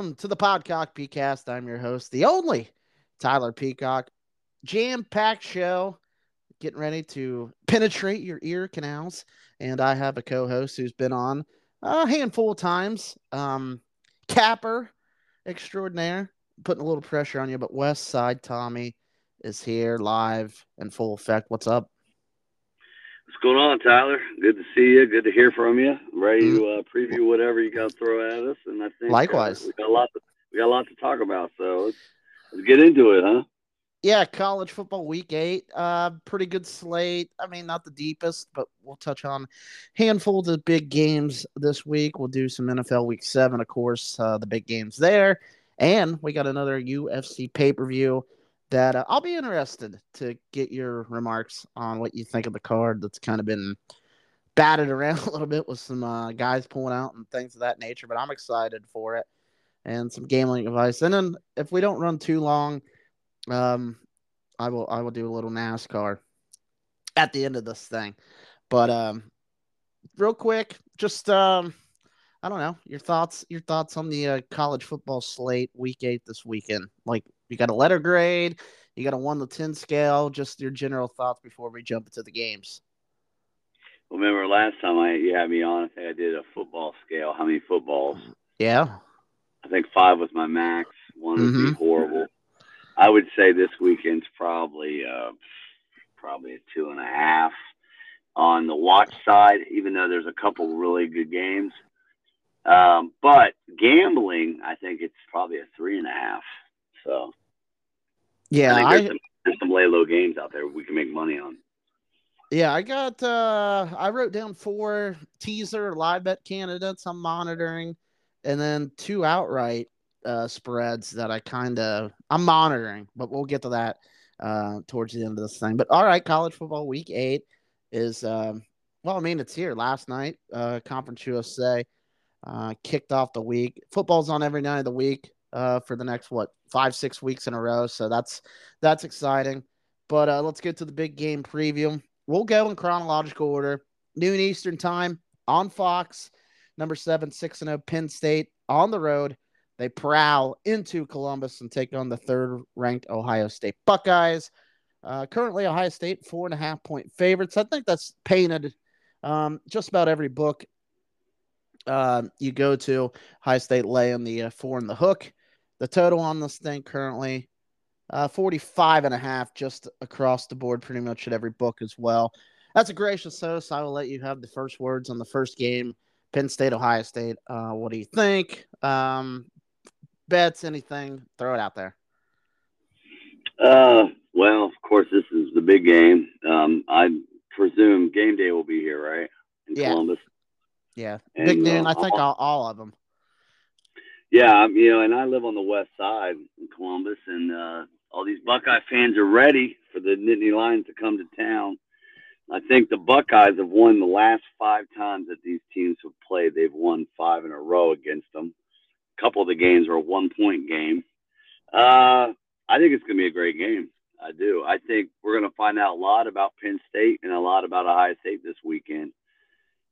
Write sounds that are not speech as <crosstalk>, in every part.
Welcome to the Podcock Peacast. I'm your host, the only Tyler Peacock. Jam packed show, getting ready to penetrate your ear canals. And I have a co host who's been on a handful of times. Um, Capper extraordinaire, putting a little pressure on you, but West Side Tommy is here live and full effect. What's up? What's going on, Tyler? Good to see you. Good to hear from you. I'm ready mm-hmm. to uh, preview whatever you got to throw at us, and I think likewise uh, we got a lot. To, we got a lot to talk about, so let's, let's get into it, huh? Yeah, college football week eight. Uh, pretty good slate. I mean, not the deepest, but we'll touch on handful of the big games this week. We'll do some NFL week seven, of course, uh, the big games there, and we got another UFC pay per view that uh, I'll be interested to get your remarks on what you think of the card that's kind of been batted around <laughs> a little bit with some uh, guys pulling out and things of that nature. But I'm excited for it and some gambling advice. And then if we don't run too long, um, I will I will do a little NASCAR at the end of this thing. But um, real quick, just um, I don't know your thoughts your thoughts on the uh, college football slate week eight this weekend. Like you got a letter grade, you got a one to ten scale. Just your general thoughts before we jump into the games. Remember last time I you had me on, I think I did a football scale. How many footballs? Yeah. I think five was my max. One would mm-hmm. be horrible. I would say this weekend's probably uh, probably a two and a half on the watch side, even though there's a couple really good games. Um, but gambling, I think it's probably a three and a half. So yeah, I there's, I, some, there's some lay low games out there we can make money on. Yeah, I got uh I wrote down four teaser live bet candidates I'm monitoring and then two outright uh spreads that I kind of I'm monitoring, but we'll get to that uh towards the end of this thing. But all right, college football week 8 is um well, I mean it's here last night uh Conference USA uh kicked off the week. Football's on every night of the week uh, for the next what five six weeks in a row. So that's that's exciting. But uh, let's get to the big game preview. We'll go in chronological order. Noon Eastern time on Fox. Number seven, six and zero, oh, Penn State on the road. They prowl into Columbus and take on the third ranked Ohio State Buckeyes. Uh, currently, Ohio State four and a half point favorites. I think that's painted um, just about every book uh, you go to. Ohio State lay on the uh, four and the hook. The total on this thing currently uh, 45 and a half just across the board, pretty much at every book as well. That's a gracious host. I will let you have the first words on the first game, Penn State, Ohio State. Uh, what do you think? Um, bets, anything? Throw it out there. Uh, well, of course, this is the big game. Um, I presume game day will be here, right? In yeah. Columbus. Yeah, and, big noon. Uh, I think all, all of them. Yeah, you know, and I live on the west side in Columbus, and uh, all these Buckeye fans are ready for the Nittany Lions to come to town. I think the Buckeyes have won the last five times that these teams have played. They've won five in a row against them. A couple of the games are a one-point game. Uh, I think it's going to be a great game. I do. I think we're going to find out a lot about Penn State and a lot about Ohio State this weekend.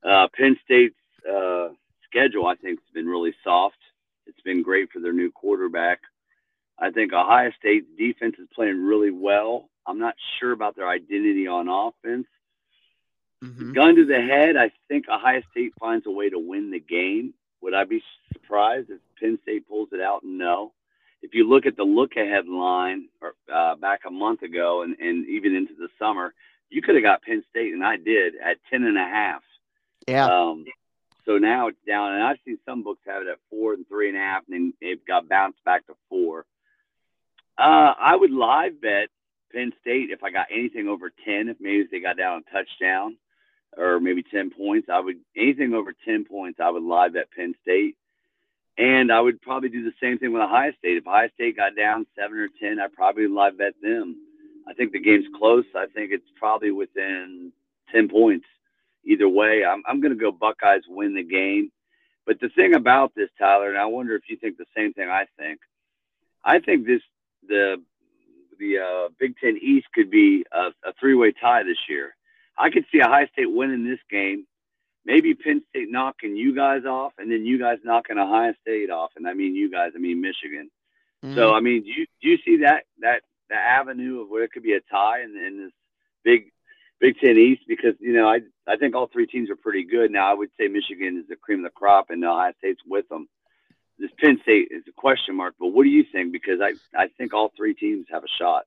Uh, Penn State's uh, schedule, I think, has been really soft. It's been great for their new quarterback. I think Ohio State's defense is playing really well. I'm not sure about their identity on offense. Mm-hmm. Gun to the head, I think Ohio State finds a way to win the game. Would I be surprised if Penn State pulls it out? No. If you look at the look ahead line or, uh, back a month ago and, and even into the summer, you could have got Penn State, and I did at 10 and a half. Yeah. Um, so now it's down, and I've seen some books have it at four and three and a half, and then it got bounced back to four. Uh, I would live bet Penn State if I got anything over ten. If maybe if they got down a touchdown, or maybe ten points, I would anything over ten points. I would live bet Penn State, and I would probably do the same thing with Ohio State. If Ohio State got down seven or ten, I'd probably live bet them. I think the game's close. I think it's probably within ten points either way. I'm, I'm going to go Buckeyes win the game. But the thing about this, Tyler, and I wonder if you think the same thing I think. I think this the the uh, Big Ten East could be a, a three way tie this year. I could see Ohio State winning this game, maybe Penn State knocking you guys off, and then you guys knocking Ohio State off, and I mean you guys, I mean Michigan. Mm-hmm. So I mean, do you do you see that that the avenue of where it could be a tie in, in this big Big Ten East? Because you know I I think all three teams are pretty good. Now I would say Michigan is the cream of the crop, and Ohio State's with them. This Penn State is a question mark, but what do you think? Because I I think all three teams have a shot.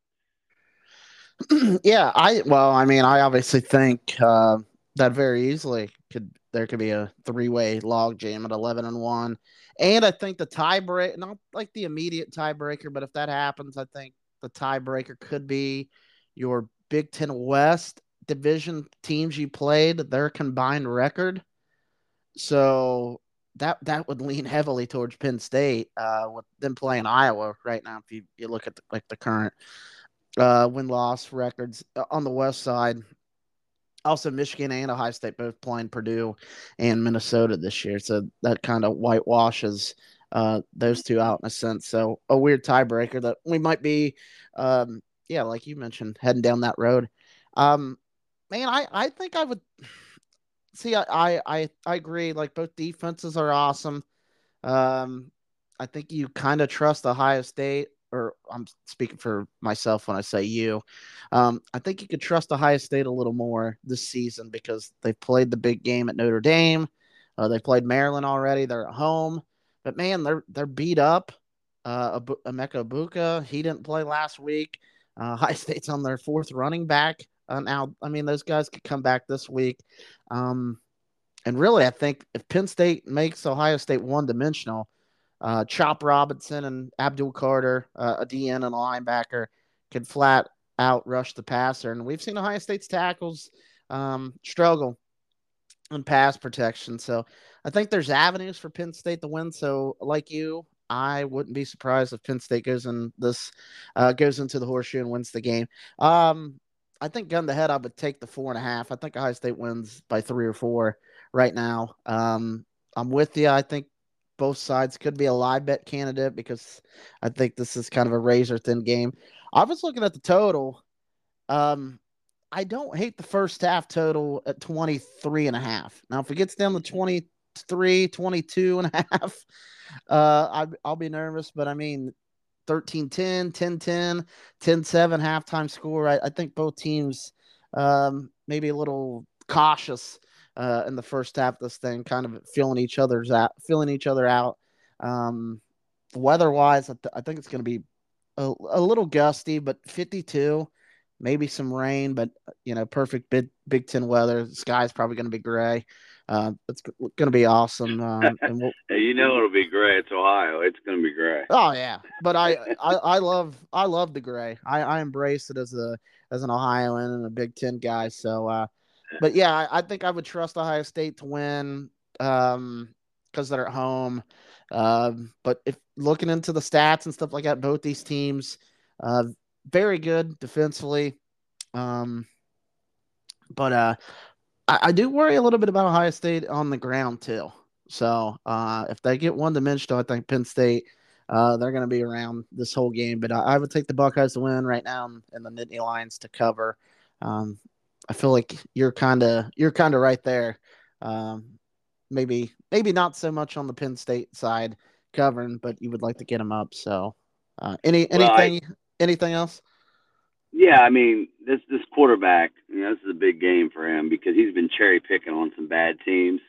<clears throat> yeah, I well, I mean, I obviously think uh, that very easily could there could be a three way log jam at eleven and one, and I think the tiebreak, not like the immediate tiebreaker, but if that happens, I think the tiebreaker could be your Big Ten West division teams you played, their combined record. So that that would lean heavily towards Penn State uh, with them playing Iowa right now. If you, you look at the, like the current uh, win loss records uh, on the West side, also Michigan and Ohio State both playing Purdue and Minnesota this year, so that kind of whitewashes uh, those two out in a sense. So a weird tiebreaker that we might be, um, yeah, like you mentioned, heading down that road. Um, man, I I think I would <sighs> see. I I I agree. Like both defenses are awesome. Um, I think you kind of trust Ohio State or I'm speaking for myself when I say you. Um, I think you could trust Ohio State a little more this season because they've played the big game at Notre Dame. Uh, they played Maryland already. They're at home, but man, they're they're beat up. Uh, Emeka Egbuka, he didn't play last week. Uh, <laughs> Ohio State's on their fourth running back. Now, I mean, those guys could come back this week. Um, and really, I think if Penn State makes Ohio State one dimensional, uh, Chop Robinson and Abdul Carter, uh, a DN and a linebacker, could flat out rush the passer. And we've seen Ohio State's tackles um, struggle in pass protection. So I think there's avenues for Penn State to win. So, like you, I wouldn't be surprised if Penn State goes in this uh, goes into the horseshoe and wins the game. Um, I think gun to head, I would take the four and a half. I think Ohio State wins by three or four right now. Um, I'm with you. I think both sides could be a live bet candidate because I think this is kind of a razor thin game. I was looking at the total. Um, I don't hate the first half total at 23 and a half. Now, if it gets down to 23, 22 and a half, <laughs> uh, I, will be nervous, but I mean, 13 10, 10 10, 10 7 halftime score. I, I think both teams um, maybe a little cautious uh, in the first half of this thing, kind of feeling each other's out, feeling each other out. Um, weather wise, I, th- I, think it's going to be a, a, little gusty, but 52, maybe some rain, but you know, perfect big Big Ten weather. The sky's probably going to be gray. Uh, it's going to be awesome. Um, <laughs> and we'll, you know it'll be gray. It's Ohio. It's going to be gray. Oh yeah, but I, <laughs> I, I love I love the gray. I, I embrace it as a as an Ohioan and a Big Ten guy. So uh, but yeah, I, I, think I would trust Ohio State to win um, because they're at home. Um, but if looking into the stats and stuff like that, both these teams, uh, very good defensively. Um, but uh, I, I, do worry a little bit about Ohio State on the ground too. So uh, if they get one dimensional, I think Penn State. Uh, they're going to be around this whole game, but I, I, would take the Buckeyes to win right now and the Nittany Lions to cover. Um, I feel like you're kind of you're kind of right there. Um, maybe maybe not so much on the Penn State side covering, but you would like to get them up. So, uh, any anything well, I, anything else? Yeah, I mean this this quarterback, you know, this is a big game for him because he's been cherry picking on some bad teams.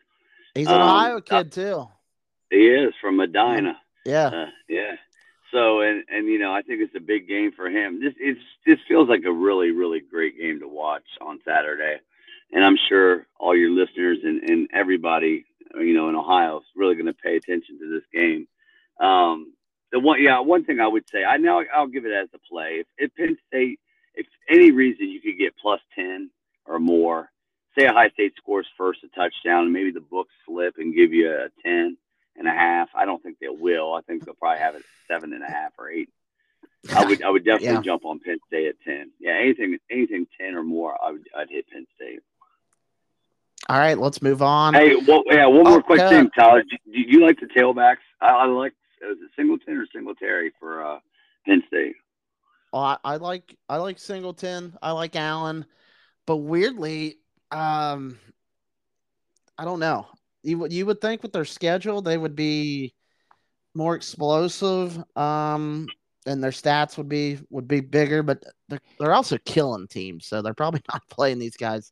He's an um, Ohio kid too. He is from Medina. Yeah, uh, yeah. So and and you know I think it's a big game for him. This it's this feels like a really really great game to watch on Saturday, and I'm sure all your listeners and and everybody you know in Ohio is really going to pay attention to this game. Um, the one yeah one thing I would say I know I'll give it as a play if, if Penn State if any reason you could get plus ten or more, say Ohio State scores first a touchdown and maybe the books slip and give you a ten and a half. I don't think they will. I think they'll probably have it seven and a half or eight. I would I would definitely yeah. jump on Penn State at ten. Yeah, anything anything ten or more, I would I'd hit Penn State. All right, let's move on. Hey, well, yeah, one more oh, quick thing, Tyler. Do, do, you like the tailbacks? I, I like is it Singleton or Singletary for uh, Penn State? Oh, I, I like I like Singleton. I like Allen, but weirdly, um, I don't know. You would you would think with their schedule they would be more explosive. Um, and their stats would be would be bigger, but they're, they're also killing teams, so they're probably <laughs> not playing these guys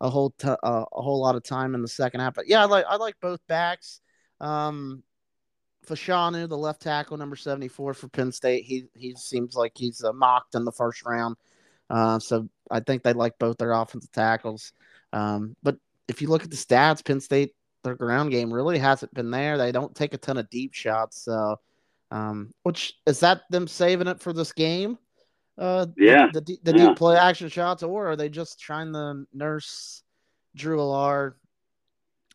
a whole t- uh, a whole lot of time in the second half. But yeah, I like I like both backs. Um, Fashanu, the left tackle, number seventy four for Penn State, he he seems like he's uh, mocked in the first round. Uh, so I think they like both their offensive tackles. Um, but if you look at the stats, Penn State their ground game really hasn't been there. They don't take a ton of deep shots, so um, which is that them saving it for this game? Uh, yeah, the, the, the yeah. deep play action shots, or are they just trying to nurse Drew Allar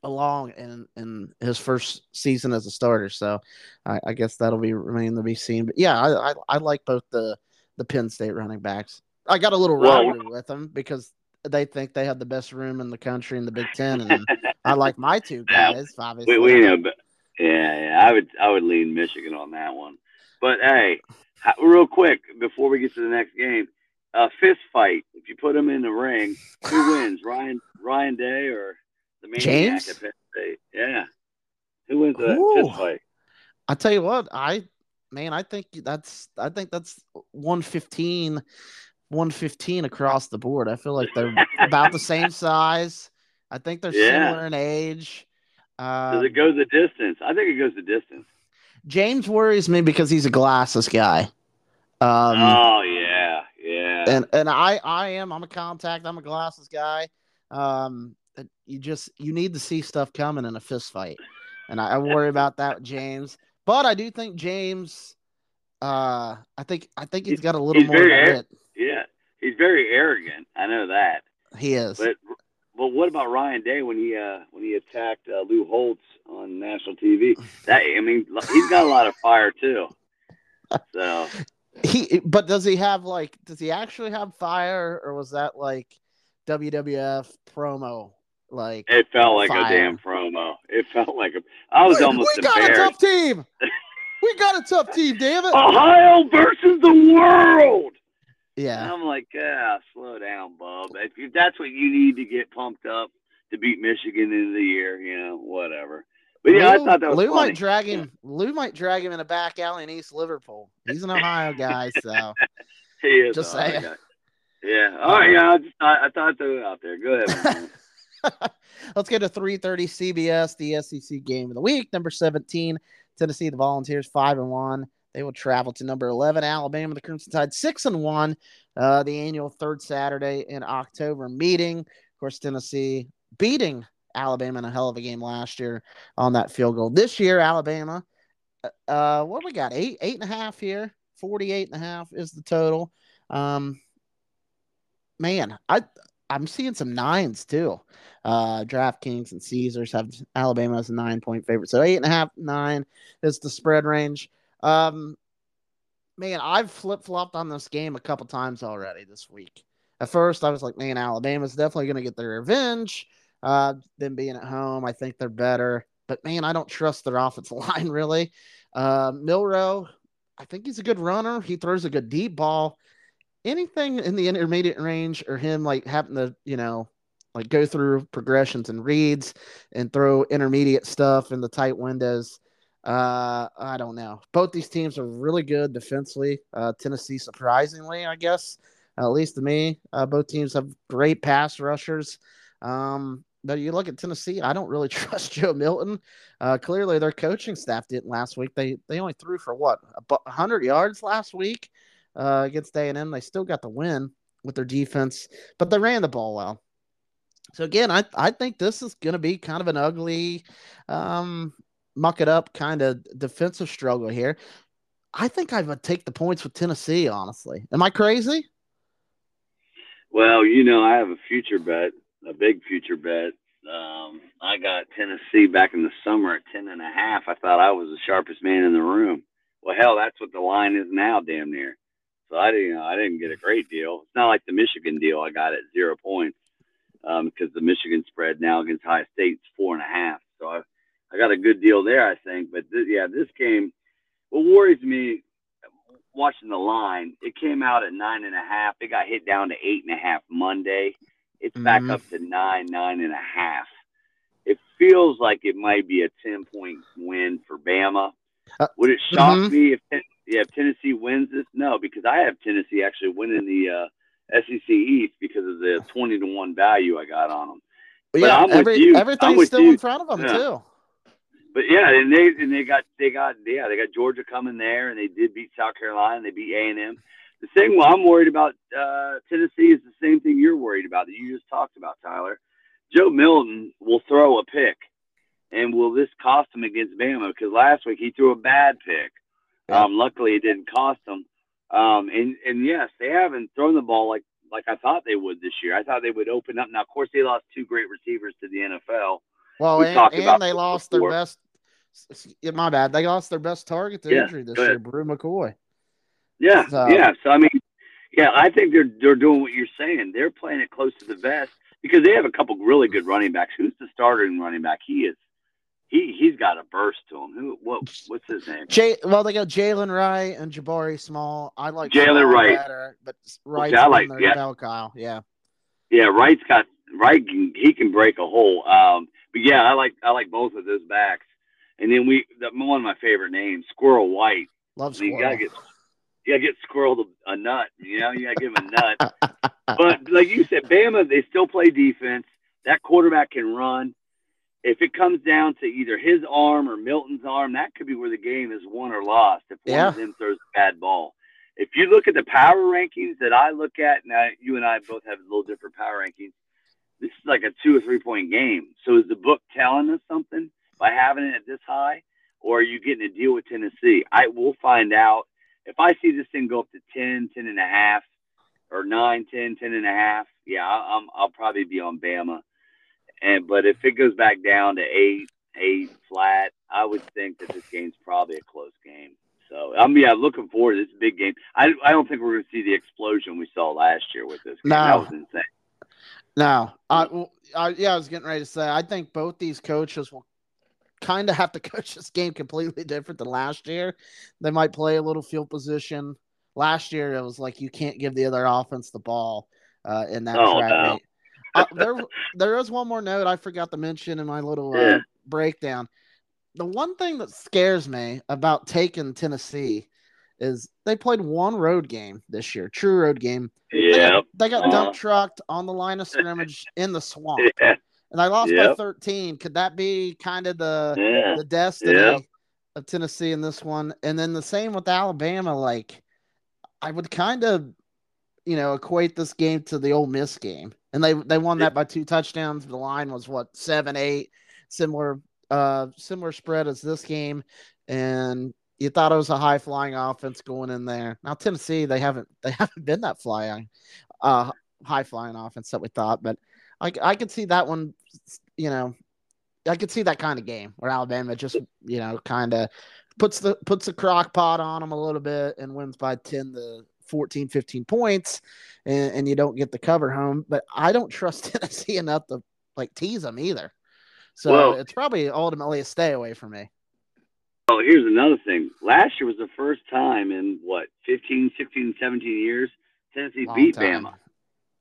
along in in his first season as a starter? So I, I guess that'll be remain to be seen. But yeah, I, I, I like both the the Penn State running backs. I got a little rivalry well, with them because they think they have the best room in the country in the Big Ten, and I <laughs> like my two guys. Obviously, we, we know, but yeah, yeah, I would I would lean Michigan on that one. But hey, real quick before we get to the next game, a uh, fist fight. If you put them in the ring, who wins? <laughs> Ryan Ryan Day or the maniac James? at Penn State? Yeah, who wins the fist fight? I tell you what, I man, I think that's I think that's 115 115 across the board. I feel like they're <laughs> about the same size. I think they're yeah. similar in age. Uh, Does it go the distance? I think it goes the distance. James worries me because he's a glasses guy. Um, oh yeah, yeah. And and I I am I'm a contact. I'm a glasses guy. Um, you just you need to see stuff coming in a fist fight, and I, I worry about that, James. But I do think James. Uh, I think I think he's got a little more. Very, yeah, he's very arrogant. I know that. He is. But well, what about Ryan Day when he uh, when he attacked uh, Lou Holtz on national TV? That I mean, he's got a lot of fire too. So he, but does he have like? Does he actually have fire, or was that like WWF promo? Like it felt like fire? a damn promo. It felt like a. I was we, almost. We got a tough team. <laughs> we got a tough team, damn it. Ohio versus the world. Yeah. And I'm like, yeah, slow down, Bub. If, if that's what you need to get pumped up to beat Michigan in the year, you know, whatever. But yeah, Lou, I thought that was Lou funny. might drag him. Lou might drag him in a back alley in East Liverpool. He's an Ohio guy, so <laughs> he is. Just saying. Guy. Yeah. All right. Yeah. I, just, I, I thought they were out there. Go ahead. <laughs> <laughs> Let's get to 3:30 CBS, the SEC game of the week. Number 17, Tennessee, the Volunteers, five and one. They will travel to number 11, Alabama, the Crimson Tide, 6 and 1, uh, the annual third Saturday in October meeting. Of course, Tennessee beating Alabama in a hell of a game last year on that field goal. This year, Alabama, uh, uh what we got? Eight, eight and a half here. 48 and a half is the total. Um, man, I I'm seeing some nines too. Uh, DraftKings and Caesars have Alabama as a nine point favorite. So eight and a half, nine is the spread range. Um, man, I've flip flopped on this game a couple times already this week. At first, I was like, man, Alabama's definitely going to get their revenge. Uh, them being at home, I think they're better. But man, I don't trust their <laughs> offensive line really. Uh, Milroe, I think he's a good runner. He throws a good deep ball. Anything in the intermediate range or him like having to, you know, like go through progressions and reads and throw intermediate stuff in the tight windows. Uh, I don't know. Both these teams are really good defensively. Uh, Tennessee, surprisingly, I guess, at least to me, uh, both teams have great pass rushers. Um, but you look at Tennessee, I don't really <laughs> trust Joe Milton. Uh, clearly, their coaching staff didn't last week. They they only threw for what hundred yards last week uh, against A and M. They still got the win with their defense, but they ran the ball well. So again, I I think this is going to be kind of an ugly um, muck it up kind of defensive struggle here. I think I would take the points with Tennessee, honestly. Am I crazy? Well, you know, I have a future bet, a big future bet. Um, I got Tennessee back in the summer at ten and a half. I thought I was the sharpest man in the room. Well, hell, that's what the line is now, damn near. So I didn't, you know, I didn't get a great deal. It's not like the Michigan deal I got at zero points because um, the Michigan spread now against High State's four and a half. So I, I got a good deal there, I think. But th- yeah, this game, what worries me watching the line, it came out at nine and a half. It got hit down to eight and a half Monday. It's back mm-hmm. up to nine, nine and a half. it feels like it might be a ten point win for Bama. Uh, Would it shock mhm. me if yeah if Tennessee wins this? No, because I have Tennessee actually winning the uh, SEC East because of the twenty to one value I got on them. But But yeah, I'm with every, you. I'm everything's with still you. in front of them Yeah. too. But yeah, and they and they got they got yeah they got Georgia coming there, and they did beat South Carolina. They beat A and M. The thing well, I'm worried about uh, Tennessee is the same thing you're worried about that you just talked about, Tyler. Joe Milton will throw a pick, and will this cost him against Bama? Because last week he threw a bad pick. Yeah. Um, luckily, it didn't cost them. Um, and and yes, they haven't thrown the ball like like I thought they would this year. I thought they would open up. Now, of course, they lost two great receivers to the NFL. Well, We and, and they lost before. their best. My bad. They lost their best target to Yeah, injury this year, Bru McCoy. Yeah, So- yeah. So I mean, yeah, I think they're they're doing what you're saying. They're playing it close to the vest because they have a couple really good running backs. Who's the starting running back? He is. He he's got a burst to him. Who what what's his name? Jay, well, they got Jalen Wright and Jabari Small. I like Jalen Wright. better, but Wright's I like- yeah. bell cow. Yeah, Yeah, Wright's got Wright. Can, he can break a hole. Um, but yeah, I like I like both of those backs. And then we the, one of my favorite names, Squirrel White. love I mean, you gotta get you gotta get Squirrel a nut. You know, you gotta give him a <laughs> nut. but like you said, Bama, they still play defense. That quarterback can run. If it comes down to either his arm or Milton's arm, that could be where the game is won or lost if one Yeah. of them throws a bad ball. If you look at the power rankings that I look at, now you and I both have a little different power rankings. This is like a two or three point game. So is the book telling us something by having it at this high, or are you getting a deal with Tennessee? I will find out. If I see this thing go up to 10, 10 and a half, or 9, 10, 10 and a half, yeah, I'm, I'll probably be on Bama. And but if it goes back down to eight, eight flat, I would think that this game's probably a close game. So I'm yeah looking forward to this big game. I, I don't think we're going to see the explosion we saw last year with this. Game. No. that was insane. No, I, well, I, yeah, I was getting ready to say. I think both these coaches will kind of have to <laughs> coach this game completely different than last year. They might play a little field position. Last year, it was like you can't give the other offense the ball uh, in that Oh, track no. meet. Uh, there, there is one more note I forgot to mention in my little uh, breakdown. The one thing that scares me about taking Tennessee is they played one road game this year, true road game. They Yeah, got, they got Uh-huh. dump trucked on the line of scrimmage <laughs> in the swamp, yeah, and I lost by 13. Could that be kind of the yeah. the destiny Yeah. of Tennessee in this one? And then the same with Alabama. Like, I would kind of, you know, equate this game to the Ole Miss game, and they they won that by two touchdowns. The line was what seven eight, similar uh similar spread as this game, and you thought it was a high flying offense going in there. Now Tennessee, they haven't they <laughs> haven't been that flying, uh, high flying offense that we thought, but I I could see that one, you know, I could see that kind of game where Alabama just you know kind of puts the puts the crock pot on them a little bit and wins by 10 to 14 15 points and, and you don't get the cover home but i don't trust <laughs> tennessee enough to like tease them either so Well- it's probably ultimately a stay away from me Oh, here's another thing. Last year was the first time in what 15, 16, 17 years Tennessee Long beat time. Bama.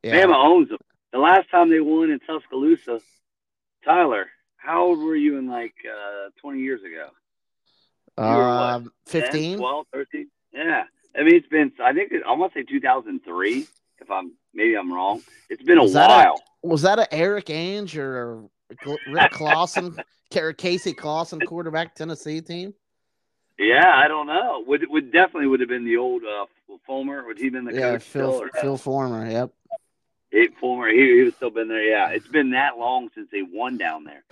yeah Bama owns them. The last time they won in Tuscaloosa, Tyler, how old were you in like uh, 20 years ago? were um 15 12, 13? Yeah. I mean, it's been, I think, it, I want to say 2003, if I'm, maybe I'm wrong. It's been a Was a- while. was that a erik ainge or rick clausen <laughs> casey clausen quarterback tennessee team yeah, I don't know. Would would definitely would have been the old uh, Fulmer. Would he been the yeah coach phil still? phil fulmer yep He, Fulmer, he, he was still been there. Yeah, it's been that long since they won down there.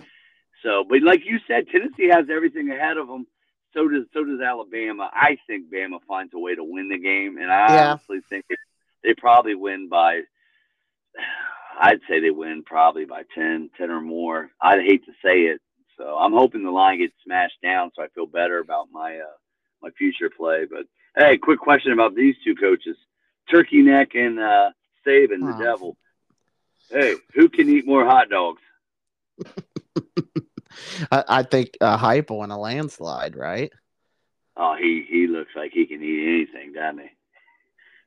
So, but like you said, Tennessee has everything ahead of them. So does so does Alabama. I think Bama finds a way to win the game, and I Yeah. honestly think they probably win by. <sighs> I'd say they win probably by 10, 10 or more. I'd hate to say it, so I'm hoping the line gets smashed down, so I feel better about my uh, my future play. But hey, quick question about these two coaches, Turkey Neck and uh, Saban, Wow. the Devil. Hey, who can eat more hot dogs? <laughs> I, I think a Heupel a landslide right Oh, he he looks like he can eat anything, doesn't he?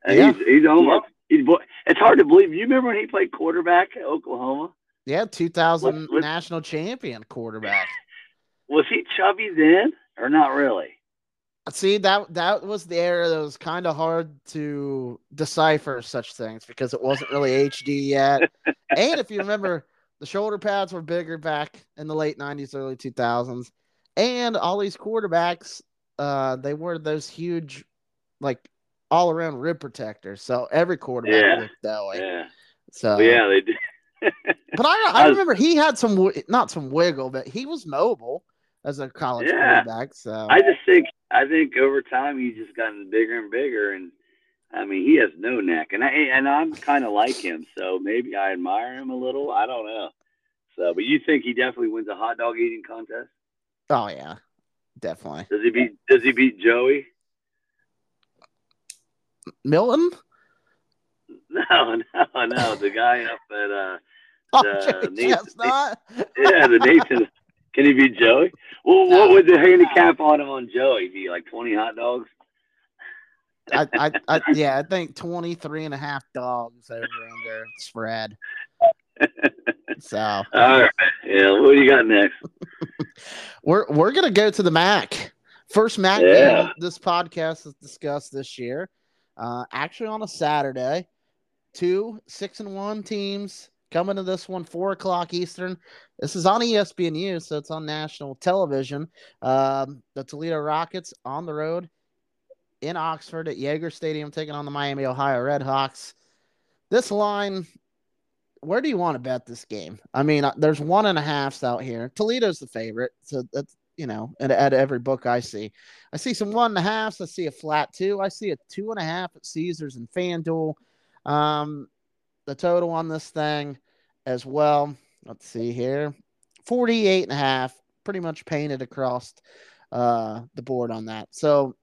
And Yeah. He's he's almost he's bo- it's hard to believe. You remember when he played quarterback at Oklahoma? Yeah, 2000 national champion quarterback. <laughs> Was he chubby then, or not really? See that that was the era that was kind of hard to decipher such things because it wasn't really HD yet. <laughs> and if you remember, the shoulder pads were bigger back in the late '90s, early 2000s, and all these quarterbacks, uh, they wore those huge, like all around rib protectors. So every quarterback yeah. looked that way. Yeah. So yeah, they did. <laughs> but I, I remember he had some not some wiggle, but he was mobile as a college yeah. quarterback. So I just think I think over time he's just gotten bigger and bigger, and I mean he has no neck, and I and I'm kind of like him, so maybe I admire him a little. I don't know. So, but you think he definitely wins a hot dog eating contest? Oh yeah, definitely. Does he beat Does he beat Joey? Milton? <laughs> No, no, no. The guy up at uh, <laughs> oh, the Nathan, yeah, the Nathan. Can he beat Joey? Well, no, what would the handicap on him on Joey be? Like twenty hot dogs? I, I, I, <laughs> yeah, I think 23 and a half dogs over under spread. So, all right, yeah. What do you got next? <laughs> we're we're gonna go to the MAC. First MAC yeah. game this podcast has discussed this year. Uh, actually, on a Saturday, two six and one teams coming to this one four o'clock Eastern. This is on ESPNU, so it's on national television. Um, the Toledo Rockets on the road in Oxford at Yager Stadium, taking on the Miami Ohio Redhawks. This line, where do you want to bet this game? I mean, uh, there's one and a halfs out here. Toledo's the favorite, so that's you know, at, at every book I see. I see some one and a halfs. I see a flat two. I see a two and a half at Caesars and FanDuel. Um, the total on this thing as well. Let's see here 48 and a half, pretty much painted across uh, the board on that. So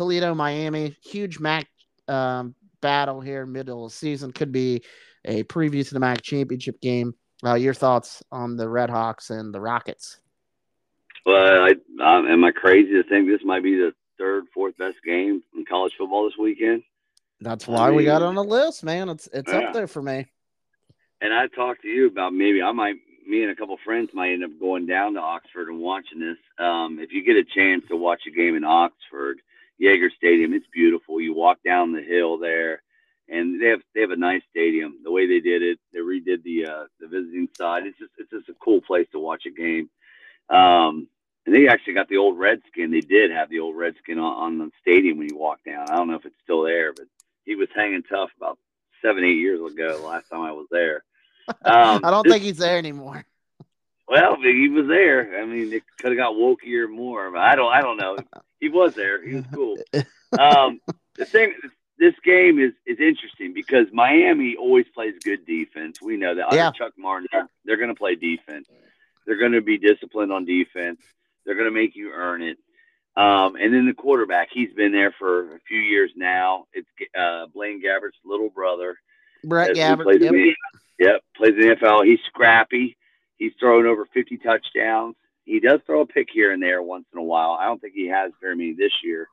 Toledo, Miami, huge MAC um, battle here, middle of the season. Could be a preview to the MAC championship game. Uh, your thoughts on the Red Hawks and the Rockets? Well, I, I, am I crazy to think this might be the third, fourth best game in college football this weekend? That's why I mean, we got on the list, man. It's it's yeah. up there for me. And I talked to you about maybe I might, me and a couple friends might end up going down to Oxford and watching this. Um, if you get a chance to watch a game in Oxford, Yager Stadium, it's beautiful. You walk down the hill there, and they have they have a nice stadium. The way they did it, they redid the uh, the visiting side. It's just it's just a cool place to watch a game. Um, and they actually got the old Redskin. They did have the old Redskin on, on the stadium when you walk down. I don't know if it's still there, but he was hanging tough about seven, eight years ago. The last time I was there. <laughs> Um, I don't this, think he's there anymore. Well, he was there. I mean, it could have got wokier more. But I don't. I don't know. <laughs> He was there. He was cool. <laughs> Um, the thing, this game is is interesting because Miami always plays good defense. We know that. Yeah. Under Chuck Martin, they're, they're going to play defense. They're going to be disciplined on defense. They're going to make you earn it. Um, and then the quarterback, he's been there for a few years now. It's uh, Blaine Gabbert's little brother. Brett Gabbert. Yep. In, yep, plays in the NFL. He's scrappy. He's thrown over 50 touchdowns. He does throw a pick here and there once in a while. I don't think he has very many this year.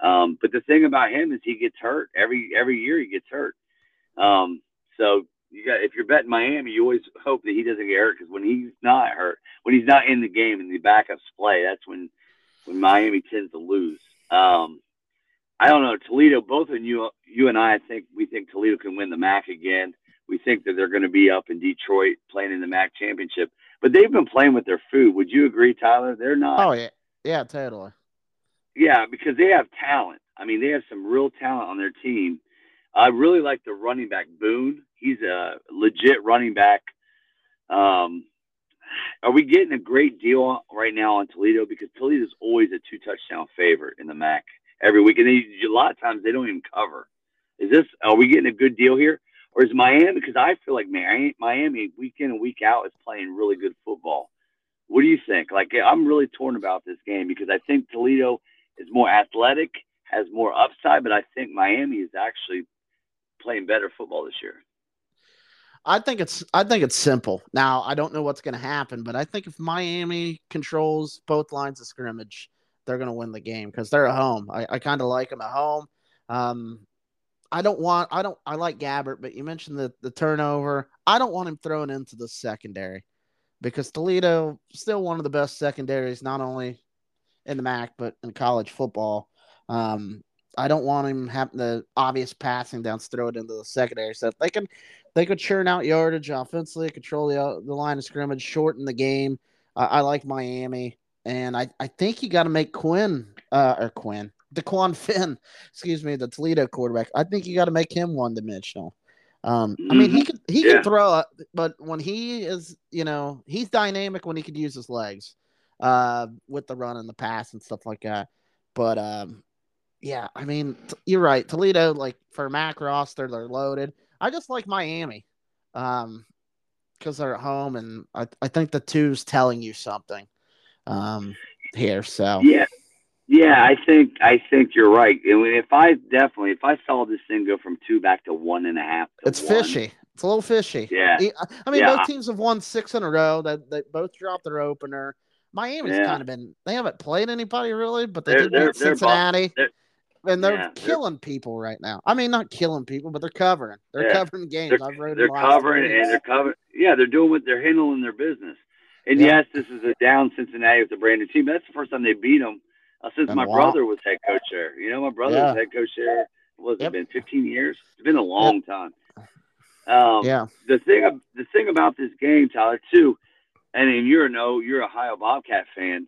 Um, but the thing about him is he gets hurt every every year. He gets hurt. Um, so you got if you're betting Miami, you always hope that he doesn't get hurt because when he's not hurt, when he's not in the game and the backups play, that's when when Miami tends to lose. Um, I don't know Toledo. Both of you, you and I, I think we think Toledo can win the MAC again. We think that they're going to be up in Detroit playing in the MAC championship, but they've been playing with their food. Would you agree, Tyler? They're not. Oh yeah, yeah, totally. Yeah, because they have talent. I mean, they have some real talent on their team. I really like the running back Boone. He's a legit running back. Um, are we getting a great deal right now on Toledo? Because Toledo is always a two touchdown favorite in the MAC every week, and they, a lot of times they don't even cover. Is this? Are we getting a good deal here, or is Miami? Because I feel like Miami week in and week out is playing really good football. What do you think? Like I'm really torn about this game because I think Toledo is more athletic, has more upside, but I think Miami is actually playing better football this year. I think it's I think it's simple. Now I don't know what's going to happen, but I think if Miami controls both lines of scrimmage, they're going to win the game because they're at home. I, I kind of like them at home. Um, I don't want I don't I like Gabbert, but you mentioned the the turnover. I don't want him thrown into the secondary because Toledo still one of the best secondaries, not only in the MAC but in college football. Um, I don't want him having the obvious passing downs throw it into the secondary. So if they can they could churn out yardage offensively, control the the line of scrimmage, shorten the game. I like Miami, and I I think you got to make Quinn uh, or Quinn Dequan Finn, <laughs> excuse me, the Toledo quarterback. I think you got to make him one dimensional. Um, I mean, he mm-hmm. could he yeah. can throw but when he is, you know, he's dynamic when he could use his legs, uh, with the run and the pass and stuff like that. But um, yeah, I mean, t- you're right. Toledo, like for MAC roster, they're loaded. I just like Miami, um, because they're at home, and I I think the two's telling you something, um, here. So yeah, yeah, I think I think you're right. if I definitely if I saw this thing go from two back to one and a half, it's one, fishy. It's a little fishy. Yeah. I mean, yeah. both teams have won six in a row. That they, they, both dropped their opener. Miami's yeah. kind of been they haven't played anybody really, but they they're, did beat Cincinnati. They're, and they're yeah, killing they're, people right now. I mean, not killing people, but they're covering. They're yeah, covering games. I've wrote they're covering and they're covering. Yeah, they're doing what they're handling their business. And yes, this is a down Cincinnati with a brand new team. That's the first time they beat them uh, since my brother was head coach there. You know, my brother yeah. was head coach there. Was yep. it been 15 years? It's been a long yep. time. Um, yeah. The thing, the thing about this game, Tyler, too, and then you're no, you're a Ohio Bobcat fan.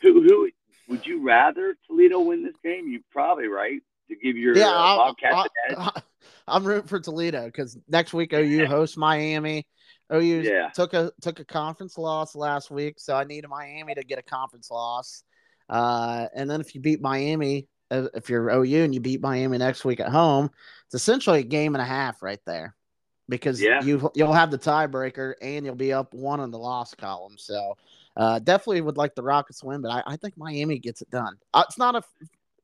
Who, who would you rather Toledo win this game? You probably right to give your yeah, uh, Bobcat edge. <laughs> I'm rooting for Toledo because next week OU <laughs> hosts Miami. OU yeah. took a took a conference loss last week, so I need Miami to get a conference loss. Uh, and then if you beat Miami, if you're OU and you beat Miami next week at home, it's essentially a game and a half right there because yeah. you you'll have the tiebreaker and you'll be up one on the loss column. So uh, definitely would like the Rockets win, but I, I think Miami gets it done. Uh, it's not a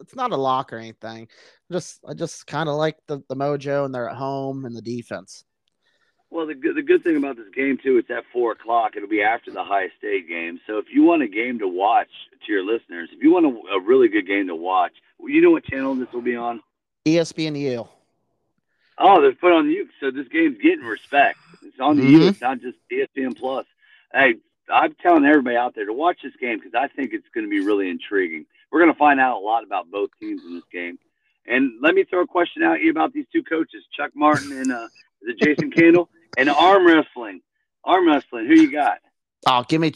it's not a lock or anything. Just I just kind of like the, the mojo and they're at home and the defense. Well, the good, the good thing about this game too, it's at four o'clock. It'll be after the high state game. So if you want a game to watch to your listeners, if you want a, a really good game to watch, you know what channel this will be on? ESPN ESPNU. Oh, they're put on you. So this game's getting respect. It's on mm-hmm. you. It's not just ESPN Plus. Hey, I'm telling everybody out there to watch this game because I think it's going to be really intriguing. We're going to find out a lot about both teams in this game. And let me throw a question out to you about these two coaches, Chuck Martin and uh, the Jason Candle. And arm wrestling, arm wrestling. Who you got? Oh, give me,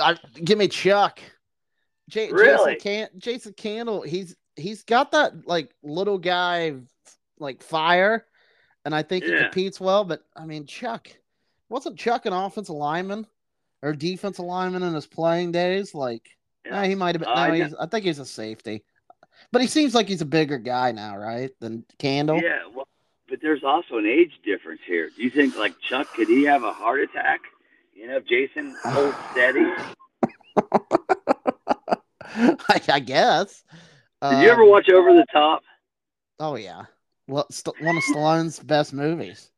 uh, give me Chuck. J- really? Jason, Can- Jason Candle. He's he's got that like little guy like fire, and I think yeah. he competes well. But I mean, Chuck wasn't Chuck an offensive lineman or defensive lineman in his playing days? Like, yeah. he might have been. Uh, no, he's, I think he's a safety, but he seems like he's a bigger guy now, right? Than Candle. Yeah, well, but there's also an age difference here. Do you think like Chuck could he have a heart attack? You know, Jason hold <sighs> steady. I, I, guess. Did um, you ever um, watch Over the Top? Oh yeah, well, st- one of Stallone's best movies.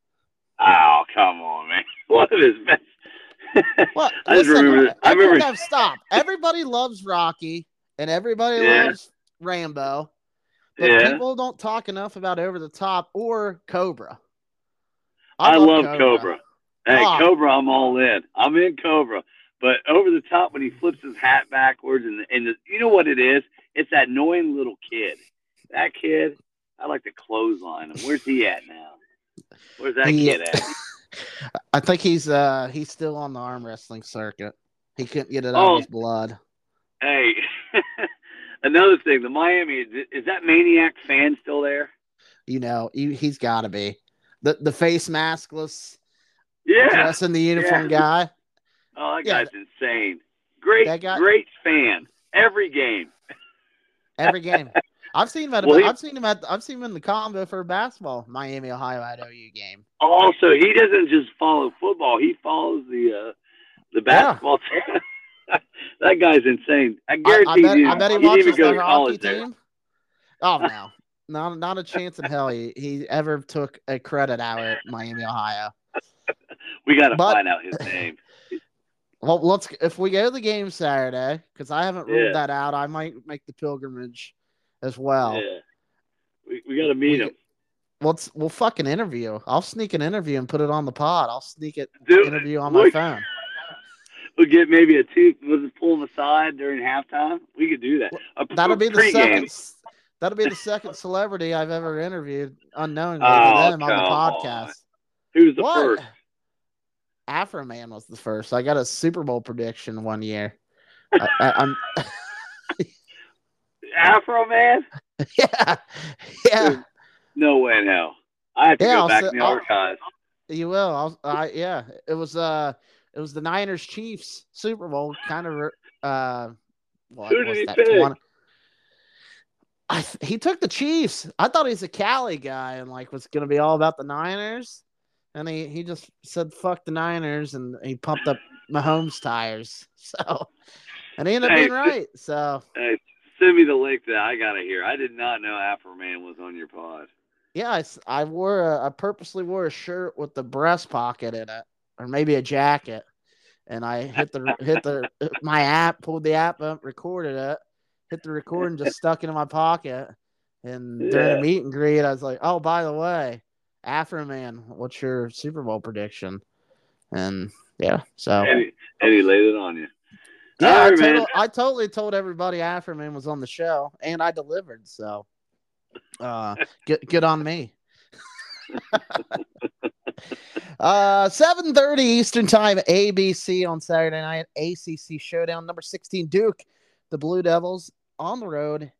Oh come on, man! <laughs> One of his best. well, <laughs> I listen, remember. I remember. Stop. Everybody loves Rocky, and everybody yeah. loves Rambo. But yeah. people don't talk enough about Over the Top or Cobra. I, I love, love Cobra. Cobra. Hey, oh. Cobra, I'm all in. I'm in Cobra. But over the top when he flips his hat backwards and and the, you know what it is? It's that annoying little kid. That kid, I like to clothesline him. Where's he at now? Where's that he, kid <laughs> at? I think he's uh he's still on the arm wrestling circuit. He couldn't get it out oh. of his blood. Hey, <laughs> another thing, the Miami is that maniac fan still there? You know, he, has got to be the the face maskless, yeah, dressing the uniform yeah. guy. Oh, that yeah. guy's insane. Great, guy, great fan. Every game. Every game. <laughs> I've seen him at. Well, he, I've seen him at. I've seen him in the combo for basketball, Miami Ohio at OU game. Also, he doesn't just follow football; he follows the uh, the basketball yeah. <laughs> <laughs> that guy's insane. I guarantee I, I bet, you. I bet he, he watches the hockey team. Oh <laughs> no, not not a chance in hell he, he ever took a credit out at Miami, Ohio. we got to find out his <laughs> name. Well, let's if we go to the game Saturday because I haven't ruled yeah. that out. I might make the pilgrimage as well. Yeah, we, we got to meet we, him. let's we'll fucking interview. I'll sneak an interview and put it on the pod. I'll sneak it Dude, interview on my look- phone. We'll get maybe a two. We'll just pull them aside during halftime. We could do that. A That'll be the second. That'll be the second celebrity I've ever interviewed unknowingly Oh, them on the come on. podcast. Who's the what? first? Afroman was the first. I got a Super Bowl prediction one year. I, I'm <laughs> Afroman? <laughs> yeah, yeah. No way in hell. I have to Yeah, go I'll back in the archives. You will. I'll, I yeah. It was uh, it was the Niners Chiefs Super Bowl. Kind of uh, what Who did he pick? 20 I th- he took the Chiefs. I thought he's a Cali guy and like was gonna be all about the Niners, and he he just said fuck the Niners and he pumped up Mahomes tires. <laughs> So, and he ended up Hey, being right. So Hey, send me the link that I gotta hear. I did not know Afroman was on your pod. yeah, I wore a, I purposely wore a shirt with the breast pocket in it, or maybe a jacket, and I hit the hit the my app, pulled the app up, recorded it, hit the record, and just stuck it in my pocket. And during Yeah. a meet and greet, I was like, "Oh, by the way, Afroman, what's your Super Bowl prediction?" And yeah, so And, he, and he laid it on you. yeah, All I, right, man. total, I totally told everybody Afroman was on the show, and I delivered. So, uh, good good on me. <laughs> uh, seven thirty Eastern Time, ABC on Saturday night, ACC Showdown number sixteen, Duke, the Blue Devils on the road.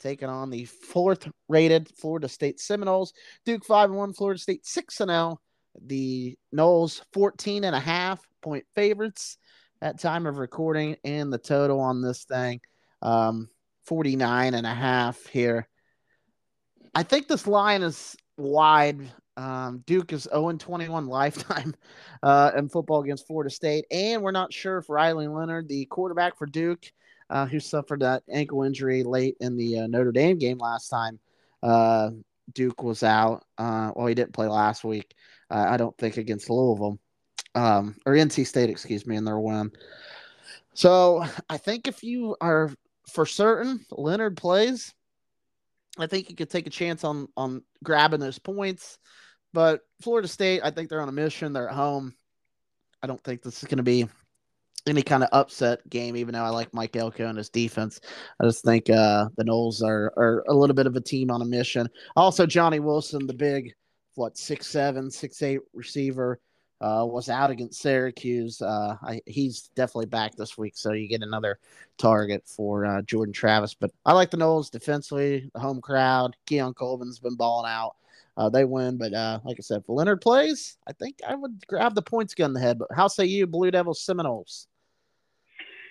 Taking on the fourth rated Florida State Seminoles. Duke 5 1, Florida State 6 0. The Noles 14 and a half point favorites at time of recording and the total on this thing um 49 and a half here i think this line is wide um duke is 0 21 lifetime <laughs> uh in football against florida state and we're not sure if riley leonard the quarterback for duke uh, who suffered that ankle injury late in the uh, notre dame game last time uh duke was out uh well he didn't play last week uh, i don't think against louisville um, or NC State, excuse me, in their win. So I think if you are for certain Leonard plays, I think you could take a chance on on grabbing those points. But Florida State, I think they're on a mission. They're at home. I don't think this is going to be any kind of upset game, even though I like Mike Elko and his defense. I just think uh, the Noles are, are a little bit of a team on a mission. Also, Johnny Wilson, the big, what, six seven, six eight receiver, uh, was out against Syracuse. Uh, I, he's definitely back this week, so you get another target for uh, Jordan Travis. But I like the Noles defensively, the home crowd. Keon Coleman's been balling out. Uh, they win, but uh, like I said, if Leonard plays, I think I would grab the points gun in the head. But how say you, Blue Devils Seminoles?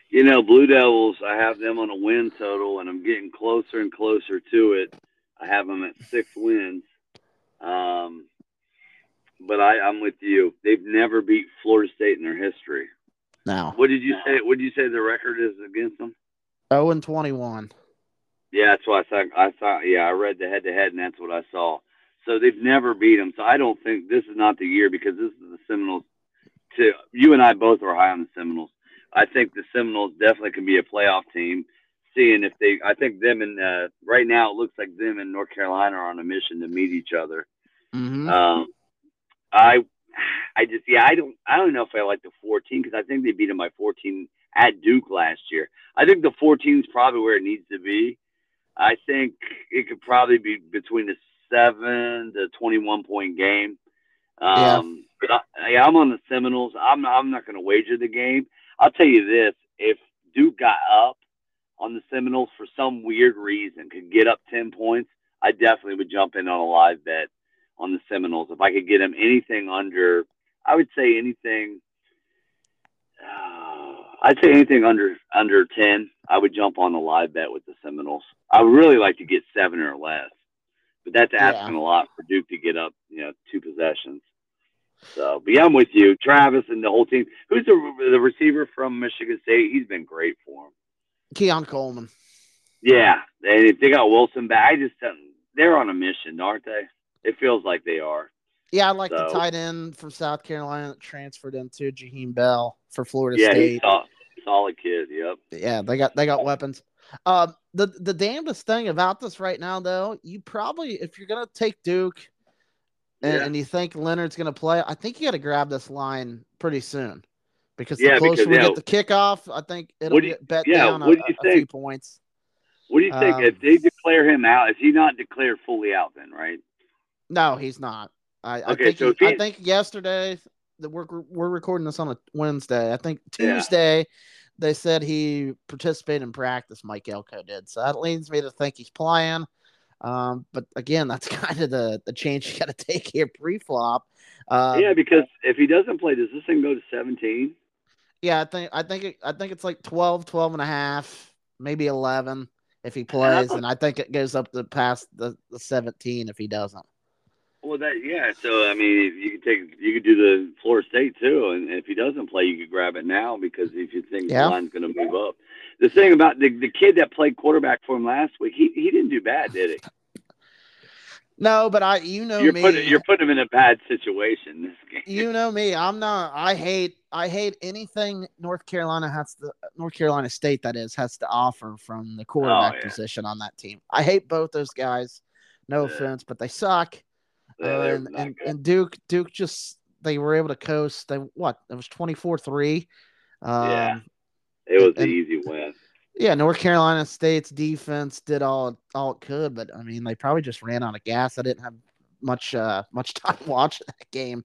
You know, Blue Devils, I have them on a win total, and I'm getting closer and closer to it. I have them at six wins. Um, but I, I'm with you. They've never beat Florida State in their history. Now, What did you say? What did you say the record is against them? 0 and 21. Yeah, that's what I thought. I thought. Yeah, I read the head to head, and that's what I saw. So they've never beat them. So I don't think this is not the year because this is the Seminoles. To you and I both are high on the Seminoles. I think the Seminoles definitely can be a playoff team. Seeing if they, I think them and uh, right now it looks like them and North Carolina are on a mission to meet each other. Mm-hmm. Um, I, I just yeah, I don't, I don't know if I like the 14 because I think they beat them by 14 at Duke last year. I think the 14 is probably where it needs to be. I think it could probably be between a seven to 21 point game. Um, But I, yeah, I'm on the Seminoles. I'm not, I'm not going to wager the game. I'll tell you this: if Duke got up on the Seminoles for some weird reason, could get up 10 points, I definitely would jump in on a live bet on the Seminoles. If I could get them anything under, I would say anything. Uh, I'd say anything under under ten. I would jump on the live bet with the Seminoles. I would really like to get seven or less, but that's asking a lot for Duke to get up, you know, two possessions. So, but yeah, I'm with you, Travis, and the whole team. Who's the the receiver from Michigan State? He's been great for him. Keon Coleman. Yeah, they they got Wilson back. I just they're on a mission, aren't they? It feels like they are. Yeah, I like the So- tight end from South Carolina that transferred into Jaheim Bell for Florida yeah, State. he's sol- solid kid. Yep. Yeah, they got they got weapons. Um, the the damnedest thing about this right now, though, you probably if you're gonna take Duke, and, Yeah. and you think Leonard's going to play, I think you got to grab this line pretty soon because Yeah, the closer because, we yeah. get the kickoff, I think it'll you- get bet yeah, down a, you a- few think? points. What do you think? Um, if they declare him out, is he not declared fully out then, right? No, he's not. I, I Okay, think so he- I think yesterday that we're we're recording this on a Wednesday. I think Yeah. Tuesday they said he participated in practice. Mike Elko did, so that leads me to think he's playing. Um, but again, that's <laughs> kind of the the change you got to take here pre-flop. Um, yeah, because if he doesn't play, does this thing go to 17? Yeah, I think I think it, I think it's like 12, 12 and a half, maybe 11 if he I plays thought- and I think it goes up to past the, the 17 if he doesn't. Well, that yeah. So I mean, if you could take, you could do the Florida State too, and if he doesn't play, you could grab it now because if you think Yeah. the line's going to move up. The thing about the the kid that played quarterback for him last week, he he didn't do bad, did he? No, but I you know you're me. putting you're putting him in a bad situation this game. you know me. I'm not I hate I hate anything North Carolina has to North Carolina State that is has to offer from the quarterback Oh, yeah. position on that team. I hate both those guys. No Yeah. offense, but they suck. Yeah, Uh, and, and, and Duke Duke just they were able to coast. They what? It was 24-3. Um, Yeah. it was the and- easy win. Yeah, North Carolina State's defense did all all it could, but I mean they probably just ran out of gas. I didn't have much uh <laughs> much time watching that game,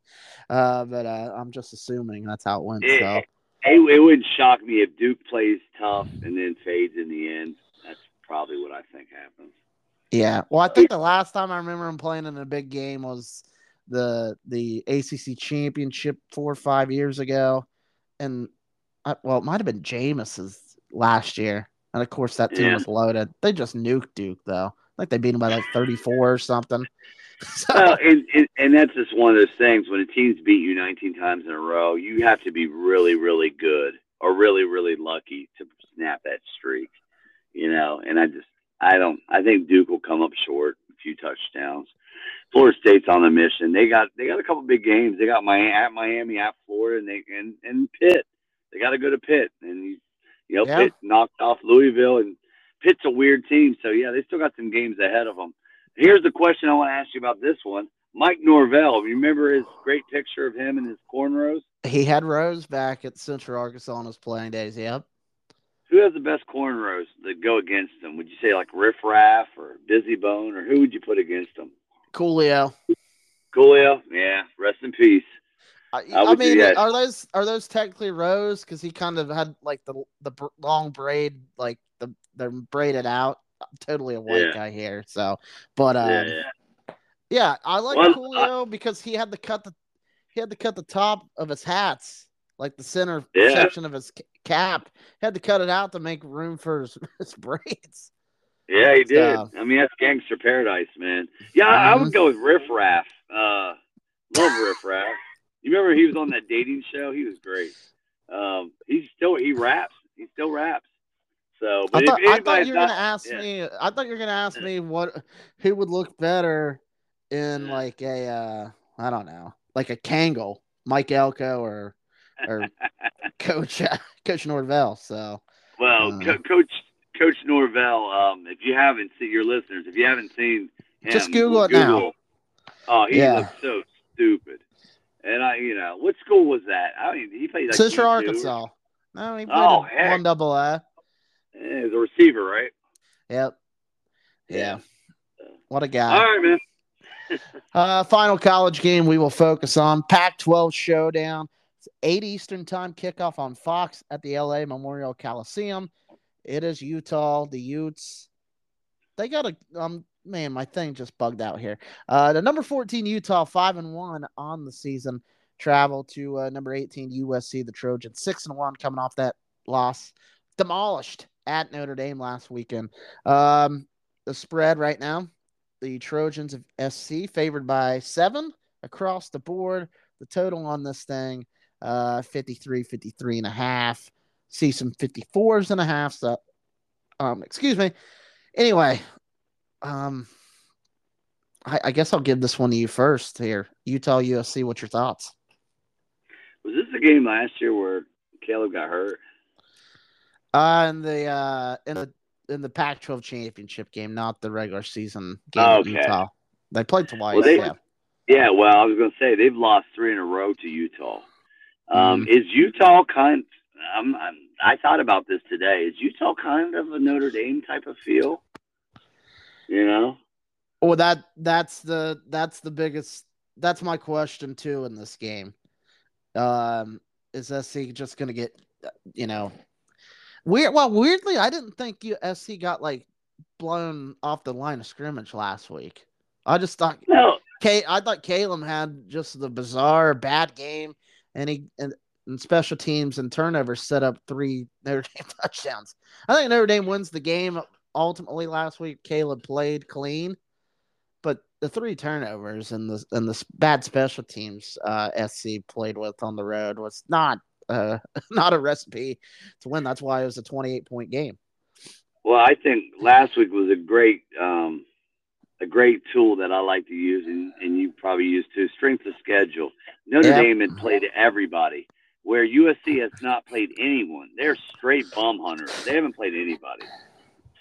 uh, but uh, I'm just assuming that's how it went. Yeah. So It, it wouldn't shock me if Duke plays tough and then fades in the end. That's probably what I think happens. Yeah, well I think the last time I remember him playing in a big game was the the ACC championship four or five years ago, and I, well it might have been Jameis's last year, and of course that team Yeah. was loaded. They just nuked Duke though. Like they beat him by like 34 or something. <laughs> So, Well, and, and and that's just one of those things. When a team's beat you 19 times in a row, you have to be really, really good or really, really lucky to snap that streak. You know, and I just, I don't, I think Duke will come up short, a few touchdowns. Florida State's on a mission. They got, they got a couple big games. They got Miami, at Miami, at Florida, and they and and Pitt. They got to go to Pitt, and you, know, Yeah. Pitt knocked off Louisville, and Pitt's a weird team. So yeah, they still got some games ahead of them. Here's the question I want to ask you about this one. Mike Norvell, remember his great picture of him and his cornrows? He had rows back at Central Arkansas on his playing days. Yep. Who has the best cornrows that go against them? Would you say like Riff Raff or Bizzy Bone, or who would you put against them? Coolio. Coolio, yeah, rest in peace. I, I I mean, are those are those technically rows? Because he kind of had like the the br- long braid, like the they're braided out. I'm totally a white Yeah. guy here. So, but um, yeah, yeah, yeah. I like Well, Coolio because he had to cut the he had to cut the top of his hats, like the center Yeah. section of his ca- cap. Had to cut it out to make room for his, <laughs> his braids. Yeah, he did. So- I mean, that's gangster paradise, man. Yeah, I I Mhm. would go with Riff Raff. Uh, love Riff Raff. You remember he was on that dating show? He was great. Um, he's still he raps. He still raps. So, but I thought, I thought you were not- gonna ask yeah. me. I thought you were gonna ask me what who would look better in Yeah. like a uh, I don't know, like a Kangol, Mike Elko or or <laughs> Coach uh, Coach Norvell. So Well, Uh, Co- Coach Coach Norvell, um, if you haven't seen your listeners, if you haven't seen him, Just Google it now. Oh, he Yeah. looks so stupid. And I, you know, what school was that? I mean, he played like D2. Arkansas. No, he played Oh, one double A. He's a receiver, right? Yep. Yeah. Yeah. What a guy. All right, man. <laughs> Uh, final college game we will focus on Pac 12 showdown. It's 8 Eastern time kickoff on Fox at the LA Memorial Coliseum. It is Utah, the Utes. They got a um man, my thing just bugged out here. Uh, the number 14 Utah 5 and 1 on the season travel to uh, number 18 USC the Trojans 6 and 1 coming off that loss demolished at Notre Dame last weekend. Um, the spread right now the Trojans of SC favored by seven across the board. The total on this thing, uh, 53, 53 and a half. See some 54s and a half. So, um, excuse me. Anyway, um, I, I guess I'll give this one to you first here. Utah, USC, what's your thoughts? Was this the game last year where Caleb got hurt? Uh, in the, uh, in the, in the Pac-12 championship game, not the regular season game. Oh, okay. Utah. They played twice. Well, they- yeah. Yeah, well, I was going to say they've lost three in a row to Utah. Um, mm. Is Utah kind? I'm, I'm, I thought about this today. Is Utah kind of a Notre Dame type of feel? You know. Well, that that's the that's the biggest. That's my question too in this game. Um, is SC just going to get, you know, weird? Well, weirdly, I didn't think SC got like blown off the line of scrimmage last week. I just thought no. Kay, I thought Caleb had just the bizarre bad game, and he and, and special teams and turnovers set up three <laughs> Notre Dame touchdowns. I think Notre Dame wins the game ultimately last week. Caleb played clean, but the three turnovers and the and the bad special teams uh, SC played with on the road was not uh, <laughs> not a recipe to win. That's why it was a 28 point game. Well, I think last week was a great um, a great tool that I like to use, and, and you probably use too. Strength of schedule. Notre yep. Dame had played everybody, where USC has not played anyone. They're straight bum hunters. They haven't played anybody.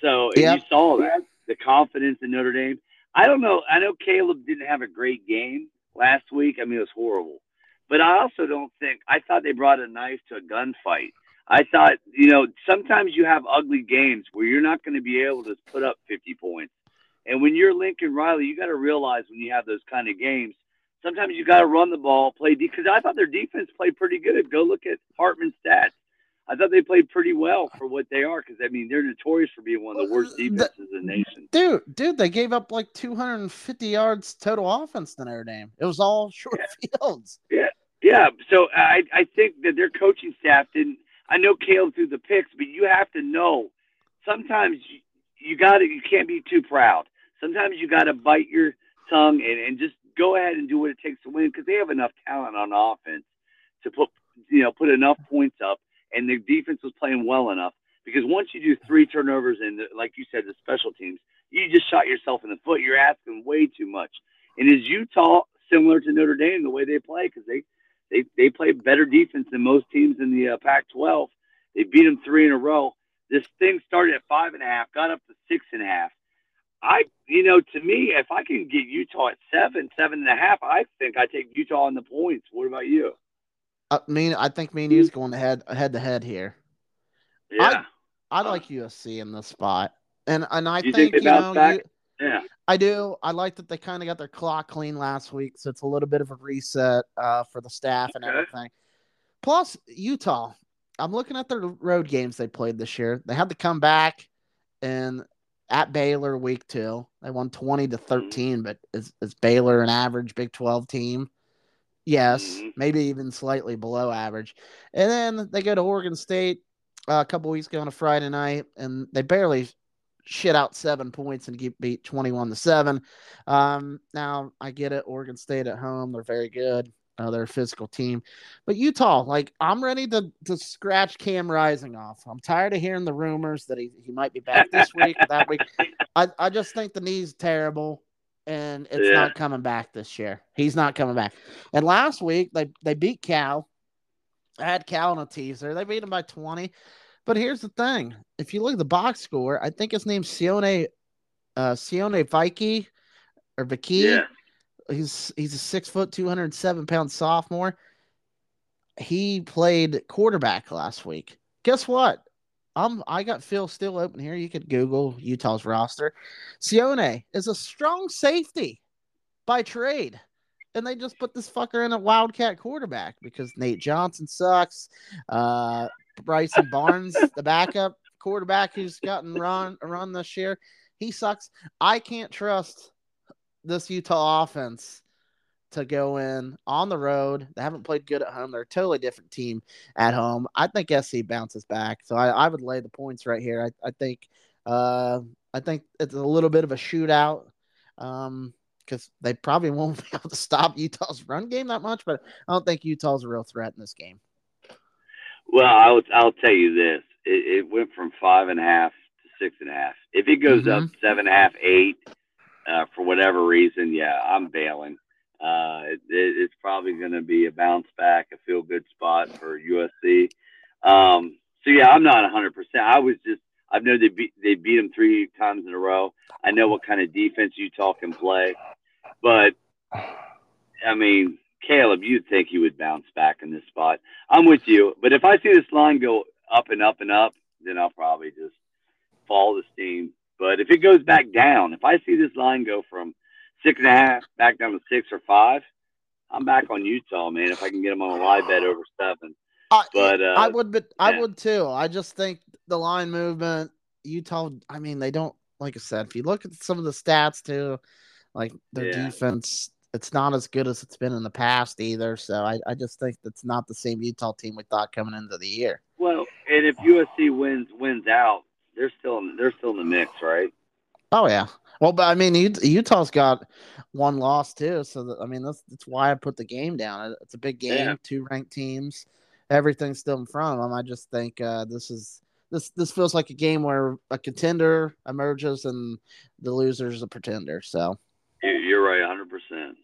So yep. you saw that the confidence in Notre Dame. I don't know. I know Caleb didn't have a great game last week. I mean, it was horrible. But I also don't think I thought they brought a knife to a gunfight. I thought, you know, sometimes you have ugly games where you're not going to be able to put up 50 points. And when you're Lincoln Riley, you got to realize when you have those kind of games, sometimes you got to run the ball, play because I thought their defense played pretty good. Go look at Hartman's stats. I thought they played pretty well for what they are because I mean they're notorious for being one of the worst defenses the, in the nation. Dude, dude, they gave up like 250 yards total offense to Notre Dame. It was all <laughs> short yeah. fields. Yeah, yeah. So I I think that their coaching staff didn't. I know Caleb threw the picks, but you have to know sometimes you, you got to you can't be too proud. Sometimes you got to bite your tongue and, and just go ahead and do what it takes to win because they have enough talent on offense to put you know put enough points up, and their defense was playing well enough. Because once you do three turnovers and like you said, the special teams, you just shot yourself in the foot. You're asking way too much. And is Utah similar to Notre Dame the way they play? Because they they they play better defense than most teams in the uh, Pac-12. They beat them three in a row. This thing started at five and a half, got up to six and a half. I, you know, to me, if I can get Utah at seven, seven and a half, I think I take Utah on the points. What about you? I mean, I think me and you's going head head to head here. Yeah, I, I like USC in this spot, and and I you think, think you know, you, yeah, I do. I like that they kind of got their clock clean last week, so it's a little bit of a reset uh, for the staff and everything. Plus, Utah. I'm looking at their road games they played this year. They had to come back and at Baylor week two. They won 20 to mm-hmm. 13, but is, is Baylor an average Big 12 team? Yes, mm-hmm. maybe even slightly below average. And then they go to Oregon State uh, a couple weeks ago on a Friday night, and they barely shit out seven points and get beat 21 to 7. Um, now, I get it. Oregon State at home, they're very good. Uh, they're a physical team. But Utah, like, I'm ready to, to scratch Cam Rising off. I'm tired of hearing the rumors that he, he might be back this week or that week. <laughs> I, I just think the knee's terrible and it's yeah. not coming back this year. He's not coming back. And last week, they, they beat Cal. I had Cal in a teaser. They beat him by 20. But here's the thing if you look at the box score, I think his name's Sione, uh, Sione Vaki or Vaki. Yeah. He's he's a six foot, two hundred seven pound sophomore. He played quarterback last week. Guess what? I'm I got Phil still open here. You could Google Utah's roster. Sione is a strong safety by trade. And they just put this fucker in a wildcat quarterback because Nate Johnson sucks. Uh, Bryson Barnes, <laughs> the backup quarterback who's gotten run run this year, he sucks. I can't trust this Utah offense to go in on the road. They haven't played good at home. They're a totally different team at home. I think SC bounces back. So I, I would lay the points right here. I, I think uh, I think it's a little bit of a shootout. Um, because they probably <laughs> won't be able to stop Utah's run game that much, but I don't think Utah's a real threat in this game. Well, I'll I'll tell you this: it, it went from five and a half to six and a half. If it goes mm-hmm. up seven and a half, eight, uh, for whatever reason, yeah, I'm bailing. Uh, it, it's probably going to be a bounce back, a feel good spot for USC. Um, so yeah, I'm not 100. percent I was just I know they beat they beat them three times in a row. I know what kind of defense Utah can play, but I mean, Caleb, you'd think he would bounce back in this spot. I'm with you, but if I see this line go up and up and up, then I'll probably just fall the steam. But if it goes back down, if I see this line go from six and a half back down to six or five, I'm back on Utah, man. If I can get them on a live bet over seven. Uh, but uh, I would, but yeah. I would too. I just think the line movement, Utah. I mean, they don't like I said. If you look at some of the stats too, like their yeah. defense, it's not as good as it's been in the past either. So I, I just think it's not the same Utah team we thought coming into the year. Well, and if USC wins wins out, they're still in, they're still in the mix, right? Oh yeah. Well, but I mean, Utah's got one loss too, so that, I mean that's that's why I put the game down. It's a big game, yeah. two ranked teams, everything's still in front of them. I just think uh, this is this this feels like a game where a contender emerges and the loser is a pretender. So you're right, hundred percent.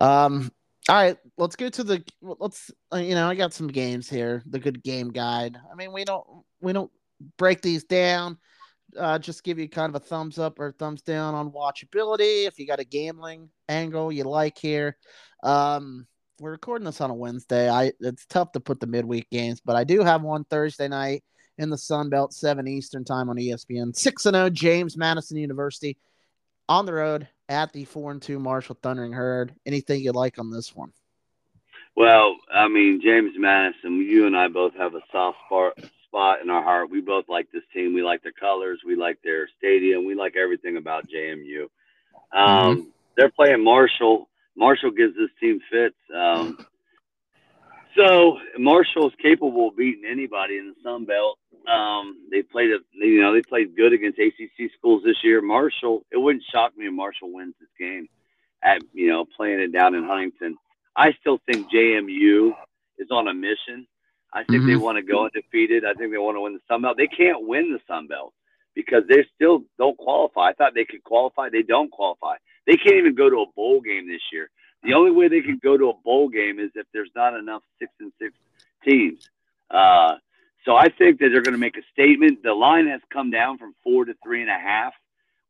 Um. All right, let's go to the let's uh, you know I got some games here. The good game guide. I mean we don't we don't break these down. Uh, just give you kind of a thumbs up or thumbs down on watchability. If you got a gambling angle you like here, um, we're recording this on a Wednesday. I it's tough to put the midweek games, but I do have one Thursday night in the Sun Belt, seven Eastern time on ESPN. Six and zero, oh, James Madison University on the road at the four and two Marshall Thundering Herd. Anything you like on this one? Well, I mean, James Madison, you and I both have a soft spot spot in our heart. We both like this team. We like their colors. We like their stadium. We like everything about JMU. Um, mm-hmm. They're playing Marshall. Marshall gives this team fits. Um, so Marshall is capable of beating anybody in the Sun Belt. Um, they played a, you know, they played good against ACC schools this year. Marshall, it wouldn't shock me if Marshall wins this game at, you know, playing it down in Huntington. I still think JMU is on a mission. I think mm-hmm. they want to go undefeated. I think they want to win the Sun Belt. They can't win the Sun Belt because they still don't qualify. I thought they could qualify. They don't qualify. They can't even go to a bowl game this year. The only way they can go to a bowl game is if there's not enough six and six teams. Uh, so I think that they're going to make a statement. The line has come down from four to three and a half.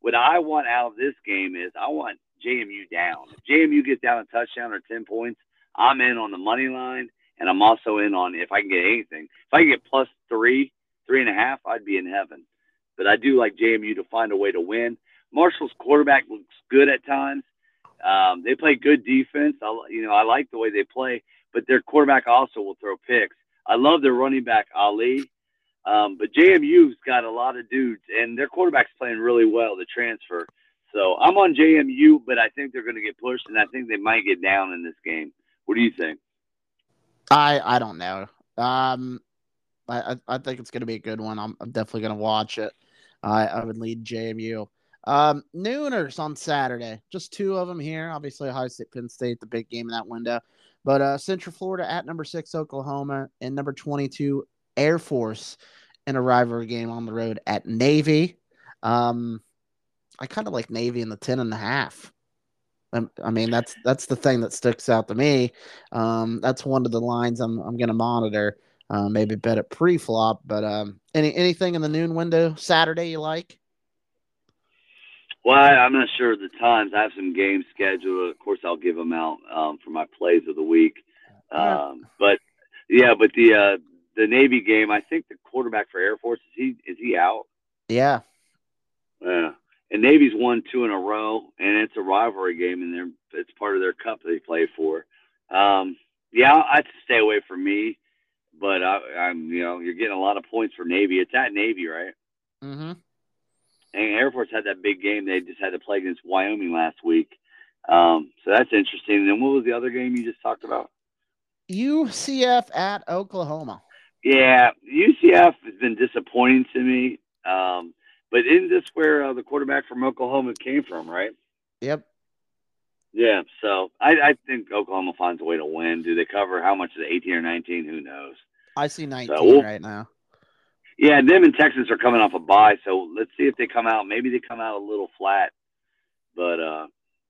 What I want out of this game is I want JMU down. If JMU gets down a touchdown or 10 points, I'm in on the money line, and I'm also in on if I can get anything. If I can get plus three, three and a half, I'd be in heaven. But I do like JMU to find a way to win. Marshall's quarterback looks good at times. Um, they play good defense. I, you know, I like the way they play, but their quarterback also will throw picks. I love their running back Ali, um, but JMU's got a lot of dudes, and their quarterback's playing really well. The transfer, so I'm on JMU, but I think they're going to get pushed, and I think they might get down in this game. What do you think? I I don't know. Um, I I think it's to be a good one. I'm, I'm definitely to watch it. I I would lead JMU. Um, nooners on Saturday, just two of them here. Obviously, Ohio State, Penn State, the big game in that window. But uh, Central Florida at number six, Oklahoma, and number 22, Air Force, in a rivalry game on the road at Navy. Um, I kind of like Navy in the 10 and a half. Um, I mean, that's that's the thing that sticks out to me. Um, that's one of the lines I'm I'm going to monitor. Uh, maybe bet it pre-flop, but um, any anything in the noon window Saturday you like? Well, I, am not sure of the times. I have some games scheduled. Of course, I'll give them out um, for my plays of the week. Um, but yeah, but the uh, the Navy game, I think the quarterback for Air Force is he is he out? Yeah. Yeah. And Navy's won two in a row, and it's a rivalry game, and they're it's part of their cup they play for. Um, yeah, I'd stay away from me, but I, I'm you know you're getting a lot of points for Navy. It's at Navy, right? Mm-hmm and Air Force had that big game. They just had to play against Wyoming last week. Um, so that's interesting. And then what was the other game you just talked about? UCF at Oklahoma. Yeah, UCF has been disappointing to me. Um, but isn't this where uh, the quarterback from Oklahoma came from, right? Yep. Yeah, so I, I think Oklahoma finds a way to win. Do they cover how much is it, 18 or 19? Who knows? I see 19 so we'll, right now. Yeah, them and Texas are coming off a bye, so let's see if they come out. Maybe they come out a little flat, but uh,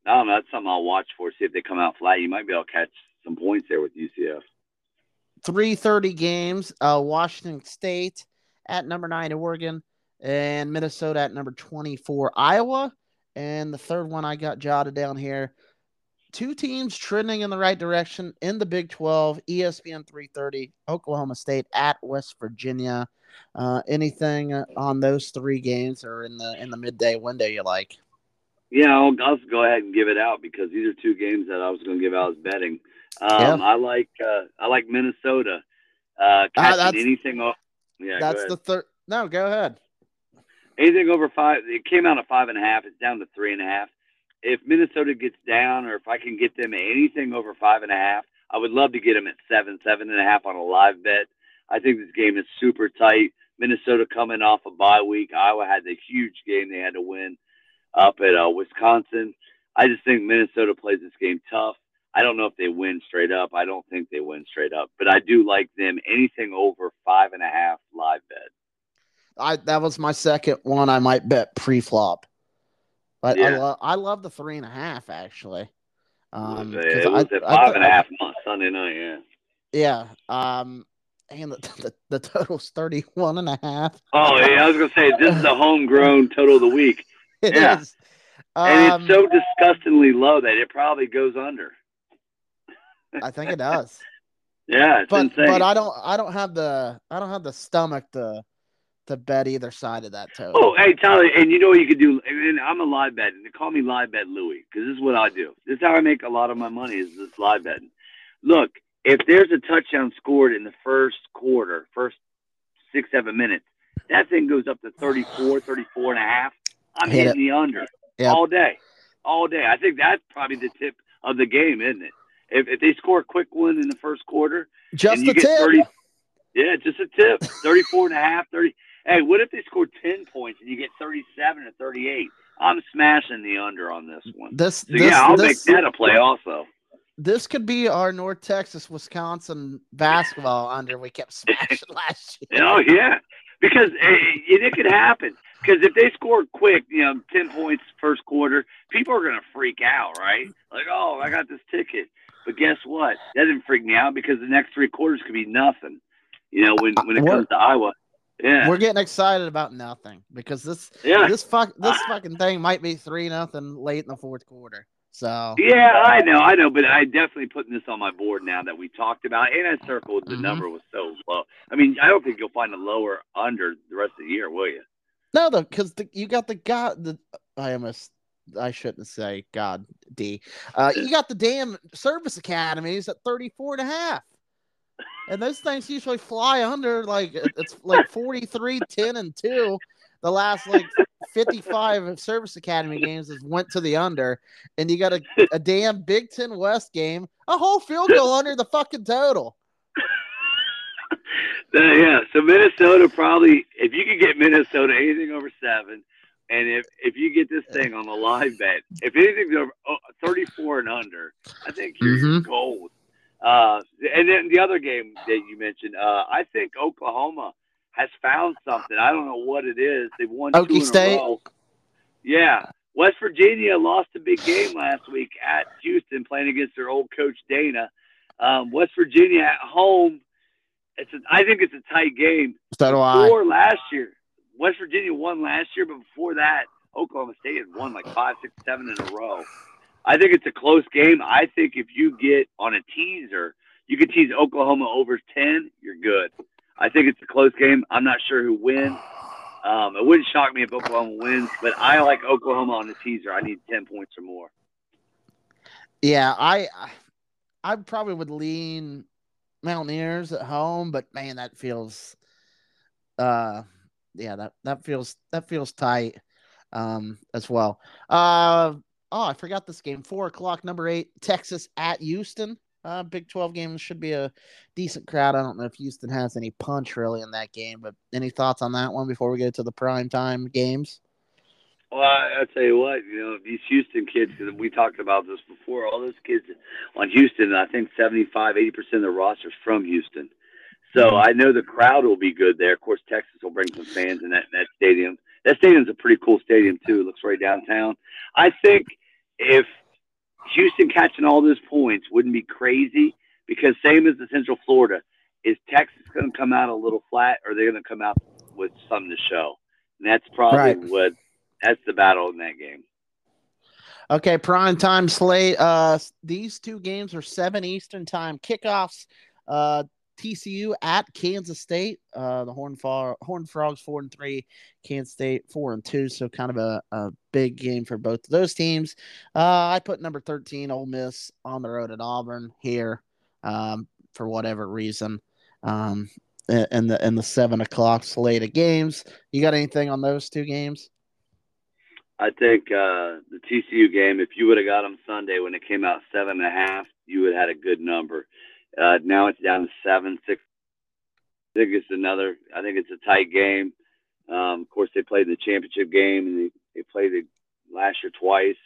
I don't know. That's something I'll watch for. See if they come out flat. You might be able to catch some points there with UCF. Three thirty games. Uh, Washington State at number nine, Oregon, and Minnesota at number twenty-four, Iowa. And the third one I got jotted down here: two teams trending in the right direction in the Big 12, ESPN 330, Oklahoma State at West Virginia. Uh, anything on those three games or in the in the midday window you like? Yeah, I'll, I'll go ahead and give it out because these are two games that I was going to give out as betting. Um, yeah. I like uh, I like Minnesota. Uh, ah, catching anything off. Yeah, that's the third. No, go ahead. Anything over five. It came out at five and a half. It's down to three and a half. If Minnesota gets down, or if I can get them anything over five and a half, I would love to get them at seven, seven and a half on a live bet. I think this game is super tight. Minnesota coming off a bye week. Iowa had the huge game they had to win up at uh, Wisconsin. I just think Minnesota plays this game tough. I don't know if they win straight up. I don't think they win straight up, but I do like them anything over five and a half live bet. I that was my second one. I might bet pre-flop, but yeah. I, lo- I love the three and a half actually. Um, it was I, at five I, and a half on Sunday night. Yeah. Yeah. Um, and the, <laughs> the, the total's 31 and a half. Oh, yeah. I was going to say, this is a homegrown total of the week. <laughs> It yeah. Is. and um, it's so disgustingly low that it probably goes under. I think it does. <laughs> yeah, but insane. but I don't I don't have the I don't have the stomach to to bet either side of that total. Oh, hey Tyler, and you know what you could do? And I'm a live bet. They call me live bet Louie because this is what I do. This is how I make a lot of my money is this live betting. Look, if there's a touchdown scored in the first quarter, first six, seven minutes, that thing goes up to 34, 34 and a half. I'm Hit hitting it. the under yep. all day, all day. I think that's probably the tip of the game, isn't it? If, if they score a quick one in the first quarter, just a tip. 30, yeah, just a tip. 34 and a half, 30. Hey, what if they score 10 points and you get 37 or 38? I'm smashing the under on this one. This, so, this yeah, I'll this, make that a play also this could be our North Texas Wisconsin basketball under we kept <laughs> smashing last year. Oh yeah, because eh, hey, it could happen. Because if they score quick, you know, ten points first quarter, people are gonna freak out, right? Like, oh, I got this ticket. But guess what? That didn't freak me out because the next three quarters could be nothing. You know, when when it comes to Iowa. Yeah. We're getting excited about nothing because this yeah. this fuck this fucking thing might be three nothing late in the fourth quarter. So yeah, I know, I know, but I definitely putting this on my board now that we talked about, and I circled the mm-hmm. number was so low. I mean, I don't think you'll find a lower under the rest of the year, will you? No, though, because you got the god. The I almost I shouldn't say God D. Uh, you got the damn service academies at 34 and a half. And those things usually fly under like it's like 43, 10, and 2 the last like 55 service academy games has went to the under. And you got a, a damn big ten west game. A whole field goal <laughs> under the fucking total. <laughs> Uh, yeah so minnesota probably if you could get minnesota anything over seven and if, if you get this thing on the live bet if anything's over oh, 34 and under i think you're mm-hmm. gold uh, and then the other game that you mentioned uh, i think oklahoma has found something. I don't know what it is. They've won Okie two in State. a row. Yeah. West Virginia lost a big game last week at Houston, playing against their old coach Dana. Um, West Virginia at home. It's a, I think it's a tight game. So do before last year, West Virginia won last year, but before that, Oklahoma State had won like five, six, seven in a row. I think it's a close game. I think if you get on a teaser, you can tease Oklahoma over ten. You're good. I think it's a close game. I'm not sure who wins. Um, it wouldn't shock me if Oklahoma wins, but I like Oklahoma on the teaser. I need ten points or more. Yeah, I I probably would lean Mountaineers at home, but man, that feels uh yeah, that that feels that feels tight um as well. Uh oh, I forgot this game. Four o'clock, number eight, Texas at Houston. Uh, Big 12 game should be a decent crowd. I don't know if Houston has any punch really in that game, but any thoughts on that one before we get to the prime time games? Well, I, I tell you what, you know, these Houston kids, because we talked about this before, all those kids on Houston, I think 75, 80% of the roster's from Houston. So mm-hmm. I know the crowd will be good there. Of course, Texas will bring some fans in that, that stadium. That stadium's a pretty cool stadium, too. It looks right downtown. I think if Houston catching all those points wouldn't be crazy because same as the Central Florida, is Texas going to come out a little flat or they're going to come out with something to show? And that's probably right. what that's the battle in that game. Okay, prime time slate. Uh, these two games are seven Eastern time kickoffs. Uh, TCU at Kansas State. Uh, the Horn, Fro- Horn Frogs four and three, Kansas State four and two. So kind of a, a big game for both of those teams. Uh, I put number thirteen Ole Miss on the road at Auburn here um, for whatever reason. Um, in the in the seven o'clock slate of games. You got anything on those two games? I think uh, the TCU game, if you would have got them Sunday when it came out seven and a half, you would have had a good number. Uh, now it's down to seven, six. I think it's another. I think it's a tight game. Um, of course, they played the championship game and they, they played it last year twice.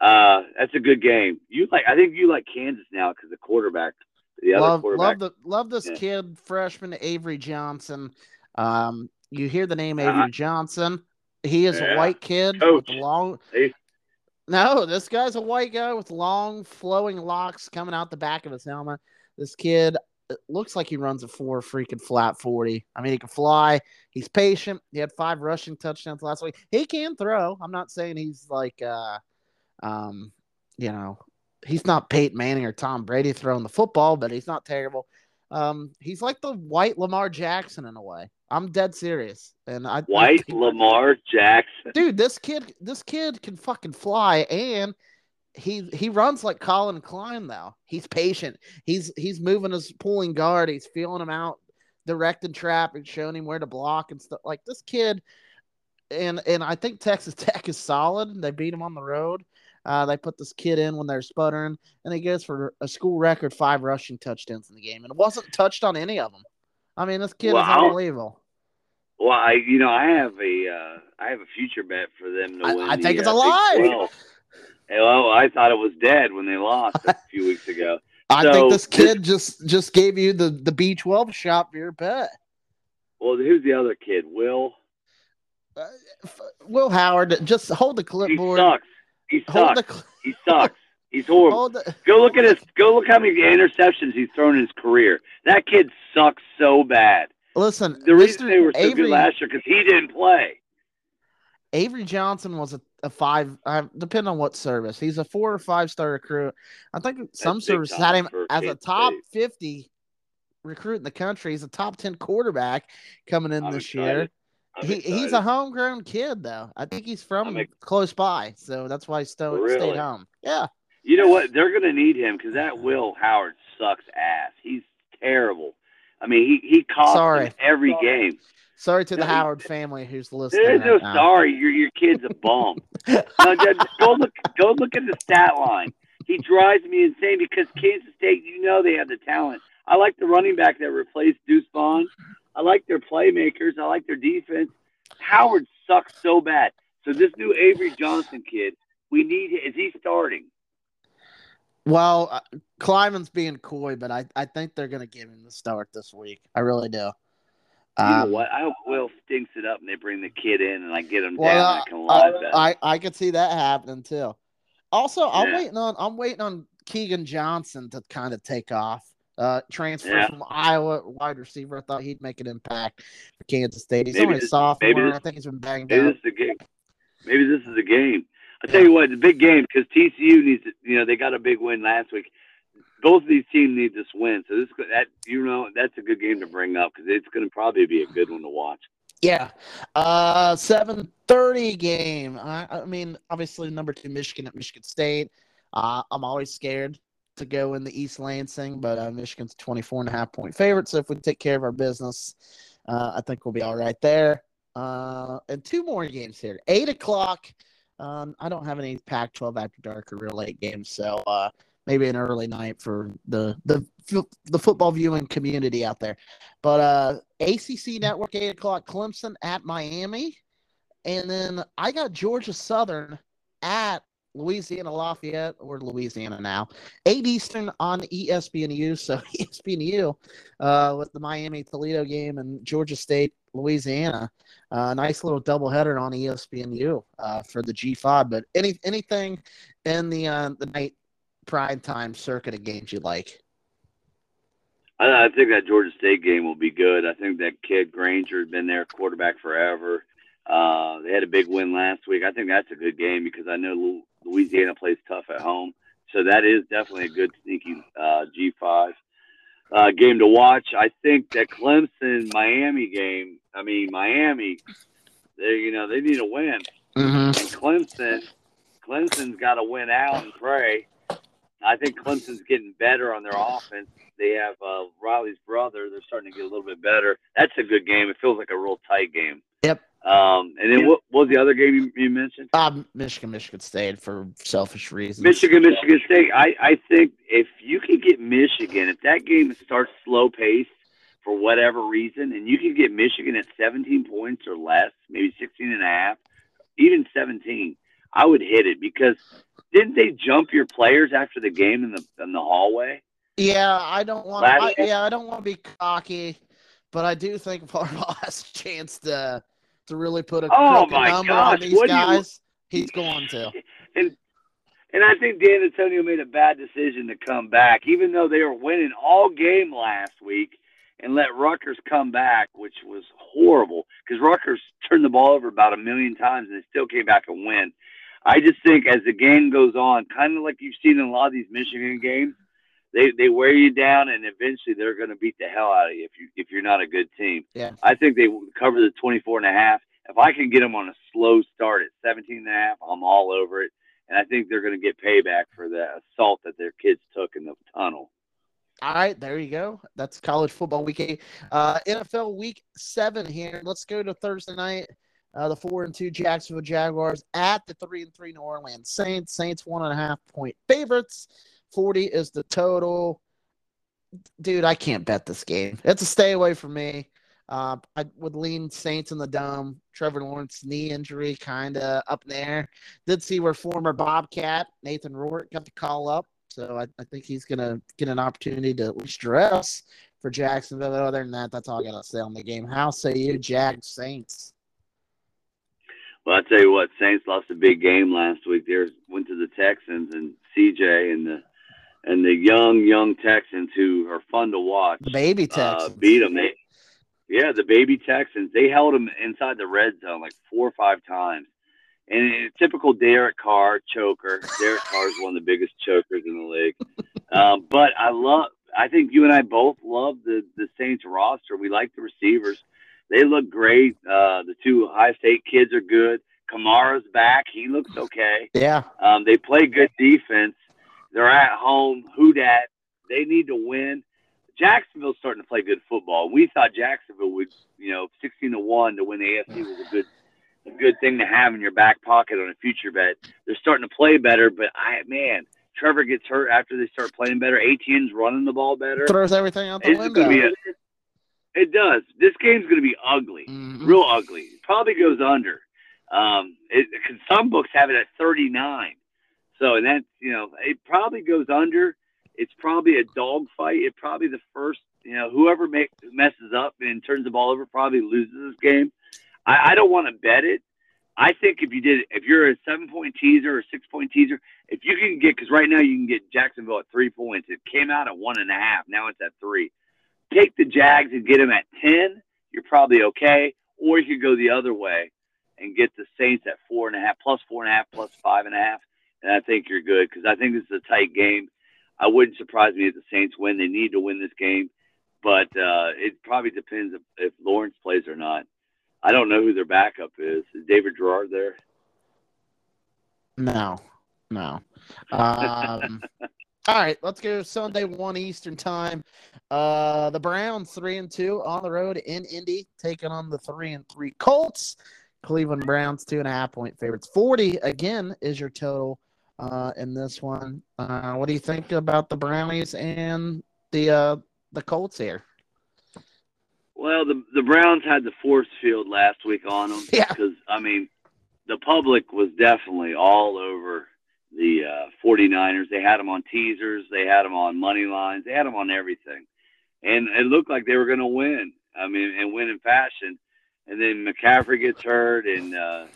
Uh, that's a good game. You like? I think you like Kansas now because the quarterback. The other love, quarterback. love the love this Yeah. kid freshman Avery Johnson. Um, you hear the name Avery Uh-huh. Johnson? He is a white kid Coach. with long. Hey. No, this guy's a white guy with long flowing locks coming out the back of his helmet. This kid it looks like he runs a four freaking flat forty. I mean, he can fly. He's patient. He had five rushing touchdowns last week. He can throw. I'm not saying he's like, uh, um, you know, he's not Peyton Manning or Tom Brady throwing the football, but he's not terrible. Um, he's like the white Lamar Jackson in a way. I'm dead serious, and I I White <laughs> Lamar Jackson. dude this kid this kid can fucking fly and he he runs like collin klein though he's patient he's he's moving his pulling guard he's feeling him out directing traffic showing him where to block and stuff like this kid and and i think texas <laughs> tech is solid they beat him on the road uh, they put this kid in when they're sputtering and he goes for a school record five rushing touchdowns in the game and wasn't touched on any of them i mean this kid is Wow. unbelievable Well, I you know I have a uh, I have a future bet for them to I- win. I the, think it's uh, Big alive. 12. Hey, Well, I thought it was dead when they lost a few weeks ago. <laughs> I So, think this this- kid just just gave you the the B12 shot for your bet. Well, who's the other kid? Will. Uh, Will Howard, just hold the clipboard. He sucks. He sucks. cl- He sucks. He's horrible. the. Go look at his. Go look how many interceptions he's thrown in his career. That kid sucks so bad. Listen, The reason Mr. they were so Avery, good last year because he didn't play. Avery Johnson was a, a five, uh, depending on what service. He's a four or five star recruit. I think some big services had him as a top State. 50 recruit in the country. He's a top 10 quarterback coming in I'm this excited. year. I'm He, he's a homegrown kid, though. I think he's from ex- close by, so that's why he sto- Really? stayed home. Yeah. You know what? They're going to need him because that Will Howard sucks ass. He's terrible. I mean, he he costs Sorry. them every game. Sorry to the No, he- Howard family who's listening. There's no right now. sorry. Your your kid's a bum. <laughs> no, just go look go look at the stat line. He drives me insane because Kansas State, you know, they have the talent. I like the running back that replaced Deuce Vaughn. I like their playmakers. I like their defense. Howard sucks so bad. So this new Avery Johnson kid, we need. Is he starting? Well, uh, Klieman's being coy, but I, I think they're going to give him the start this week. I really do. You Um, know what? I hope Will stinks it up and they bring the kid in and I get him Well, down. uh, I can live bet. I, I could see that happening too. Also, I'm waiting on I'm waiting on Keagan Johnson to kind of take off. Uh, transfer Yeah. from Iowa, wide receiver. I thought he'd make an impact for Kansas State. He's Maybe only this- sophomore. maybe this- I think he's been banged Maybe this is a game. Maybe this is a game. I tell you what, it's a big game because TCU needs. To, you know, they got a big win last week. Both of these teams need this win, so this that you know that's a good game to bring up because it's going to probably be a good one to watch. Yeah. Uh, seven thirty game. I, I mean, obviously number two Michigan at Michigan State. Uh, I'm always scared to go in the East Lansing, but uh, Michigan's 24 and a half point favorite. So if we take care of our business, uh, I think we'll be all right there. Uh, and two more games here. Eight o'clock. Um, I don't have any Pac-12 after dark or real late games, so uh, maybe an early night for the the the football viewing community out there. But uh, ACC Network, 8 o'clock, Clemson at Miami. And then I got Georgia Southern at Louisiana Lafayette, or Louisiana now. 8 Eastern on ESPNU. So <laughs> ESPNU uh, with the Miami Toledo game and Georgia State, Louisiana. Uh, nice little doubleheader on ESPNU uh, for the G5. But any anything in the uh, the night prime time circuit of games you like? I, I think that Georgia State game will be good. I think that kid Grainger has been their quarterback forever. Uh, they had a big win last week. I think that's a good game because I know Louisiana plays tough at home. So that is definitely a good sneaky uh, G5 uh, game to watch. I think that Clemson Miami game. I mean Miami, they you know they need a win. Mm-hmm. And Clemson, Clemson's got to win out and pray. I think Clemson's getting better on their offense. They have uh, Riley's brother. They're starting to get a little bit better. That's a good game. It feels like a real tight game. Yep. Um, and then what, what was the other game you, you mentioned? Um, Michigan, Michigan State for selfish reasons. Michigan, Michigan State. I, I think if you can get Michigan, if that game starts slow paced for whatever reason, and you can get Michigan at 17 points or less, maybe 16 and a half, even 17, I would hit it because didn't they jump your players after the game in the in the hallway? Yeah, I don't want. I, yeah, I don't want to be cocky, but I do think Harbaugh has a chance to to really put a oh number gosh, on these guys, you... he's going to. <laughs> And and I think Dantonio made a bad decision to come back, even though they were winning all game last week, and let Rutgers come back, which was horrible because Rutgers turned the ball over about a million times and they still came back and win. I just think as the game goes on, kind of like you've seen in a lot of these Michigan games, they they wear you down and eventually they're going to beat the hell out of you if you if you're not a good team. Yeah. I think they cover the 24 and a half. If I can get them on a slow start at 17 and a half, I'm all over it. And I think they're going to get payback for the assault that their kids took in the tunnel. All right, there you go. That's college football week eight. Uh, NFL week seven here. Let's go to Thursday night. Uh, the four and two Jacksonville Jaguars at the three and three New Orleans Saints. Saints one and a half point favorites. 40 is the total. Dude, I can't bet this game. It's a stay away from me. Uh, I would lean Saints in the dome. Trevor Lawrence knee injury kind of up there. Did see where former Bobcat Nathan Rourke got the call up, so I, I think he's gonna get an opportunity to at least dress for Jacksonville. Other than that, that's all I gotta say on the game. How say you, Jag Saints? Well, I tell you what, Saints lost a big game last week. They went to the Texans and CJ and the and the young young Texans who are fun to watch. The baby Texans uh, beat them. They, yeah, the baby Texans. They held them inside the red zone like four or five times. And a typical Derek Carr choker. Derek Carr is one of the biggest chokers in the league. um, but I love. I think you and I both love the the Saints roster. We like the receivers. They look great. Uh, the two Ohio State kids are good. Kamara's back. He looks okay. Yeah. Um, they play good defense. They're at home. Who dat? They need to win. Jacksonville's starting to play good football. We thought Jacksonville would, you know, sixteen to one to win the AFC was a good, a good thing to have in your back pocket on a future bet. They're starting to play better, but I, man, Trevor gets hurt after they start playing better. Etienne's running the ball better. Throws everything out the it's window. A, it does. This game's going to be ugly, mm-hmm. real ugly. It probably goes under. Um, it, some books have it at 39. So, and that's, you know, it probably goes under. It's probably a dog fight. It probably the first, you know, whoever make, messes up and turns the ball over probably loses this game. I, I don't want to bet it. I think if you did, if you're a seven point teaser or six point teaser, if you can get, because right now you can get Jacksonville at three points. It came out at one and a half. Now it's at three. Take the Jags and get them at 10. You're probably okay. Or you could go the other way and get the Saints at four and a half, plus four and a half, plus five and a half. And I think you're good because I think this is a tight game. I wouldn't surprise me if the Saints win. They need to win this game, but uh, it probably depends if, if Lawrence plays or not. I don't know who their backup is. Is David Garrard there? No, no. <laughs> Um, all right, let's go Sunday one Eastern time. Uh, the Browns three and two on the road in Indy, taking on the three and three Colts. Cleveland Browns two and a half point favorites. Forty again is your total uh, in this one. Uh, what do you think about the Brownies and the uh, the Colts here? Well, the the Browns had the force field last week on them. <laughs> Yeah. Because I mean, the public was definitely all over the uh, 49ers. They had them on teasers. They had them on money lines. They had them on everything, and it looked like they were going to win. I mean, and win in fashion. And then McCaffrey gets hurt, and uh,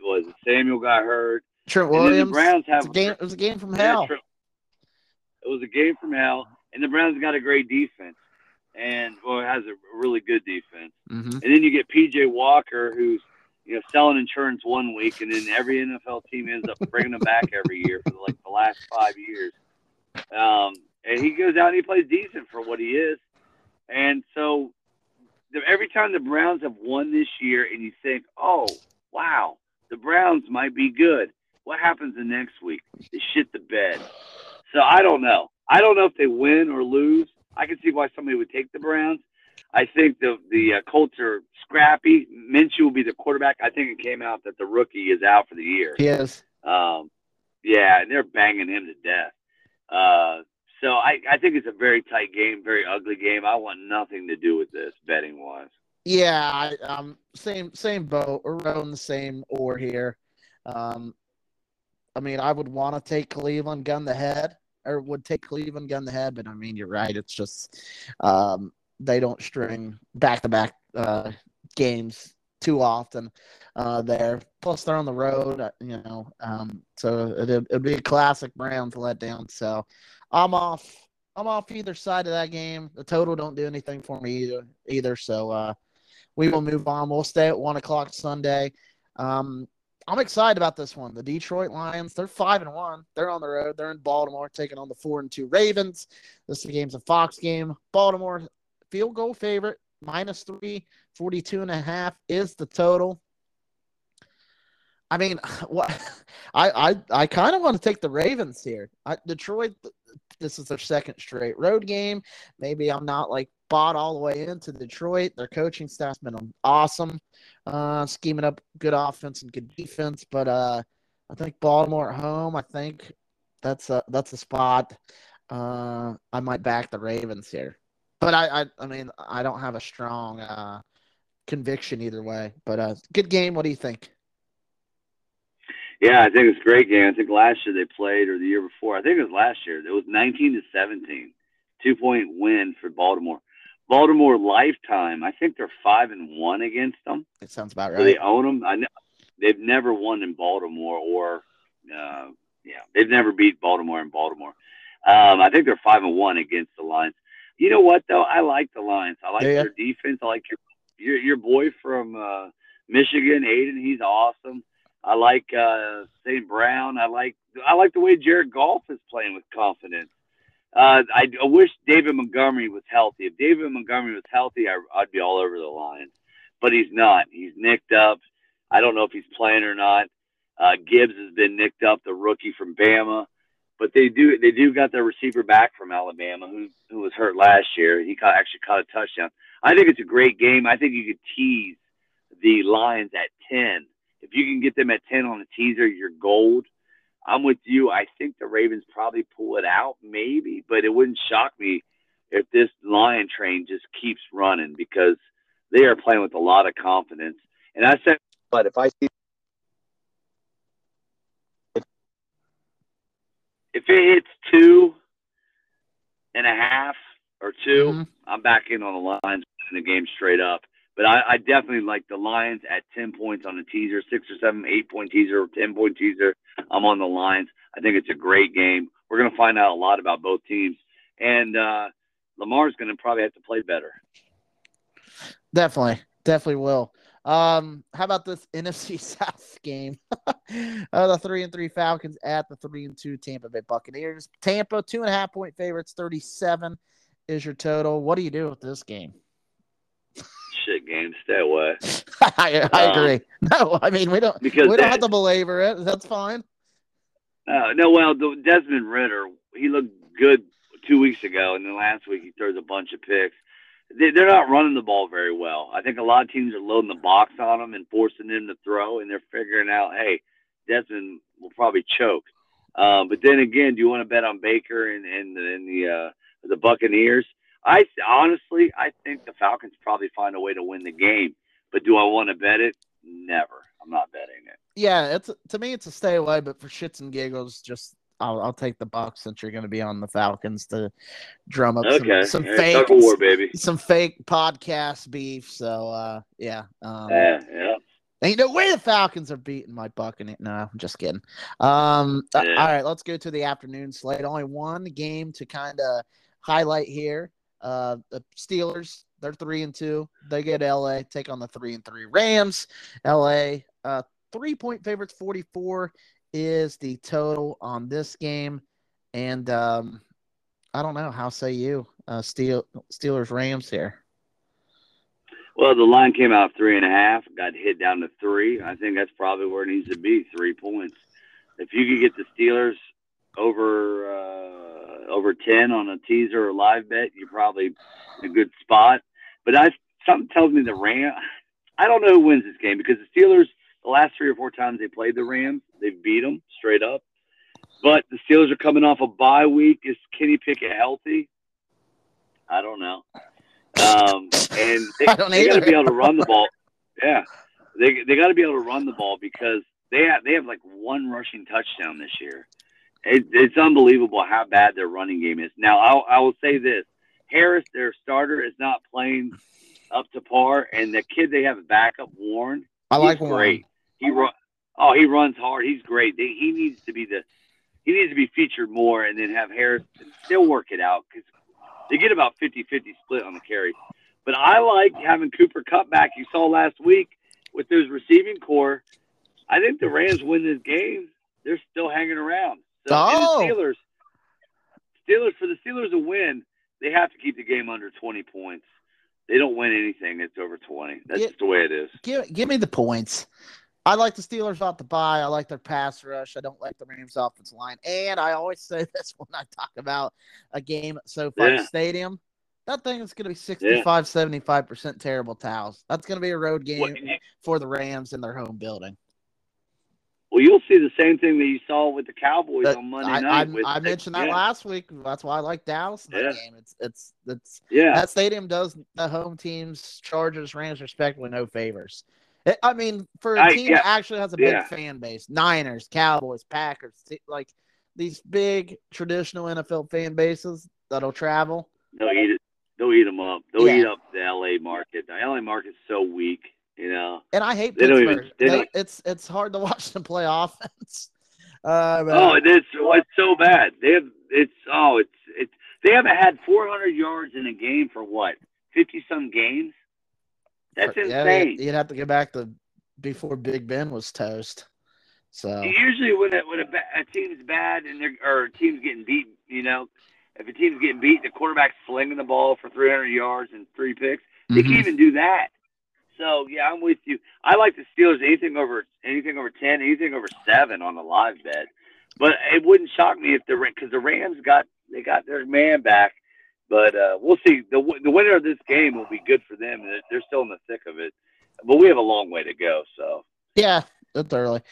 was Samuel got hurt. Trent Williams. the Browns have a game, it was a game from hell. It was a game from hell, and the Browns got a great defense, and well, it has a really good defense. Mm-hmm. And then you get PJ Walker, who's you know, selling insurance one week, and then every NFL team ends up bringing them back every year for like the last five years. Um, and he goes out and he plays decent for what he is. And so the, every time the Browns have won this year, and you think, oh, wow, the Browns might be good. What happens the next week? They shit the bed. So I don't know. I don't know if they win or lose. I can see why somebody would take the Browns. I think the the uh, Colts are scrappy. Minshew will be the quarterback. I think it came out that the rookie is out for the year. He is. Um, yeah, and they're banging him to death. Uh, so I, I think it's a very tight game, very ugly game. I want nothing to do with this betting wise. Yeah, I, um, same same boat. We're rowing the same oar here. Um, I mean, I would want to take Cleveland gun the head, or would take Cleveland gun the head, but I mean, you're right. It's just um, they don't string back to back games too often uh, there. Plus, they're on the road, uh, you know, um, so it'd, it'd be a classic Browns letdown. So I'm off. I'm off either side of that game. The total don't do anything for me either. Either. So uh, we will move on. We'll stay at one o'clock Sunday. Um, I'm excited about this one. The Detroit Lions, they're five and one. They're on the road. They're in Baltimore, taking on the four and two Ravens. This game's a Fox game. Baltimore field goal favorite, minus three, 42 and a half is the total. I mean, <laughs> what I I, I kind of want to take the Ravens here. I, Detroit, this is their second straight road game. Maybe I'm not like bought all the way into Detroit. Their coaching staff's been awesome, uh, scheming up good offense and good defense. But uh, I think Baltimore at home. I think that's a that's a spot. Uh, I might back the Ravens here, but I I, I mean I don't have a strong uh, conviction either way. But uh, good game. What do you think? Yeah, I think it's a great game. I think last year they played, or the year before. I think it was last year. It was 19 to 17, two point win for Baltimore. Baltimore lifetime. I think they're five and one against them. It sounds about right. So they own them. I know they've never won in Baltimore, or uh, yeah, they've never beat Baltimore in Baltimore. Um, I think they're five and one against the Lions. You know what though? I like the Lions. I like yeah. their defense. I like your your, your boy from uh, Michigan, Aidan. He's awesome. I like uh, St. Brown. I like I like the way Jared Goff is playing with confidence. Uh, I, I wish David Montgomery was healthy. If David Montgomery was healthy, I, I'd be all over the Lions. But he's not. He's nicked up. I don't know if he's playing or not. Uh, Gibbs has been nicked up, the rookie from Bama. But they do they do got their receiver back from Alabama, who who was hurt last year. He caught, actually caught a touchdown. I think it's a great game. I think you could tease the Lions at ten if you can get them at 10 on a teaser, you're gold. I'm with you. I think the Ravens probably pull it out, maybe, but it wouldn't shock me if this Lion train just keeps running because they are playing with a lot of confidence. And I said, but if I see if it hits two and a half or 2 mm-hmm. I'm back in on the lines in the game straight up. But I, I definitely like the Lions at 10 points on a teaser, six or seven, eight point teaser, 10 point teaser. I'm on the Lions. I think it's a great game. We're going to find out a lot about both teams. And uh, Lamar's going to probably have to play better. Definitely. Definitely will. Um, how about this <laughs> NFC South game? <laughs> uh, the three and three Falcons at the three and two Tampa Bay Buccaneers. Tampa two and a half point favorites, thirty seven is your total. What do you do with this game? shit game. Stay away. <laughs> I, I um, agree. No, I mean we don't because we don't have to belabor it. That's fine. Uh, no, well, the, Desmond Ridder, he looked good two weeks ago, and then last week he throws a bunch of picks. They, they're not running the ball very well. I think a lot of teams are loading the box on them and forcing them to throw, and they're figuring out, hey, Desmond will probably choke. Um, but then again, do you want to bet on Baker and and, and the uh, the Buccaneers? I honestly, I think the Falcons probably find a way to win the game. But do I want to bet it? Never. I'm not betting it. Yeah, it's to me, it's a stay away. But for shits and giggles, just I'll, I'll take the Bucks since you're going to be on the Falcons to drum up okay. some, some fake war, baby. <laughs> some fake podcast beef. So uh, yeah, um, yeah, yeah. Ain't no way the Falcons are beating my Buccaneers. No, I'm just kidding. Um, yeah. all right, let's go to the afternoon slate. Only one game to kind of highlight here. Uh, the Steelers They're three and two. They get LA take on the three and three Rams. LA uh, three point favorites. Forty four is the total on this game, and um, I don't know. How say you? Uh, Steel Steelers Rams here. Well, the line came out three and a half, got hit down to three. I think that's probably where it needs to be, three points. If you could get the Steelers over uh, over ten on a teaser or live bet, you're probably in a good spot. But I something tells me the Ram. I don't know who wins this game because the Steelers, the last three or four times they played the Rams, they beat them straight up. But the Steelers are coming off a bye week. Is Kenny Pickett healthy? I don't know. Um, and they, <laughs> they got to be able to run the ball. Yeah, they they got to be able to run the ball because they have they have like one rushing touchdown this year. It, it's unbelievable how bad their running game is. Now I'll, I will say this: Harris, their starter, is not playing up to par, and the kid they have a backup, Warren, I like great. He run. Oh, he runs hard. He's great. He needs to be the he needs to be featured more, and then have Harris still work it out because they get about 50-50 split on the carries. But I like having Cooper Kupp back. You saw last week with those receiving corps. I think the Rams win this game. They're still hanging around. So, oh. the Steelers, Steelers for the Steelers to win, they have to keep the game under 20 points. They don't win anything that's over 20. That's just the way it is. Give, give me the points. I like the Steelers off the bye. I like their pass rush. I don't like the Rams offensive line. And I always say <laughs> this when I talk about a game at SoFi yeah. Stadium. That thing is going to be 65, yeah. 75% terrible towels. That's going to be a road game what, for the Rams in their home building. Well, you'll see the same thing that you saw with the Cowboys on Monday I, night. I, I mentioned that yeah. last week. That's why I like Dallas in that yeah. game. It's it's it's yeah. That stadium does the home teams, Chargers, Rams, respectively, no favors. It, I mean, for a team yeah. that actually has a big fan base, Niners, Cowboys, Packers, like these big traditional NFL fan bases that'll travel. They'll eat it. They'll eat them up. They'll eat up the LA market. The LA market's so weak you know. And I hate they Pittsburgh. Even, they, it's it's hard to <laughs> watch them play offense. <laughs> Uh, oh, it's it's so bad. They have it's oh it's it's they haven't had 400 yards in a game for what 50 some games. That's yeah, insane. You'd have to go back to before Big Ben was toast. So usually when a, when a, a team's bad and they're or a team's getting beat, you know, if a team's getting beat, the quarterback's slinging the ball for 300 yards and three picks. They mm-hmm. can't even do that. So yeah, I'm with you. I like the Steelers anything over anything over ten, anything over seven on the live bet. But it wouldn't shock me if the because the Rams got they got their man back. But uh, we'll see. the The winner of this game will be good for them. They're still in the thick of it, but we have a long way to go. So yeah, that's early.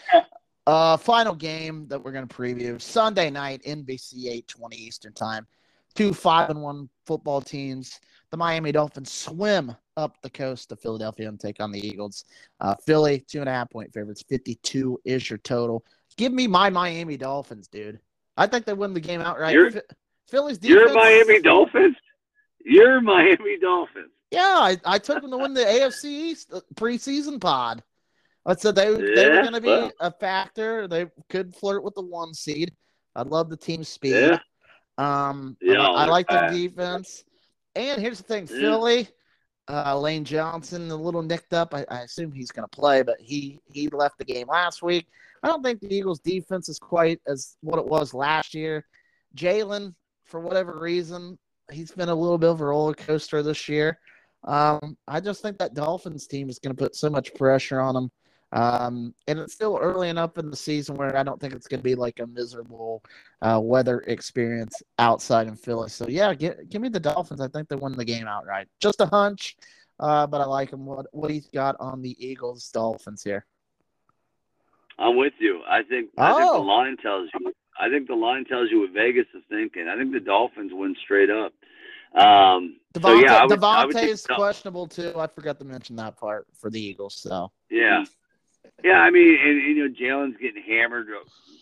Uh, final game that we're going to preview Sunday night, NBC eight twenty Eastern time. Two five and one football teams. The Miami Dolphins swim up the coast to Philadelphia and take on the Eagles. Uh, Philly, two and a half point favorites. 52 is your total. Give me my Miami Dolphins, dude. I think they win the game outright. You're, Philly's defense. You're Miami <laughs> Dolphins? You're Miami Dolphins. Yeah, I, I took them to win the AFC East uh, preseason pod. I said they, yeah, they were going to be well. a factor. They could flirt with the one seed. I love the team speed. Yeah. Um, yeah, I, I like the defense. And here's the thing, Philly, uh, Lane Johnson a little nicked up. I, I assume he's going to play, but he he left the game last week. I don't think the Eagles' defense is quite as what it was last year. Jalen, for whatever reason, he's been a little bit of a roller coaster this year. Um, I just think that Dolphins team is going to put so much pressure on him. Um, and it's still early enough in the season where I don't think it's going to be like a miserable uh, weather experience outside in Philly. So yeah, give, give me the Dolphins. I think they won the game outright. Just a hunch, uh, but I like him. What what he's got on the Eagles Dolphins here. I'm with you. I think I think the oh. line tells you. I think the line tells you what Vegas is thinking. I think the Dolphins win straight up. Um, DeVonta, so yeah, DeVonta is questionable too. I forgot to mention that part for the Eagles. So yeah, yeah, I mean, and you know, Jalen's getting hammered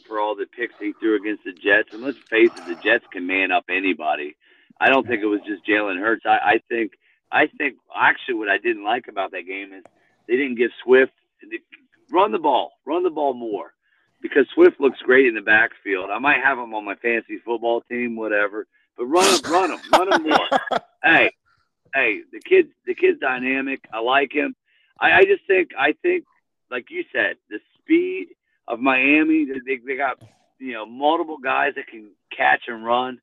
for all the picks he threw against the Jets. And let's face it, the Jets can man up anybody. I don't think it was just Jalen Hurts. I, I think, I think actually what I didn't like about that game is they didn't give Swift run the ball, run the ball more, because Swift looks great in the backfield. I might have him on my fantasy football team, whatever, but run him, run him, run him more. <laughs> hey, hey, the kid, the kid's dynamic. I like him. I, I just think, I think, like you said, the speed of Miami. They, they got you know multiple guys that can catch and run.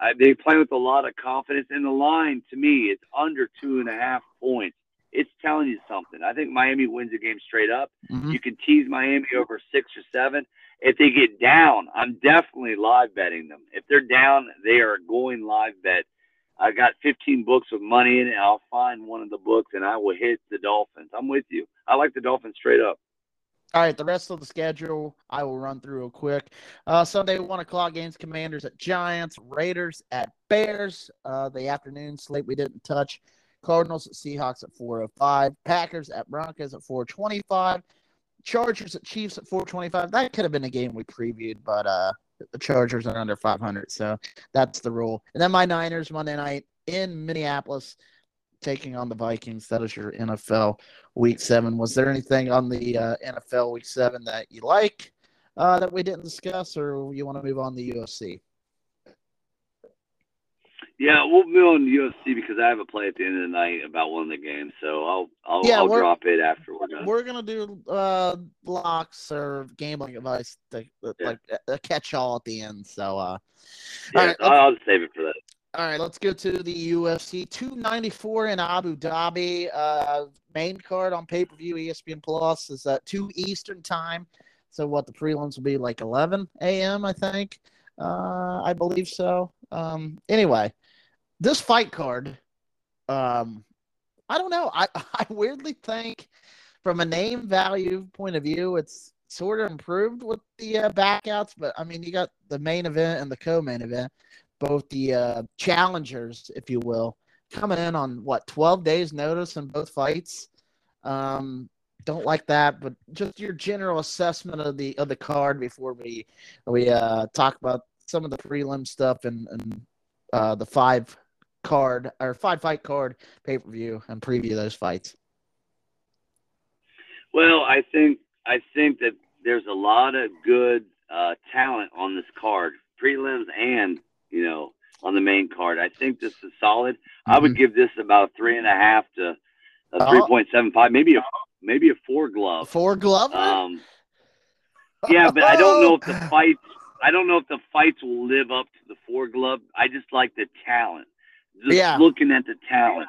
Uh, they play with a lot of confidence, and the line to me is under two and a half points. It's telling you something. I think Miami wins the game straight up. Mm-hmm. You can tease Miami over six or seven. If they get down, I'm definitely live betting them. If they're down, they are going live bet. I got 15 books with money in it. I'll find one of the books and I will hit the Dolphins. I'm with you. I like the Dolphins straight up. All right, the rest of the schedule I will run through real quick. Uh, Sunday, one o'clock games: Commanders at Giants, Raiders at Bears. Uh, the afternoon slate we didn't touch. Cardinals at Seahawks at 405. Packers at Broncos at 425. Chargers at Chiefs at 425. That could have been a game we previewed, but uh, the Chargers are under 500, so that's the rule. And then my Niners Monday night in Minneapolis taking on the Vikings. That is your NFL Week Seven. Was there anything on the uh, NFL Week Seven that you like uh, that we didn't discuss, or you want to move on to the UFC? Yeah, we'll be on UFC because I have a play at the end of the night about one of the games, so I'll I'll, yeah, I'll drop it after we're done. We're gonna do uh, locks or gambling advice, to, yeah. like a catch all at the end. So, uh, yeah, right, I'll save it for that. All right, let's go to the UFC 294 in Abu Dhabi. Uh, main card on pay per view ESPN Plus is at 2 Eastern time. So, what the prelims will be like 11 a.m., I think. Uh, I believe so. Um, anyway, this fight card, um, I don't know. I, <laughs> I weirdly think, from a name value point of view, it's sort of improved with the uh, backouts. But I mean, you got the main event and the co main event both the uh, challengers, if you will, coming in on what 12 days notice in both fights. Um, don't like that, but just your general assessment of the of the card before we we uh, talk about some of the prelim stuff and and uh, the five card or five fight card pay per view and preview those fights. Well, I think I think that there's a lot of good uh, talent on this card, prelims and you know, on the main card. I think this is solid. Mm-hmm. I would mm-hmm. give this about three and a half to a oh. three point seven five, maybe a maybe a four glove. Four glove. Um, yeah, but I don't know if the <laughs> fights. I don't know if the fights will live up to the four glove. I just like the talent. Just yeah. looking at the talent.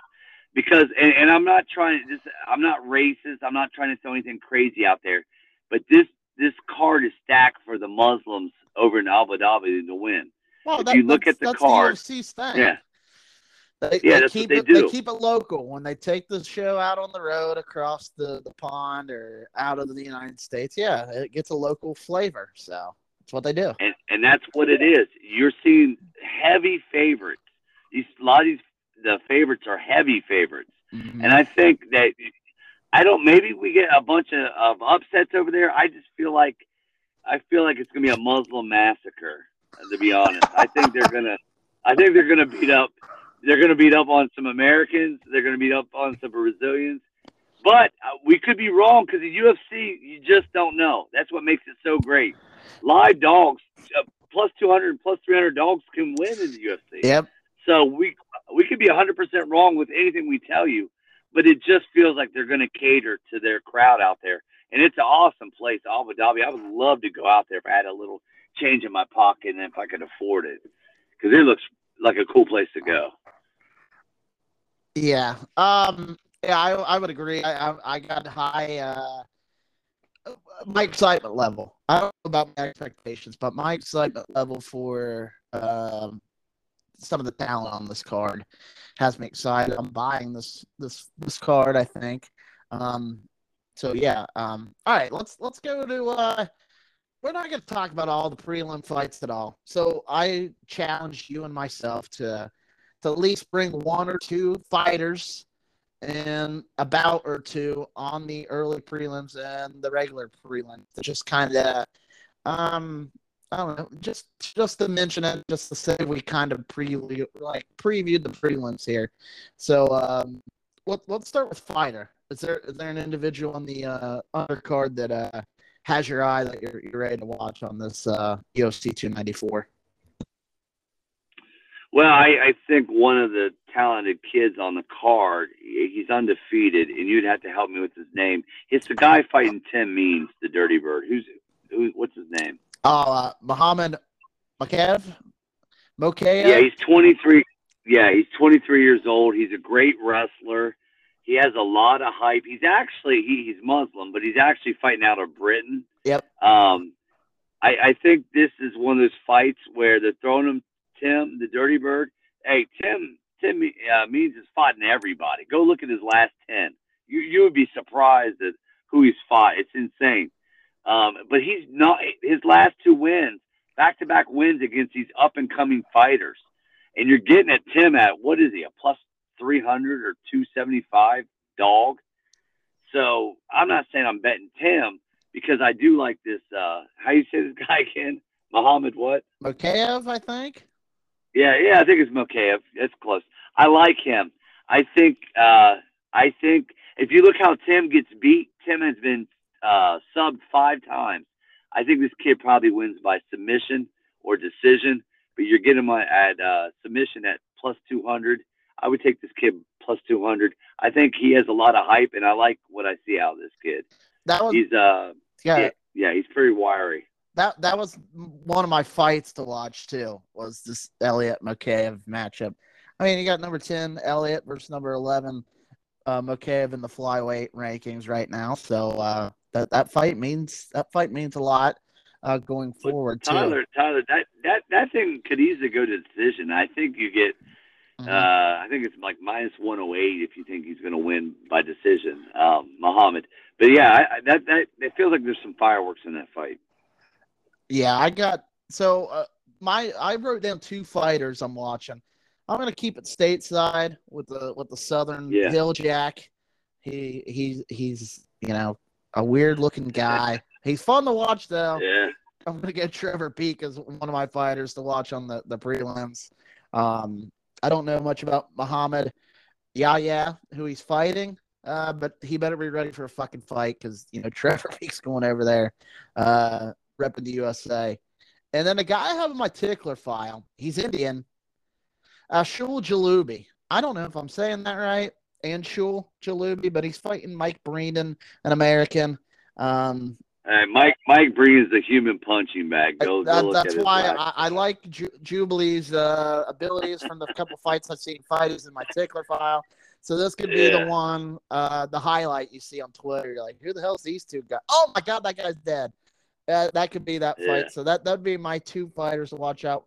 Because and, and I'm not trying to just I'm not racist. I'm not trying to throw anything crazy out there. But this this card is stacked for the Muslims over in Abu Dhabi to win. Well, if that, you look at the card, the thing. yeah, they, yeah, they keep it. They, they, keep it local when they take the show out on the road across the, the pond or out of the United States. Yeah, it gets a local flavor. So that's what they do. And and that's what it is. You're seeing heavy favorites. These a lot of these the favorites are heavy favorites, mm-hmm. and I think that I don't. Maybe we get a bunch of, of upsets over there. I just feel like I feel like it's gonna be a Muslim massacre to be honest. I think they're gonna, I think they're gonna beat up, they're gonna beat up on some Americans. They're gonna beat up on some Brazilians. But uh, we could be wrong because the UFC, you just don't know. That's what makes it so great. Live dogs, uh, plus 200, plus 300 dogs can win in the UFC. Yep. So we we could be 100% wrong with anything we tell you, but it just feels like they're going to cater to their crowd out there. And it's an awesome place, Abu Dhabi. I would love to go out there if I had a little change in my pocket and if I could afford it because it looks like a cool place to go. Yeah. Um. Yeah, I, I would agree. I, I, I got high uh, my excitement level. I don't know about my expectations, but my excitement level for um, some of the talent on this card has me excited. I'm buying this this this card. I think. Um. So yeah. Um. All right. Let's let's go to uh we're not going to talk about all the prelim fights at all. So I challenge you and myself to to at least bring one or two fighters and a bout or two on the early prelims and the regular prelims just kind of um I don't know, just just to mention it, just to say we kind of pre like previewed the prelims here. So um, let, let's start with fighter. Is there is there an individual on the uh, undercard that uh, has your eye that you're, you're ready to watch on this uh, UFC 294? Well, I, I think one of the talented kids on the card, he's undefeated, and you'd have to help me with his name. It's the guy fighting Tim Means, the Dirty Bird. Who's who? What's his name? Oh, uh, Muhammad Mokaev. Mokaev. Yeah, he's 23. Yeah, he's 23 years old. He's a great wrestler. He has a lot of hype. He's actually he, he's Muslim, but he's actually fighting out of Britain. Yep. Um, I, I think this is one of those fights where they're throwing him Tim, the Dirty Bird. Hey, Tim, Tim uh, means has fought in everybody. Go look at his last ten. You you would be surprised at who he's fought. It's insane. Um, but he's not his last two wins, back to back wins against these up and coming fighters, and you're getting at Tim at what is he a plus three hundred or two seventy five dog. So I'm not saying I'm betting Tim because I do like this. Uh, how you say this <laughs> guy again? Muhammad what? Mokaev, I think. Yeah, yeah, I think it's Mokaev. That's close. I like him. I think uh, I think if you look how Tim gets beat, Tim has been uh, subbed five times. I think this kid probably wins by submission or decision, but you're getting him at uh, submission at plus 200. I would take this kid plus 200. I think he has a lot of hype, and I like what I see out of this kid. That was He's uh yeah. yeah, yeah he's pretty wiry. that that was one of my fights to watch too. Was this Elliott Mokaev matchup? I mean, you got number ten Elliott versus number eleven uh, in the flyweight rankings right now. So uh, that that fight means that fight means a lot uh, going But forward too. Tyler, Tyler, that that that thing could easily go to decision. I think you get. Mhm. Uh, I think it's like minus 108 if you think he's going to win by decision, um, Muhammad. But yeah, I, I, that that it feels like there's some fireworks in that fight. Yeah, I got so uh, my I wrote down two fighters I'm watching. I'm gonna keep it stateside with the with the Southern Yeah. Hill Jack. He he he's you know a weird looking guy. He's fun to watch though. Yeah, I'm gonna get Trevor Peek as one of my fighters to watch on the the prelims. Um, I don't know much about Muhammad. Yeah, who he's fighting. Uh, but he better be ready for a fucking fight because you know <laughs> Trevor Peek's going over there, uh, repping the USA. And then the guy I have in my tickler file, he's Indian. Ashul Jalubi. I don't know if I'm saying that right. And Shul Jalubi, but he's fighting Mike Breenan, an American. Um, uh, Mike Mike brings the human punching bag. Go, that- go that's why I, I like Ju- Jubilee's uh, abilities from the couple fights I've seen fight is in my tickler file. So this could be the one, uh, the highlight you see on Twitter. You're like, who the hell's these two guys? Oh my god, that guy's dead. Uh, that could be that Yeah. fight. So that that'd be my two fighters to watch out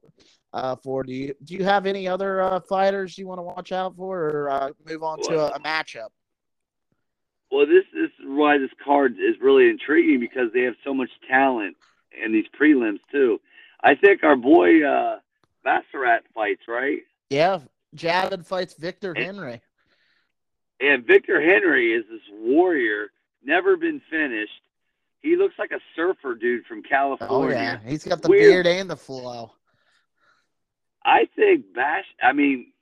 uh, for. Do you do you have any other uh, fighters you want to watch out for, or uh, move on to a, a matchup? Well, this, is why this card is really intriguing because they have so much talent in these prelims too. I think our boy uh, Basharat fights right, Yeah, Javid fights Victor Eh, Henry. and Victor Henry is this warrior, never been finished. He looks like a surfer dude from Oh California. yeah, he's got the Weird. beard and the flow. I think Bash. I mean,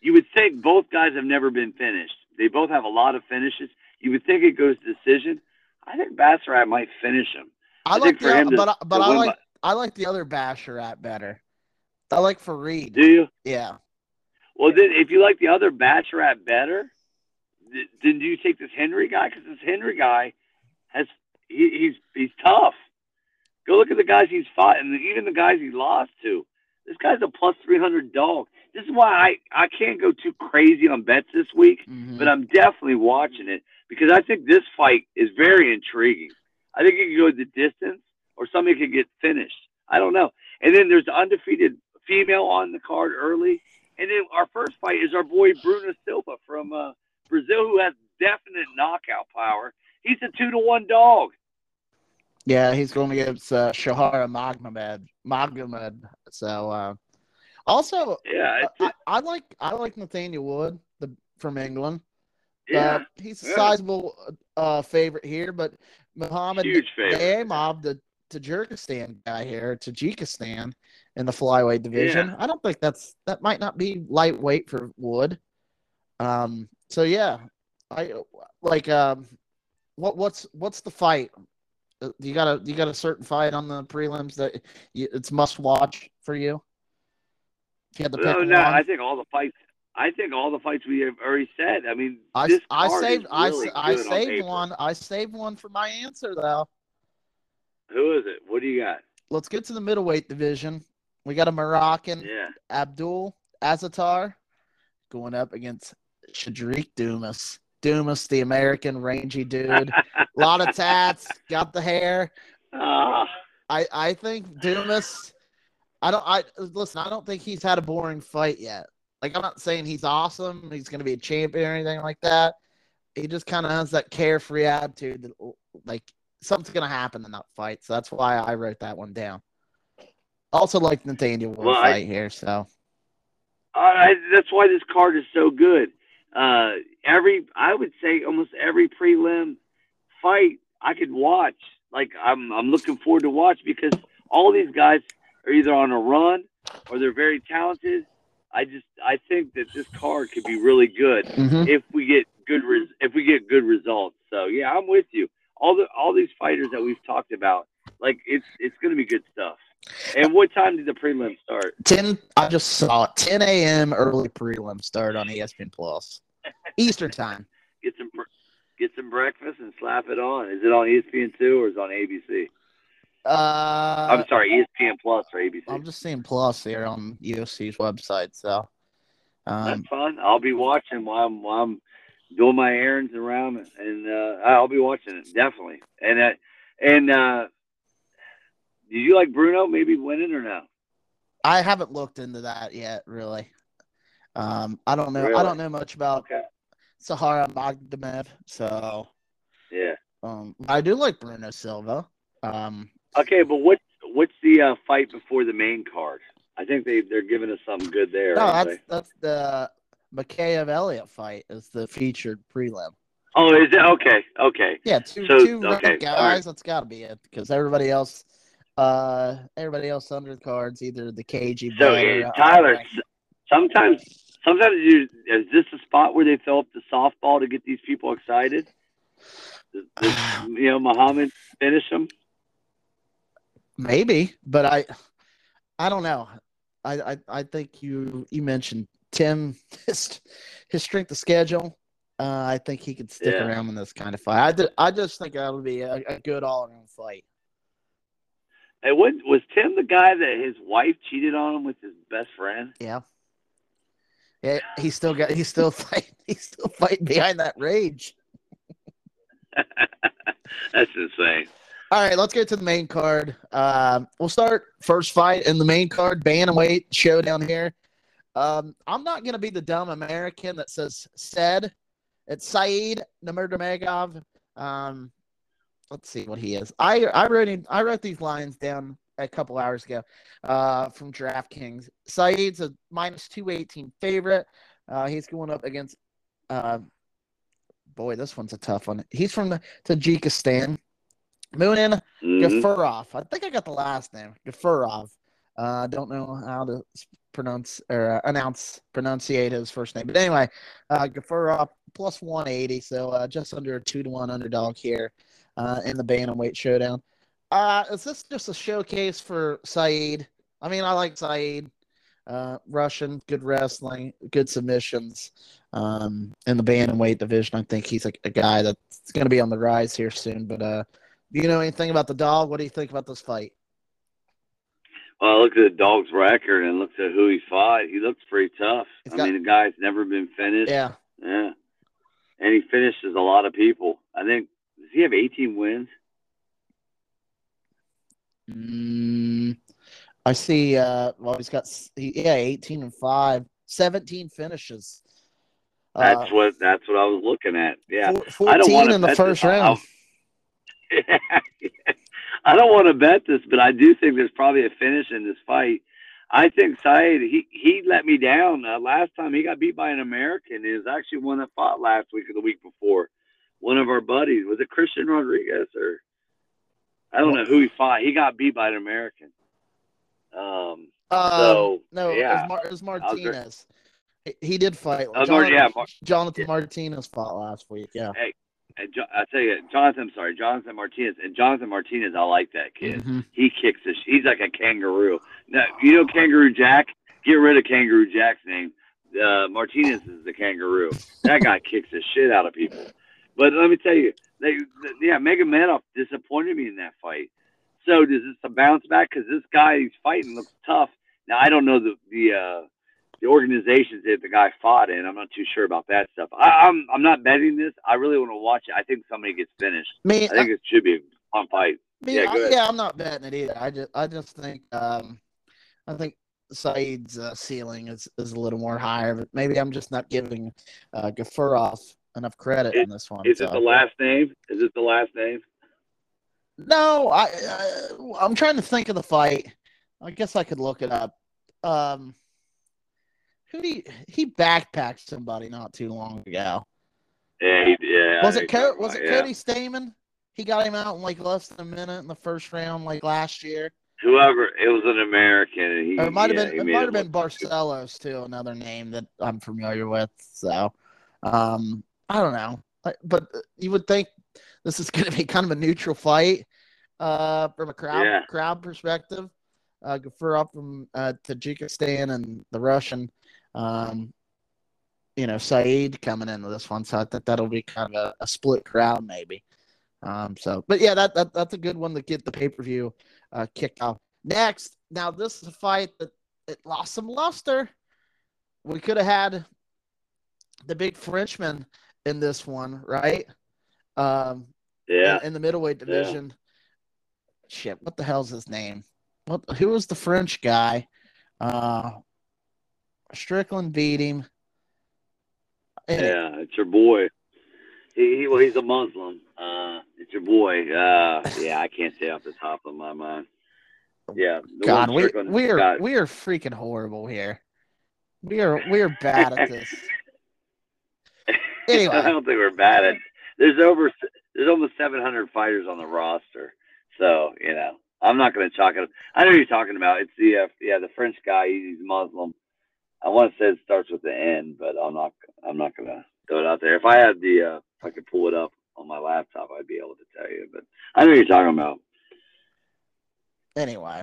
you would think both guys have never been finished. They both have a lot of finishes. You would think it goes to decision. I think Basharat might finish him. I, I like the, him to- but uh, I- but I like I like the other Basharat better. I like Fareed. Do you? Yeah. Well, then, if you like the other Bachelorette better, th- then do you take this Henry guy? Because this Henry guy has he, he's he's tough. Go look at the guys he's fought, and even the guys he lost to. This guy's a plus three hundred dog. This is why I I can't go too crazy on bets this week, Mhm. but I'm definitely watching it because I think this fight is very intriguing. I think it could go the distance, or somebody could get finished. I don't know. And then there's the undefeated female on the card early. And then our first fight is our boy Bruno Silva from uh, Brazil, who has definite knockout power. He's a two to one dog. Yeah, he's going against uh, Shahara Magmamed. Magmamed. So uh, also Yeah, I, I like I like Nathaniel Wood the, from England. yeah, Uh, he's a yeah. sizable uh, favorite here, but Muhammad huge the Tajikistan guy here, Tajikistan in the flyweight division. Yeah. I don't think that's that might not be lightweight for Wood. Um. So yeah, I like um. What what's what's the fight? Uh, You got a you got a certain fight on the prelims that you, it's must watch for you. If you had to pick No, one, no, I think all the fights. I think all the fights we have already said. I mean, I, I saved I, really s- I good on saved one. I saved one for my answer though. Who is it? What do you got? Let's get to the middleweight division. We got a Moroccan, Yeah. Abdul Azaitar, going up against Shadriq Dumas. Dumas, the American rangy dude. A lot of tats, got the hair. Ah, I, I think Dumas. I don't. I listen. I don't think he's had a boring fight yet. Like I'm not saying he's awesome. He's going to be a champion or anything like that. He just kind of has that carefree attitude. That, like something's going to happen in that fight. So that's why I wrote that one down. Also, like Nathaniel will Well, I- here. So I, that's why this card is so good. Uh, every, I would say, almost every prelim fight I could watch. Like I'm, I'm looking forward to watch because all these guys are either on a run or they're very talented. I just, I think that this card could be really good. Mhm. if we get good res- if we get good results. So yeah, I'm with you. All the all these fighters that we've talked about, like it's it's going to be good stuff. And what time did the prelim start? ten. I just saw it. 10 a.m. early prelim start on ESPN Plus, Eastern time. Get some get some breakfast and slap it on. Is it on ESPN two or is it on ABC? Uh, I'm sorry, ESPN Plus or ABC. I'm just seeing Plus here on UFC's website. So, um, That's fun. I'll be watching while I'm, while I'm doing my errands around, and uh, I'll be watching it definitely. And uh, and uh, did you like Bruno maybe winning or no? I haven't looked into that yet, really. Um, I don't know. I don't know much about Okay. Sahara Magdamev, so Yeah. um, I do like Bruno Silva. Um, Okay, but what's what's the uh, fight before the main card? I think they they're giving us something good there. no, that's they? that's the Elliott fight is the featured prelim. Oh, is it okay? Okay. Yeah, two So, two okay, guys. right. That's got to be it because everybody else, uh, everybody else under the cards either the KG. So uh, Tyler, sometimes sometimes you is this a spot where they fill up the softball to get these people excited? Does, does, <sighs> you know, Muhammad finish them. Maybe, but I, I don't know. I, I, I think you you mentioned Tim <laughs> his, his strength of schedule. Uh, I think he could stick Yeah. around in this kind of fight. I, ju- I just think that would be a, a good all around fight. Hey, what was Tim the guy that his wife cheated on him with his best friend? Yeah. Yeah, he still got he's still <laughs> fighting he's still fighting behind that rage. <laughs> That's insane. All right, let's get to the main card. Um, we'll start first fight in the main card, bantamweight showdown here. Um, I'm not gonna be the dumb American that says said. It's Saeed Nurmagomedov. Um, let's see what he is. I I wrote in, I wrote these lines down a couple hours ago uh, from DraftKings. Saeed's a minus two eighteen favorite. Uh, he's going up against. Uh, boy, this one's a tough one. He's from the Tajikistan. Munin Mhm. Gafurov. I think I got the last name. Gafurov. Uh, I don't know how to pronounce or uh, announce pronunciate his first name, but anyway, uh, Gafurov plus one eighty, so uh, just under a two to one underdog here uh, in the bantamweight showdown. Uh, is this just a showcase for Saeed? I mean, I like Saeed. Uh, Russian, good wrestling, good submissions. Um, in the bantamweight division, I think he's a, a guy that's going to be on the rise here soon. But uh, do you know anything about the dog? What do you think about this fight? Well, I looked at the dog's record and looked at who he fought. He looks pretty tough. I mean, the guy's never been finished. Yeah, Yeah. And he finishes a lot of people. I think, does he have 18 wins? Mm, I see. Uh, well, he's got yeah, eighteen and five, 17 finishes. That's Uh, what that's what I was looking at. Yeah. four- I don't want to in the first this. Round. <laughs> I don't want to bet this, but I do think there's probably a finish in this fight. I think Saeed he he let me down uh, last time. He got beat by an American. It was actually one that fought last week or the week before. One of our buddies was it Christian Rodriguez or I don't know who he fought. He got beat by an American. Um. Um, So no, yeah, it was, Mar- it was was Martinez. He, he did fight. Oh, Mar- yeah, Mar- Jonathan yeah. Martinez fought last week. Yeah. and jo- I tell you, Jonathan. I'm sorry, Jonathan Martinez. And Jonathan Martinez, I like that kid. Mhm. He kicks his. He's like a kangaroo. Now, you know Kangaroo Jack. get rid of Kangaroo Jack's name. Uh, Martinez is the kangaroo. That guy <laughs> kicks the shit out of people. But let me tell you, they, yeah, Magomedov disappointed me in that fight. So does this a bounce back? Because this guy he's fighting looks tough. Now I don't know the the uh, the organizations that the guy fought in. I'm not too sure about that stuff. I, am I'm, I'm not betting this. I really want to watch it. I think somebody gets finished. Me, I think I, it should be a fun fight. Yeah, I, yeah, I'm not betting it either. I just I just think um, I think Saeed's uh, ceiling is, is a little more higher, but maybe I'm just not giving uh, Gafurov enough credit it, in this one. Is so. it the last name? Is it the last name? No, I, I I'm trying to think of the fight. I guess I could look it up. Um, who he he backpacked somebody not too long ago. Yeah, he, yeah. Was it Co- was it yeah. Cody Stamann? He got him out in like less than a minute in the first round, like last year. Whoever it was an American. He, or it might have yeah, been it might have been Barcelos too, another name that I'm familiar with. So, um, I don't know, but you would think this is <laughs> going to be kind of a neutral fight uh, from a crowd yeah. crowd perspective. Uh, up from uh, Tajikistan and the Russian, um, you know, Saeed coming into this one, so I think that'll be kind of a, a split crowd maybe. Um, so, but yeah, that, that that's a good one to get the pay per view uh, kicked off. Next, now this is a fight that it lost some luster. We could have had the big Frenchman in this one, right? Um, yeah. In, in the middleweight division. Yeah. Shit, what the hell's his name? What? Who was the French guy? Uh, Strickland beat him. Yeah, it's your boy. He, he well, he's a Muslim. Uh, it's your boy. Uh, yeah, I can't say off the top of my mind. Yeah, God, we we are we are freaking horrible here. We are we are bad at this. <laughs> Anyway, I don't think we're bad at. There's over there's almost 700 fighters on the roster, so you know I'm not going to chalk it. up. I know you're talking about. It's the uh, yeah the French guy. He's Muslim. I want to say it starts with the N, but I'm not. I'm not going to throw it out there. If I had the, uh, if I could pull it up on my laptop, I'd be able to tell you. But I know you're talking about. Anyway,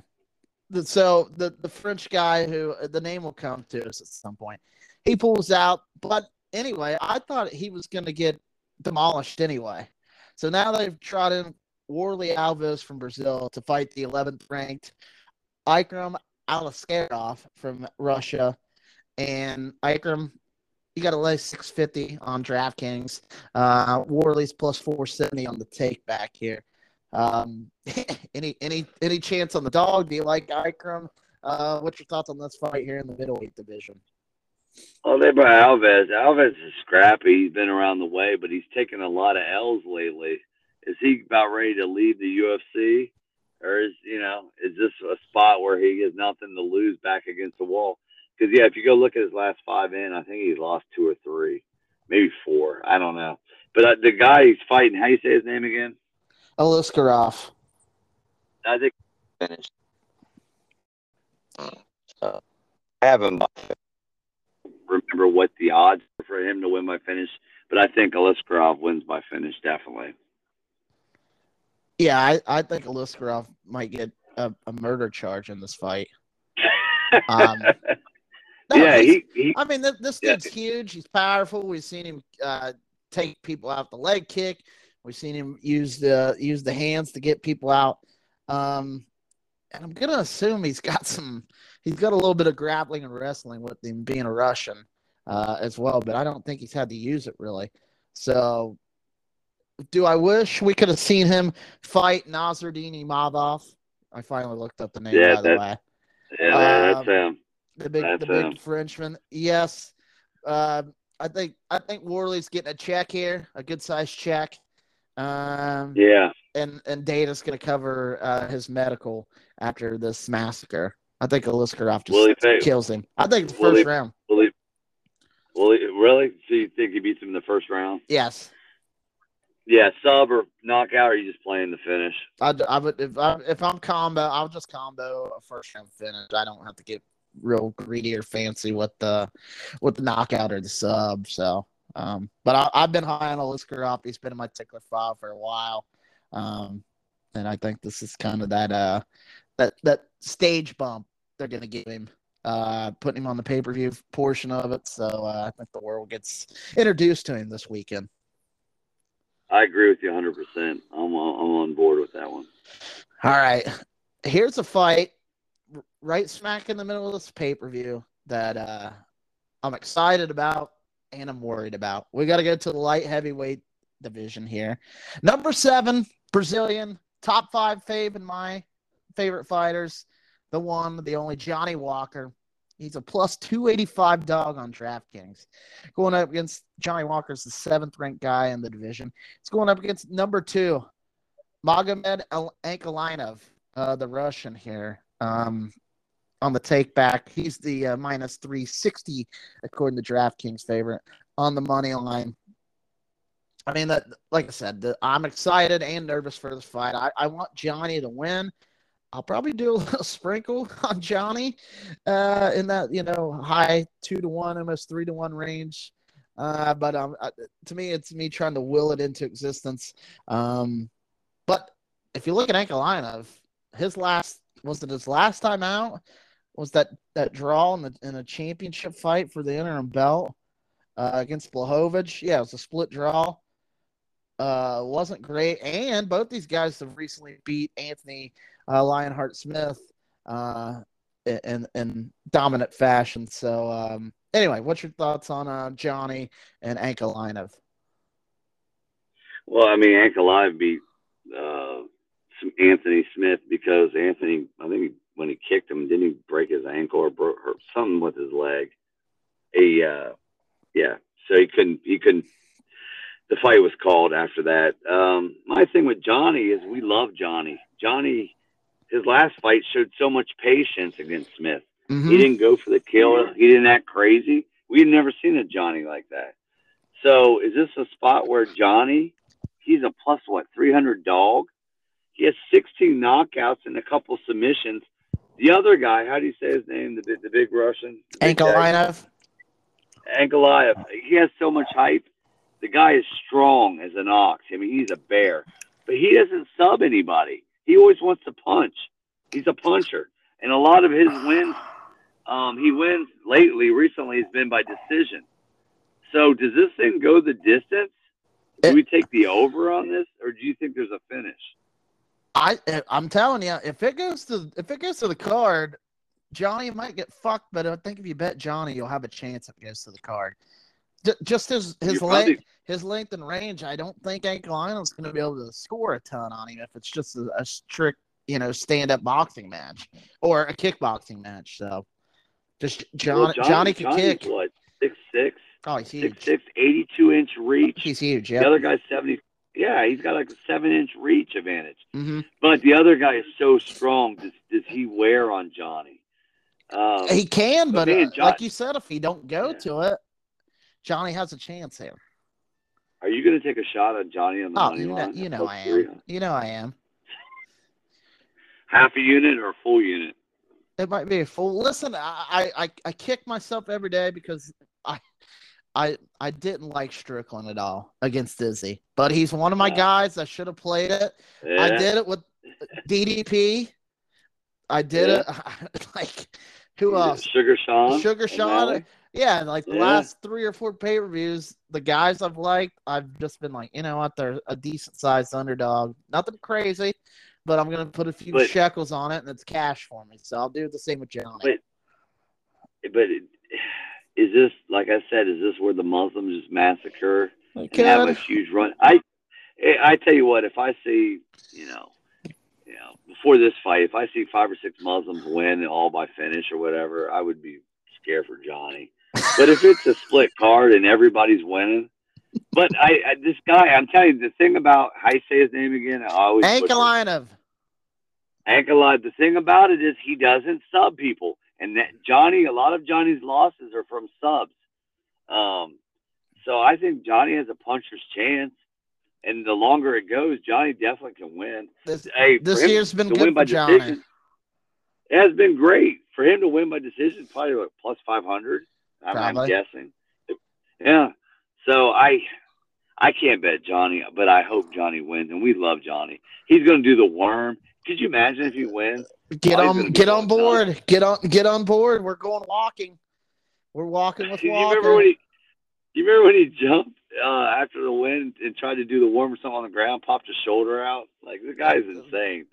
so the the French guy who the name will come to us at some point, he pulls out. But anyway, I thought he was going to get demolished anyway. So now they've trot in Warlley Alves from Brazil to fight the 11th ranked Ikram Aliskerov from Russia. And Ikram you got to lay 650 on DraftKings. Uh, Warlley's plus 470 on the take back here. Um, <laughs> any any any chance on the dog? Do you like Ikram? Uh, what's your thoughts on this fight here in the middleweight division? Well, they brought Alves. Alves is scrappy. He's been around the way, but he's taken a lot of L's lately. Is he about ready to leave the UFC, or is you know is this a spot where he has nothing to lose back against the wall? Because yeah, if you go look at his last five in, I think he's lost two or three, maybe four. I don't know. But uh, the guy he's fighting, how do you say his name again? Aliskerov. I think finished. So I have him. Remember what the odds for him to win by finish, but I think Aliskerov wins by finish definitely. Yeah, I, I think Aliskerov might get a, a murder charge in this fight. Um, <laughs> no, yeah, he, he, I mean, this, this yeah. dude's huge. He's powerful. We've seen him uh, take people out the leg kick. We've seen him use the use the hands to get people out. Um, and I'm gonna assume he's got some. He's got a little bit of grappling and wrestling with him being a Russian uh, as well, but I don't think he's had to use it really. So, do I wish we could have seen him fight Nassourdine Imavov? I finally looked up the name yeah, by the way. Yeah, um, that's him. The big, That's the big him. Frenchman. Yes, uh, I think I think Warlley's getting a check here, a good sized check. Um, yeah. And and Dana's going to cover uh, his medical after this massacre. I think Aliskerov just kills him. I think the first round. Will he, will he, really? So you think he beats him in the first round? Yes. Yeah, sub or knockout, or you just playing the finish? I, I would if I if I'm combo, I'll just combo a first round finish. I don't have to get real greedy or fancy with the with the knockout or the sub. So, um, but I, have been high on Aliskerov. He's been in my tickler file for a while, um, and I think this is kind of that uh that that stage bump they're gonna give him uh, putting him on the pay per view portion of it. So uh, I think the world gets introduced to him this weekend. I agree with you 100. percent I'm on, I'm on board with that one. All right, here's a fight right smack in the middle of this pay per view that uh, I'm excited about and I'm worried about. We got to go to the light heavyweight division here. Number seven, Brazilian, top five fave in my favorite fighters. The one, the only Johnny Walker. He's a plus 285 dog on DraftKings. Going up against Johnny Walker's the seventh ranked guy in the division. It's going up against number two, Magomed Ankalaev, uh, the Russian here. Um, on the take back. He's the uh, minus 360 according to DraftKings favorite on the money line. I mean that like I said, the, I'm excited and nervous for this fight. I, I want Johnny to win. I'll probably do a little <laughs> sprinkle on Johnny uh, in that you know high two to one, almost three to one range. Uh, but um, uh, to me, it's me trying to will it into existence. Um, but if you look at Ankalaev, his last was it his last time out? was that that draw in, the, in a championship fight for the interim belt uh, against Blachowicz. Yeah, it was a split draw. Uh, wasn't great, and both these guys have recently beat Anthony uh, Lionheart Smith uh, in in dominant fashion. So, um, anyway, what's your thoughts on uh, Johnny and Ankalaev? Well, I mean, Ankalaev beat uh, some Anthony Smith because Anthony, I think when he kicked him, didn't he break his ankle or broke or something with his leg? He, uh, yeah. So he couldn't. He couldn't. The fight was called after that. Um, my thing with Johnny is we love Johnny. Johnny, his last fight showed so much patience against Smith. Mm-hmm. He didn't go for the kill. He didn't act crazy. We had never seen a Johnny like that. So is this a spot where Johnny, he's a plus what, 300 dog? He has 16 knockouts and a couple submissions. The other guy, how do you say his name? The the big Russian. Ankalaev. Ankalaev. He has so much hype. The guy is strong as an ox. I mean, he's a bear, but he doesn't sub anybody. He always wants to punch. He's a puncher, and a lot of his wins, um, he wins lately. Recently, has been by decision. So, does this thing go the distance? Do we take the over on this, or do you think there's a finish? I I'm telling you, if it goes to if it goes to the card, Johnny might get fucked. But I think if you bet Johnny, you'll have a chance if it goes to the card. Just his his length his length and range, I don't think Ankalaev's going to be able to score a ton on him if it's just a, a strict you know stand up boxing match or a kickboxing match. So just John well, Johnny, Johnny can Johnny's kick. What six six? Oh, he's huge. Six, six, 82 inch reach. He's huge. Yeah. The other guy's 70, yeah, he's got like a seven inch reach advantage. Mm-hmm. But the other guy is so strong. Does, does he wear on Johnny? Um, he can, but, but man, uh, John, like you said, if he don't go yeah. to it, Johnny has a chance here. Are you going to take a shot at Johnny on the oh, money you know, line? You know I am. You know I am. Half a unit or a full unit? It might be a full. Listen, I, I I kick myself every day because I I I didn't like Strickland at all against Izzy, but he's one of my guys. I should have played it. Yeah. I did it with DDP. I did yeah. it <laughs> like who else? Sugar Sean. Sugar Sean. Yeah, like the yeah. last three or four pay per views, the guys I've liked, I've just been like, you know what, they're a decent sized underdog. Nothing crazy, but I'm gonna put a few but, shekels on it, and it's cash for me. So I'll do the same with Johnny. But, but is this like I said? Is this where the Muslims just massacre and have a huge run? I I tell you what, if I see you know, you know, before this fight, if I see five or six Muslims win all by finish or whatever, I would be scared for Johnny. But if it's a split card and everybody's winning, but I, I this guy, I'm telling you, the thing about I say his name again, I always Ankalaev. Ankalaev. The thing about it is he doesn't sub people. And that Johnny, a lot of Johnny's losses are from subs. Um, so I think Johnny has a puncher's chance. And the longer it goes, Johnny definitely can win. This, hey, this year's been good for Johnny. Decision, it has been great for him to win by decision. Probably like plus five hundred. I'm, I'm guessing. Yeah. So I, I can't bet Johnny, but I hope Johnny wins, and we love Johnny. He's going to do the worm could you imagine if he wins? Get Oh, on, get on board. Get on, get on board. We're going walking. We're walking with <laughs> you remember when he? You remember when he jumped uh, after the win and tried to do the warm something on the ground, popped his shoulder out? Like the guy's <laughs> insane.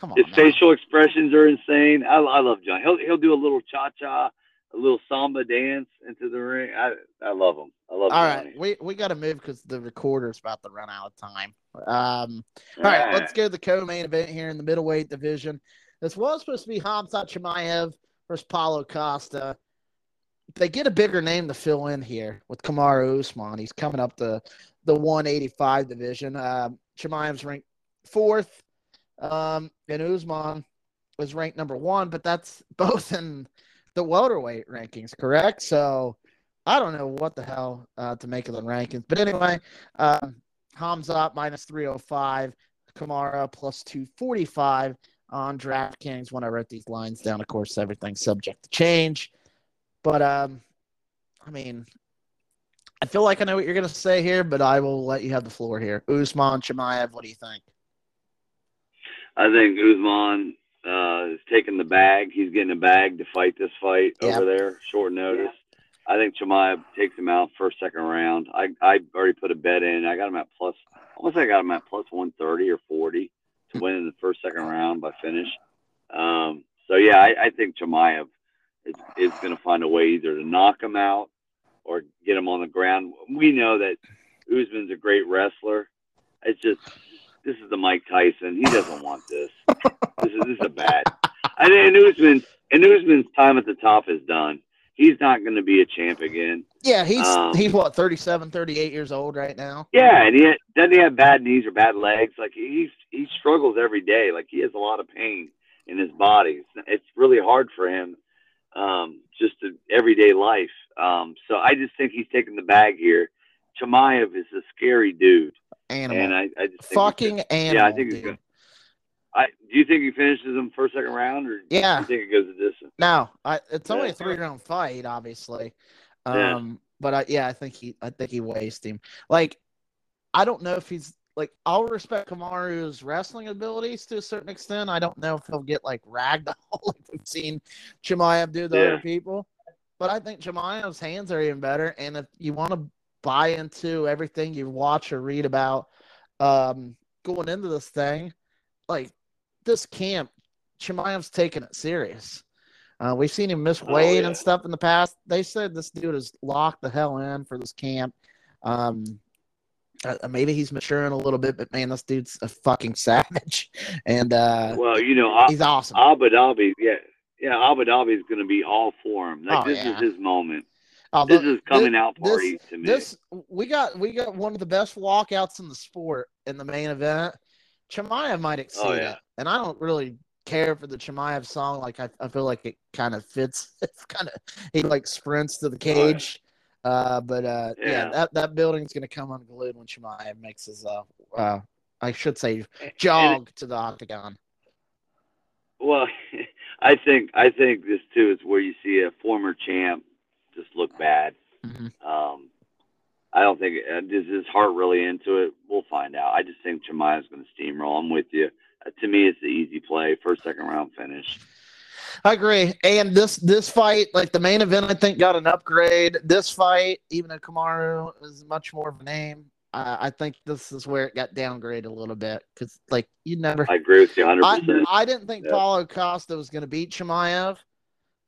Come on, His now. facial expressions are insane. I, I love John. He'll he'll do a little cha cha, a little samba dance into the ring. I I love them. I love All right, we we got to move because the recorder's about to run out of time. Um, all right, let's go to the co-main event here in the middleweight division. This was supposed to be Hamzat Chimaev versus Paulo Costa. They get a bigger name to fill in here with Kamaru Usman. He's coming up the the 185 division. Um, Chimaev's ranked fourth, um, and Usman was ranked number one, but that's <laughs> both in the welterweight rankings, correct? So I don't know what the hell uh, to make of the rankings. But anyway, um, Hamzat minus 305, Kamaru plus 245 on DraftKings when I wrote these lines down. Of course, everything's subject to change. But, um, I mean, I feel like I know what you're going to say here, but I will let you have the floor here. Usman, Chimaev, what do you think? I think Usman uh, is taking the bag. He's getting a bag to fight this fight Yeah. over there, short notice. I think Chimaev takes him out first, second round. I I already put a bet in. I got him at plus. Almost I got him at plus one thirty or forty to win in the first, second round by finish. Um, so yeah, I, I think Chimaev is is going to find a way either to knock him out or get him on the ground. We know that Usman's a great wrestler. It's just this is the Mike Tyson. He doesn't want this. <laughs> This is this is a bad. I think and Usman's time at the top is done. He's not going to be a champ again. Yeah, he's Um, he's what 37, 38 years old right now. Yeah, and he doesn't he have bad knees or bad legs. Like he's he struggles every day. Like he has a lot of pain in his body. It's, it's really hard for him, um, just to everyday life. Um, so I just think he's taking the bag here. Chimaev is a scary dude, Animal, and I, I just fucking animal. Yeah, I think he's dude. I do you think he finishes him first second round or Yeah. do you think it goes the distance? No, I, it's only Yeah. a three round fight, obviously. Yeah. Um, but I, yeah, I think he, I think he wasted him. Like, I don't know if he's like, I'll respect Kamaru's wrestling abilities to a certain extent. I don't know if he'll get like ragdoll <laughs> like we've seen Chimaev do to Yeah. other people. But I think Chimaev's hands are even better. And if you want to buy into everything you watch or read about um, going into this thing, like this camp, Chimaev's taking it serious. Uh, we've seen him miss Oh, yeah. and stuff in the past. They said this dude is locked the hell in for this camp. Um, uh, maybe he's maturing a little bit, but man, this dude's a fucking <laughs> savage, and uh, Well, you know, he's awesome. Abu Dhabi, yeah, yeah, Abu Dhabi is going to be all for him. Like Oh, this yeah. is his moment. Oh, This is coming thi- out this- party to me. This we got we got one of the best walkouts in the sport in the main event. Chimaev might exceed Oh, yeah. it, and I don't really care for the Chimaev song. Like I, I feel like it kind of fits. <laughs> It's kind of he like sprints to the cage. Uh, but uh, yeah. Yeah. that that building's gonna come unglued when Chimaev makes his uh, uh I should say jog to the octagon. Well, <laughs> I think I think this too is where you see a former champ just look bad. Mhm. Um, I don't think uh, is his heart really into it. We'll find out. I just think Chimaev's going to steamroll. I'm with you. To me, it's the easy play, first second round finish. I agree. And this this fight, like the main event, I think got an upgrade. This fight, even though Kamaru is much more of a name, uh, I think this is where it got downgraded a little bit because, like, you never. I agree with you 100. I, percent I didn't think Yeah. Paulo Costa was going to beat Chimaev,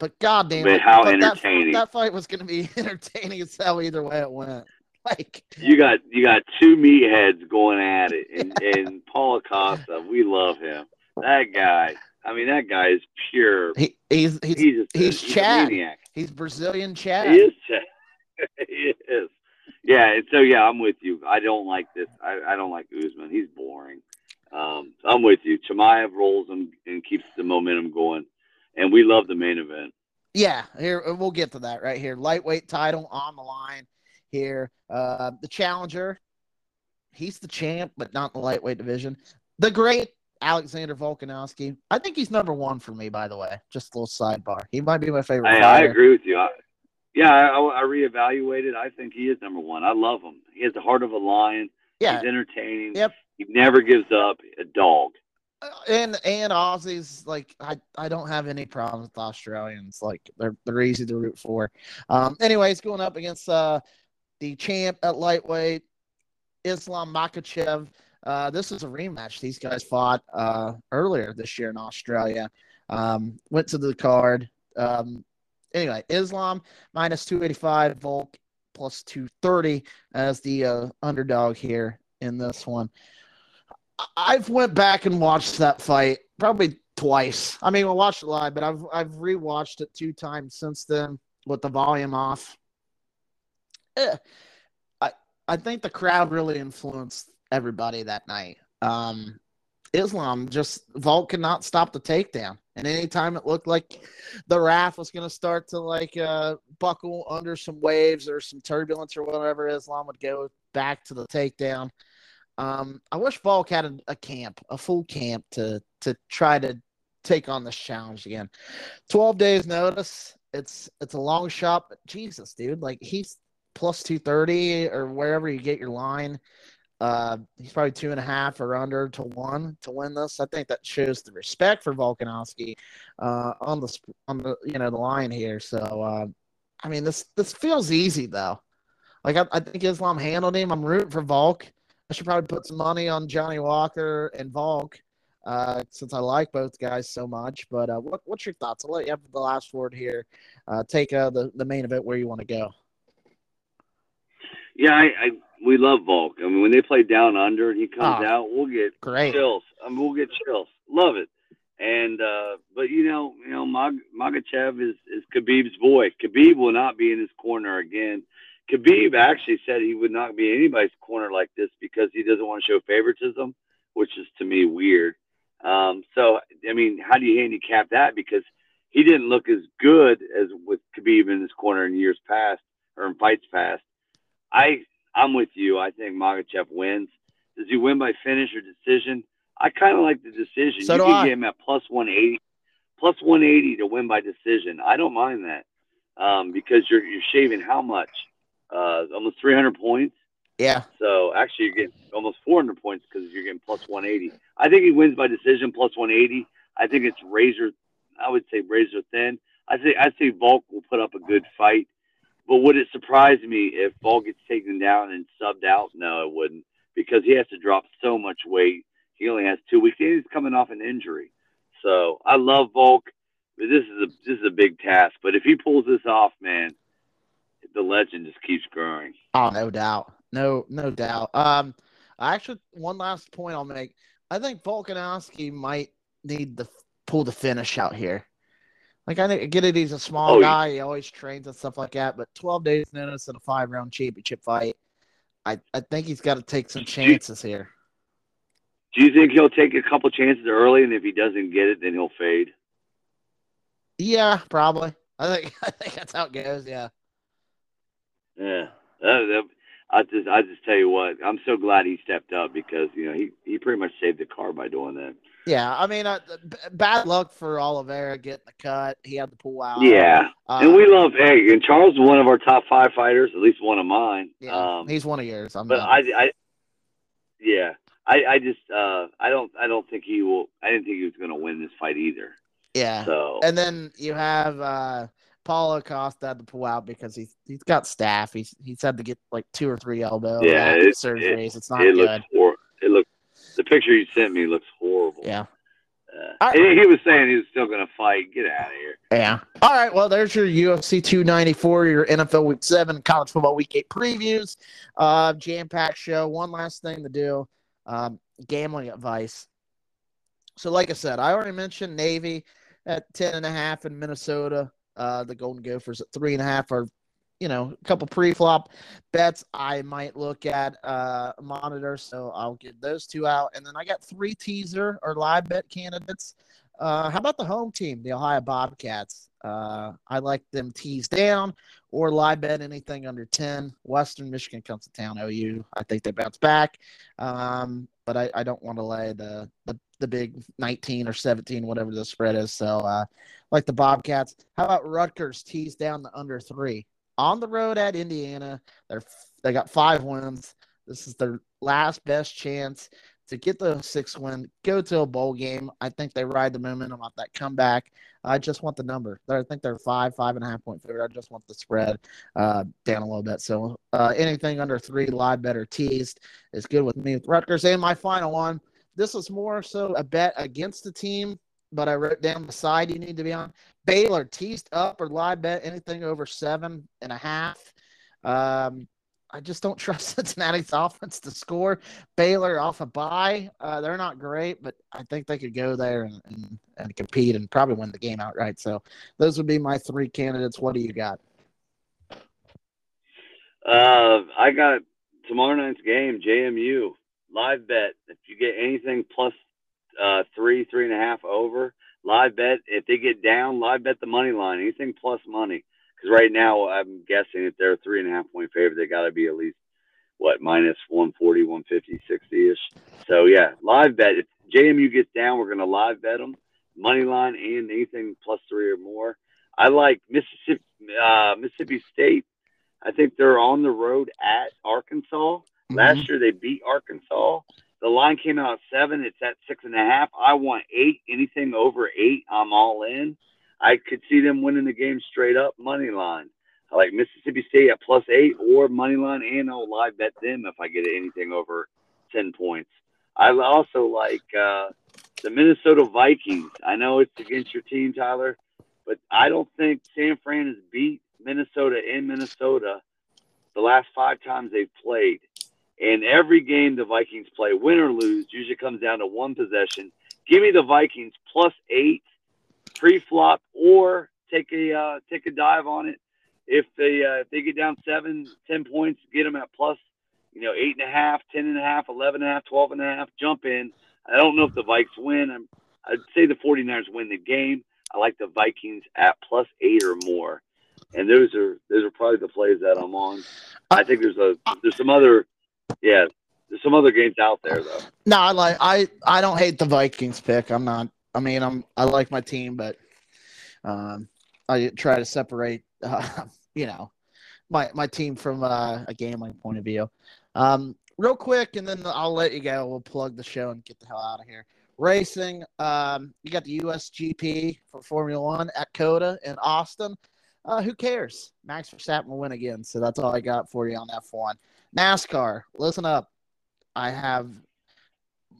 but goddamn, But it, how but that- entertaining. That, fight was going to be <laughs> entertaining as hell either way it went. <laughs> Like, You got you got two meatheads going at it, and <laughs> and Paulo Costa, we love him. That guy, I mean, that guy is pure. he, he's he's He's a, he's he's Chad. maniac. he's Brazilian Chad. He is. Chad. <laughs> he is. Yeah, and so yeah, I'm with you. I don't like this. I, I don't like Usman. He's boring. Um, so I'm with you. Chimaev rolls and, and keeps the momentum going, and we love the main event. Yeah, here we'll get to that right here. Lightweight title on the line here. Uh, the challenger, he's the champ, but not in the lightweight division. The great Alexander Volkanovski. I think he's number one for me. By the way, just a little sidebar. He might be my favorite. I, I agree with you. I, yeah, I, I reevaluated. I think he is number one. I love him. He has the heart of a lion. Yeah, He's entertaining. Yep. He never gives up. A dog. Uh, and and Aussies, like I, I don't have any problems with Australians. Like they're they're easy to root for. Um, anyways, going up against uh the champ at lightweight, Islam Makhachev. Uh, this is a rematch. These guys fought uh, earlier this year in Australia. Um, went to the card. Um, anyway, Islam minus 285, Volk plus 230 as the uh, underdog here in this one. I've went back and watched that fight probably twice. I mean, I watched it live, but I've I've rewatched it two times since then with the volume off. Eh, I I think the crowd really influenced everybody that night. Um, Islam just Volk could not stop the takedown. And anytime it looked like the raft was going to start to like uh, buckle under some waves or some turbulence or whatever, Islam would go back to the takedown. Um, I wish Volk had a, a, camp, a full camp to to try to take on this challenge again. Twelve days notice. It's it's a long shot, but Jesus, dude, like he's plus two thirty or wherever you get your line. Uh, he's probably two and a half or under to one to win this. I think that shows the respect for Volkanovski uh, on the on the you know the line here. So uh, I mean this this feels easy though. Like I, I think Islam handled him. I'm rooting for Volk. I should probably put some money on Johnny Walker and Volk uh, since I like both guys so much. But uh, what, what's your thoughts? I'll let you have the last word here. Uh, take uh, the the main event where you want to go. Yeah, I, I we love Volk. I mean, when they play down under and he comes oh, out, we'll get great chills. I mean, we'll get chills. Love it. And uh, but you know, you know, Mag- Makhachev is is Khabib's boy. Khabib will not be in his corner again. Khabib actually said he would not be anybody's corner like this because he doesn't want to show favoritism, which is to me weird. Um, so I mean, how do you handicap that? Because he didn't look as good as with Khabib in his corner in years past or in fights past. I I'm with you. I think Makhachev wins. Does he win by finish or decision? I kind of like the decision. So you do can I. get him at plus 180, plus 180 to win by decision. I don't mind that um, because you're you're shaving how much? Uh, almost 300 points. Yeah. So actually, you're getting almost 400 points because you're getting plus 180. I think he wins by decision plus 180. I think it's razor. I would say razor thin. I say I say Volk will put up a good fight. But would it surprise me if Volk gets taken down and subbed out? No, it wouldn't, because he has to drop so much weight. He only has two weeks. He's coming off an injury. So I love Volk, but this is a this is a big task. But if he pulls this off, man, the legend just keeps growing. Oh, no doubt, no no doubt. Um, I actually, one last point I'll make. I think Volkanovski might need to pull the finish out here. Like I get it, he's a small oh, guy. He always trains and stuff like that. But 12 days notice in a five round championship fight, I, I think he's got to take some chances here. Do you think he'll take a couple chances early, and if he doesn't get it, then he'll fade? Yeah, probably. I think <laughs> I think that's how it goes. Yeah. Yeah. Uh, I just I just tell you what, I'm so glad he stepped up because you know he he pretty much saved the car by doing that. Yeah, I mean, uh, b- bad luck for Oliveira getting the cut. He had to pull out. Yeah, uh, and we love hey, and Charles is one of our top five fighters, at least one of mine. Yeah, um, he's one of yours. I'm but I, I, yeah, I, I just, uh, I don't, I don't think he will. I didn't think he was going to win this fight either. Yeah. So and then you have uh Paulo Costa had to pull out because he's he's got staph. He's he's had to get like two or three elbow yeah, it, surgeries. It, it's not it good. Looks hor- the picture you sent me looks horrible. Yeah. Uh, he, he was saying he was still going to fight. Get out of here. Yeah. All right. Well, there's your UFC 294, your NFL Week 7, College Football Week 8 previews. Uh, Jam packed show. One last thing to do um, gambling advice. So, like I said, I already mentioned Navy at 10.5 in Minnesota. Uh, the Golden Gophers at 3.5 are you know, a couple pre-flop bets I might look at uh monitor. So I'll get those two out. And then I got three teaser or live bet candidates. Uh, how about the home team, the Ohio Bobcats? Uh, I like them teased down or live bet anything under 10. Western Michigan comes to town. OU, I think they bounce back. Um, but I, I don't want to lay the, the, the big 19 or 17, whatever the spread is. So, uh, like the Bobcats. How about Rutgers teased down the under three? On the road at Indiana. They're they got five wins. This is their last best chance to get the six win, go to a bowl game. I think they ride the momentum off that comeback. I just want the number. I think they're five, five and a half point favorite. I just want the spread uh, down a little bit. So uh, anything under three, live better teased is good with me with Rutgers. And my final one. This is more so a bet against the team, but I wrote down the side you need to be on. Baylor teased up or live bet anything over seven and a half. Um, I just don't <laughs> trust Cincinnati's offense to score. Baylor off a bye, uh, they're not great, but I think they could go there and, and, and compete and probably win the game outright. So those would be my three candidates. What do you got? Uh, I got tomorrow night's game, JMU live bet. If you get anything plus uh, three, three and a half over, live bet. If they get down, live bet the money line. Anything plus money. Because right now, I'm guessing if they're a three and a half point favorite, they got to be at least what minus 140, 150, 60 ish. So yeah, live bet. If JMU gets down, we're gonna live bet them money line and anything plus three or more. I like Mississippi uh, Mississippi State. I think they're on the road at Arkansas. Mm-hmm. Last year they beat Arkansas. The line came out seven. It's at six and a half. I want eight. Anything over eight, I'm all in. I could see them winning the game straight up money line. I like Mississippi State at plus eight or money line, and I'll live bet them if I get anything over ten points. I also like uh, the Minnesota Vikings. I know it's against your team, Tyler, but I don't think San Fran has beat Minnesota in Minnesota the last five times they've played. And every game the Vikings play, win or lose, usually comes down to one possession. Give me the Vikings plus eight pre-flop or take a uh, take a dive on it. If they uh, if they get down seven, ten points, get them at plus, you know, eight and a half, ten and a half, eleven and a half, twelve and a half. Jump in. I don't know if the Vikes win. I'm, I'd say the 49ers win the game. I like the Vikings at plus eight or more, and those are those are probably the plays that I'm on. I think there's a there's some other, yeah, there's some other games out there though. No, I like I I don't hate the Vikings pick. I'm not I mean, I'm I like my team, but um, I try to separate, <laughs> uh, you know, my my team from uh, a gambling point of view. Um, real quick, and then I'll let you go. We'll plug the show and get the hell out of here. Racing, um, you got the USGP for Formula One at COTA in Austin. Uh, who cares? Max Verstappen will win again. So that's all I got for you on F1. NASCAR, listen up. I have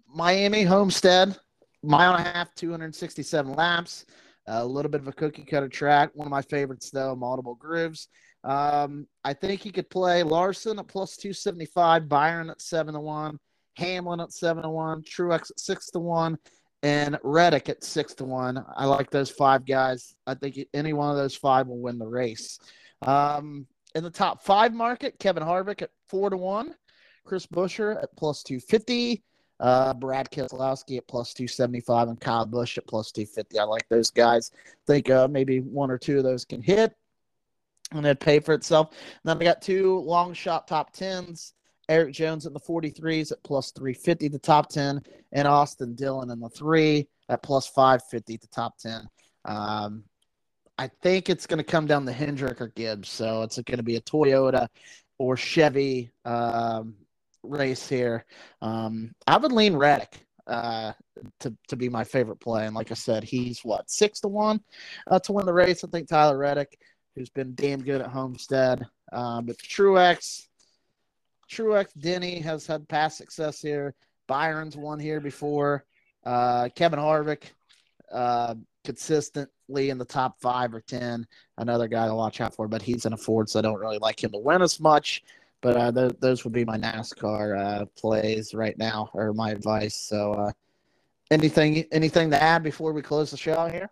Miami Homestead mile and a half, 267 laps. A little bit of a cookie cutter track. One of my favorites, though, multiple grooves. Um, I think he could play Larson at plus 275, Byron at 7 to 1, Hamlin at 7 to 1, Truex at 6 to 1, and Reddick at 6 to 1. I like those five guys. I think any one of those five will win the race. Um, in the top five market, Kevin Harvick at 4 to 1, Chris Buescher at plus 250. Uh, Brad Keselowski at plus 275 and Kyle Busch at plus 250. I like those guys. think uh, maybe one or two of those can hit and it pay for itself. And then I got two long shot top 10s. Erik Jones in the 43s at plus 350 the top 10, and Austin Dillon in the three at plus 550 the top 10. Um, I think it's going to come down to Hendrick or Gibbs. So it's going to be a Toyota or Chevy um, race here. Um, I would lean Reddick uh, to to be my favorite play, and like I said, he's what six to one uh, to win the race. I think Tyler Reddick, who's been damn good at Homestead, uh, but Truex, Truex, Denny has had past success here. Byron's won here before. Uh, Kevin Harvick, uh, consistently in the top five or ten. Another guy to watch out for, but he's in a Ford, so I don't really like him to win as much. But uh, th- those would be my NASCAR uh, plays right now, or my advice. So, uh, anything anything to add before we close the show here?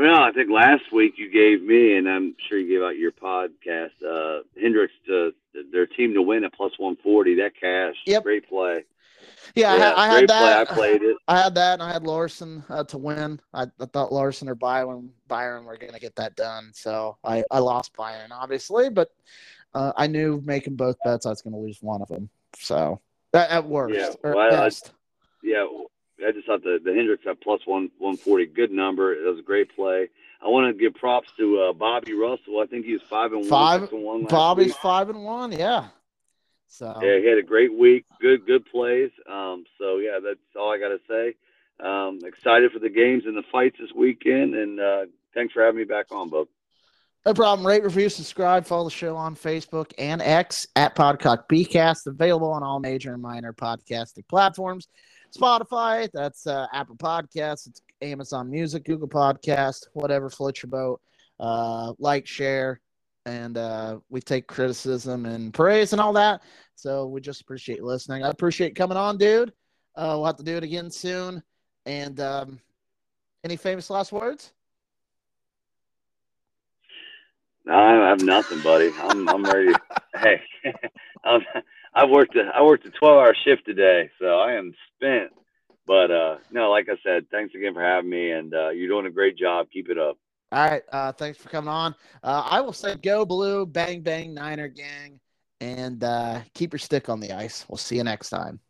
Well, I think last week you gave me, and I'm sure you gave out your podcast, uh, Hendricks to their team to win at plus 140. That cash, yep. great play. Yeah, yeah I, I had that. Play. I played it. I had that, and I had Larson uh, to win. I, I, thought Larson or Byron Byron were going to get that done, so I, I lost Byron, obviously, but uh, I knew making both bets I was going to lose one of them. So at, at worst, yeah, well, I, yeah. I just thought the the Hendricks at plus one one forty, good number. It was a great play. I want to give props to uh, Bobby Russell. I think he was five and five, one. And one Bobby's week. five and one. Yeah. So yeah, he had a great week. Good, good plays. Um, so yeah, that's all I got to say. Um, excited for the games and the fights this weekend, and uh, thanks for having me back on, Bob. No problem. Rate, review, subscribe, follow the show on Facebook and X at PodCock PeaCast, available on all major and minor podcasting platforms. Spotify, that's uh, Apple Podcasts, it's Amazon Music, Google Podcast, whatever floats your boat. Uh, like, share, and uh, we take criticism and praise and all that. So we just appreciate listening. I appreciate coming on, dude. Uh, we'll have to do it again soon. And um, any famous last words? No, I have nothing, buddy. I'm I'm ready. <laughs> hey, <laughs> I'm, I worked a I worked a 12 hour shift today, so I am spent. But uh, no, like I said, thanks again for having me, and uh, you're doing a great job. Keep it up. All right. Uh, thanks for coming on. Uh, I will say go blue, bang, bang, Niner gang, and uh, keep your stick on the ice. We'll see you next time.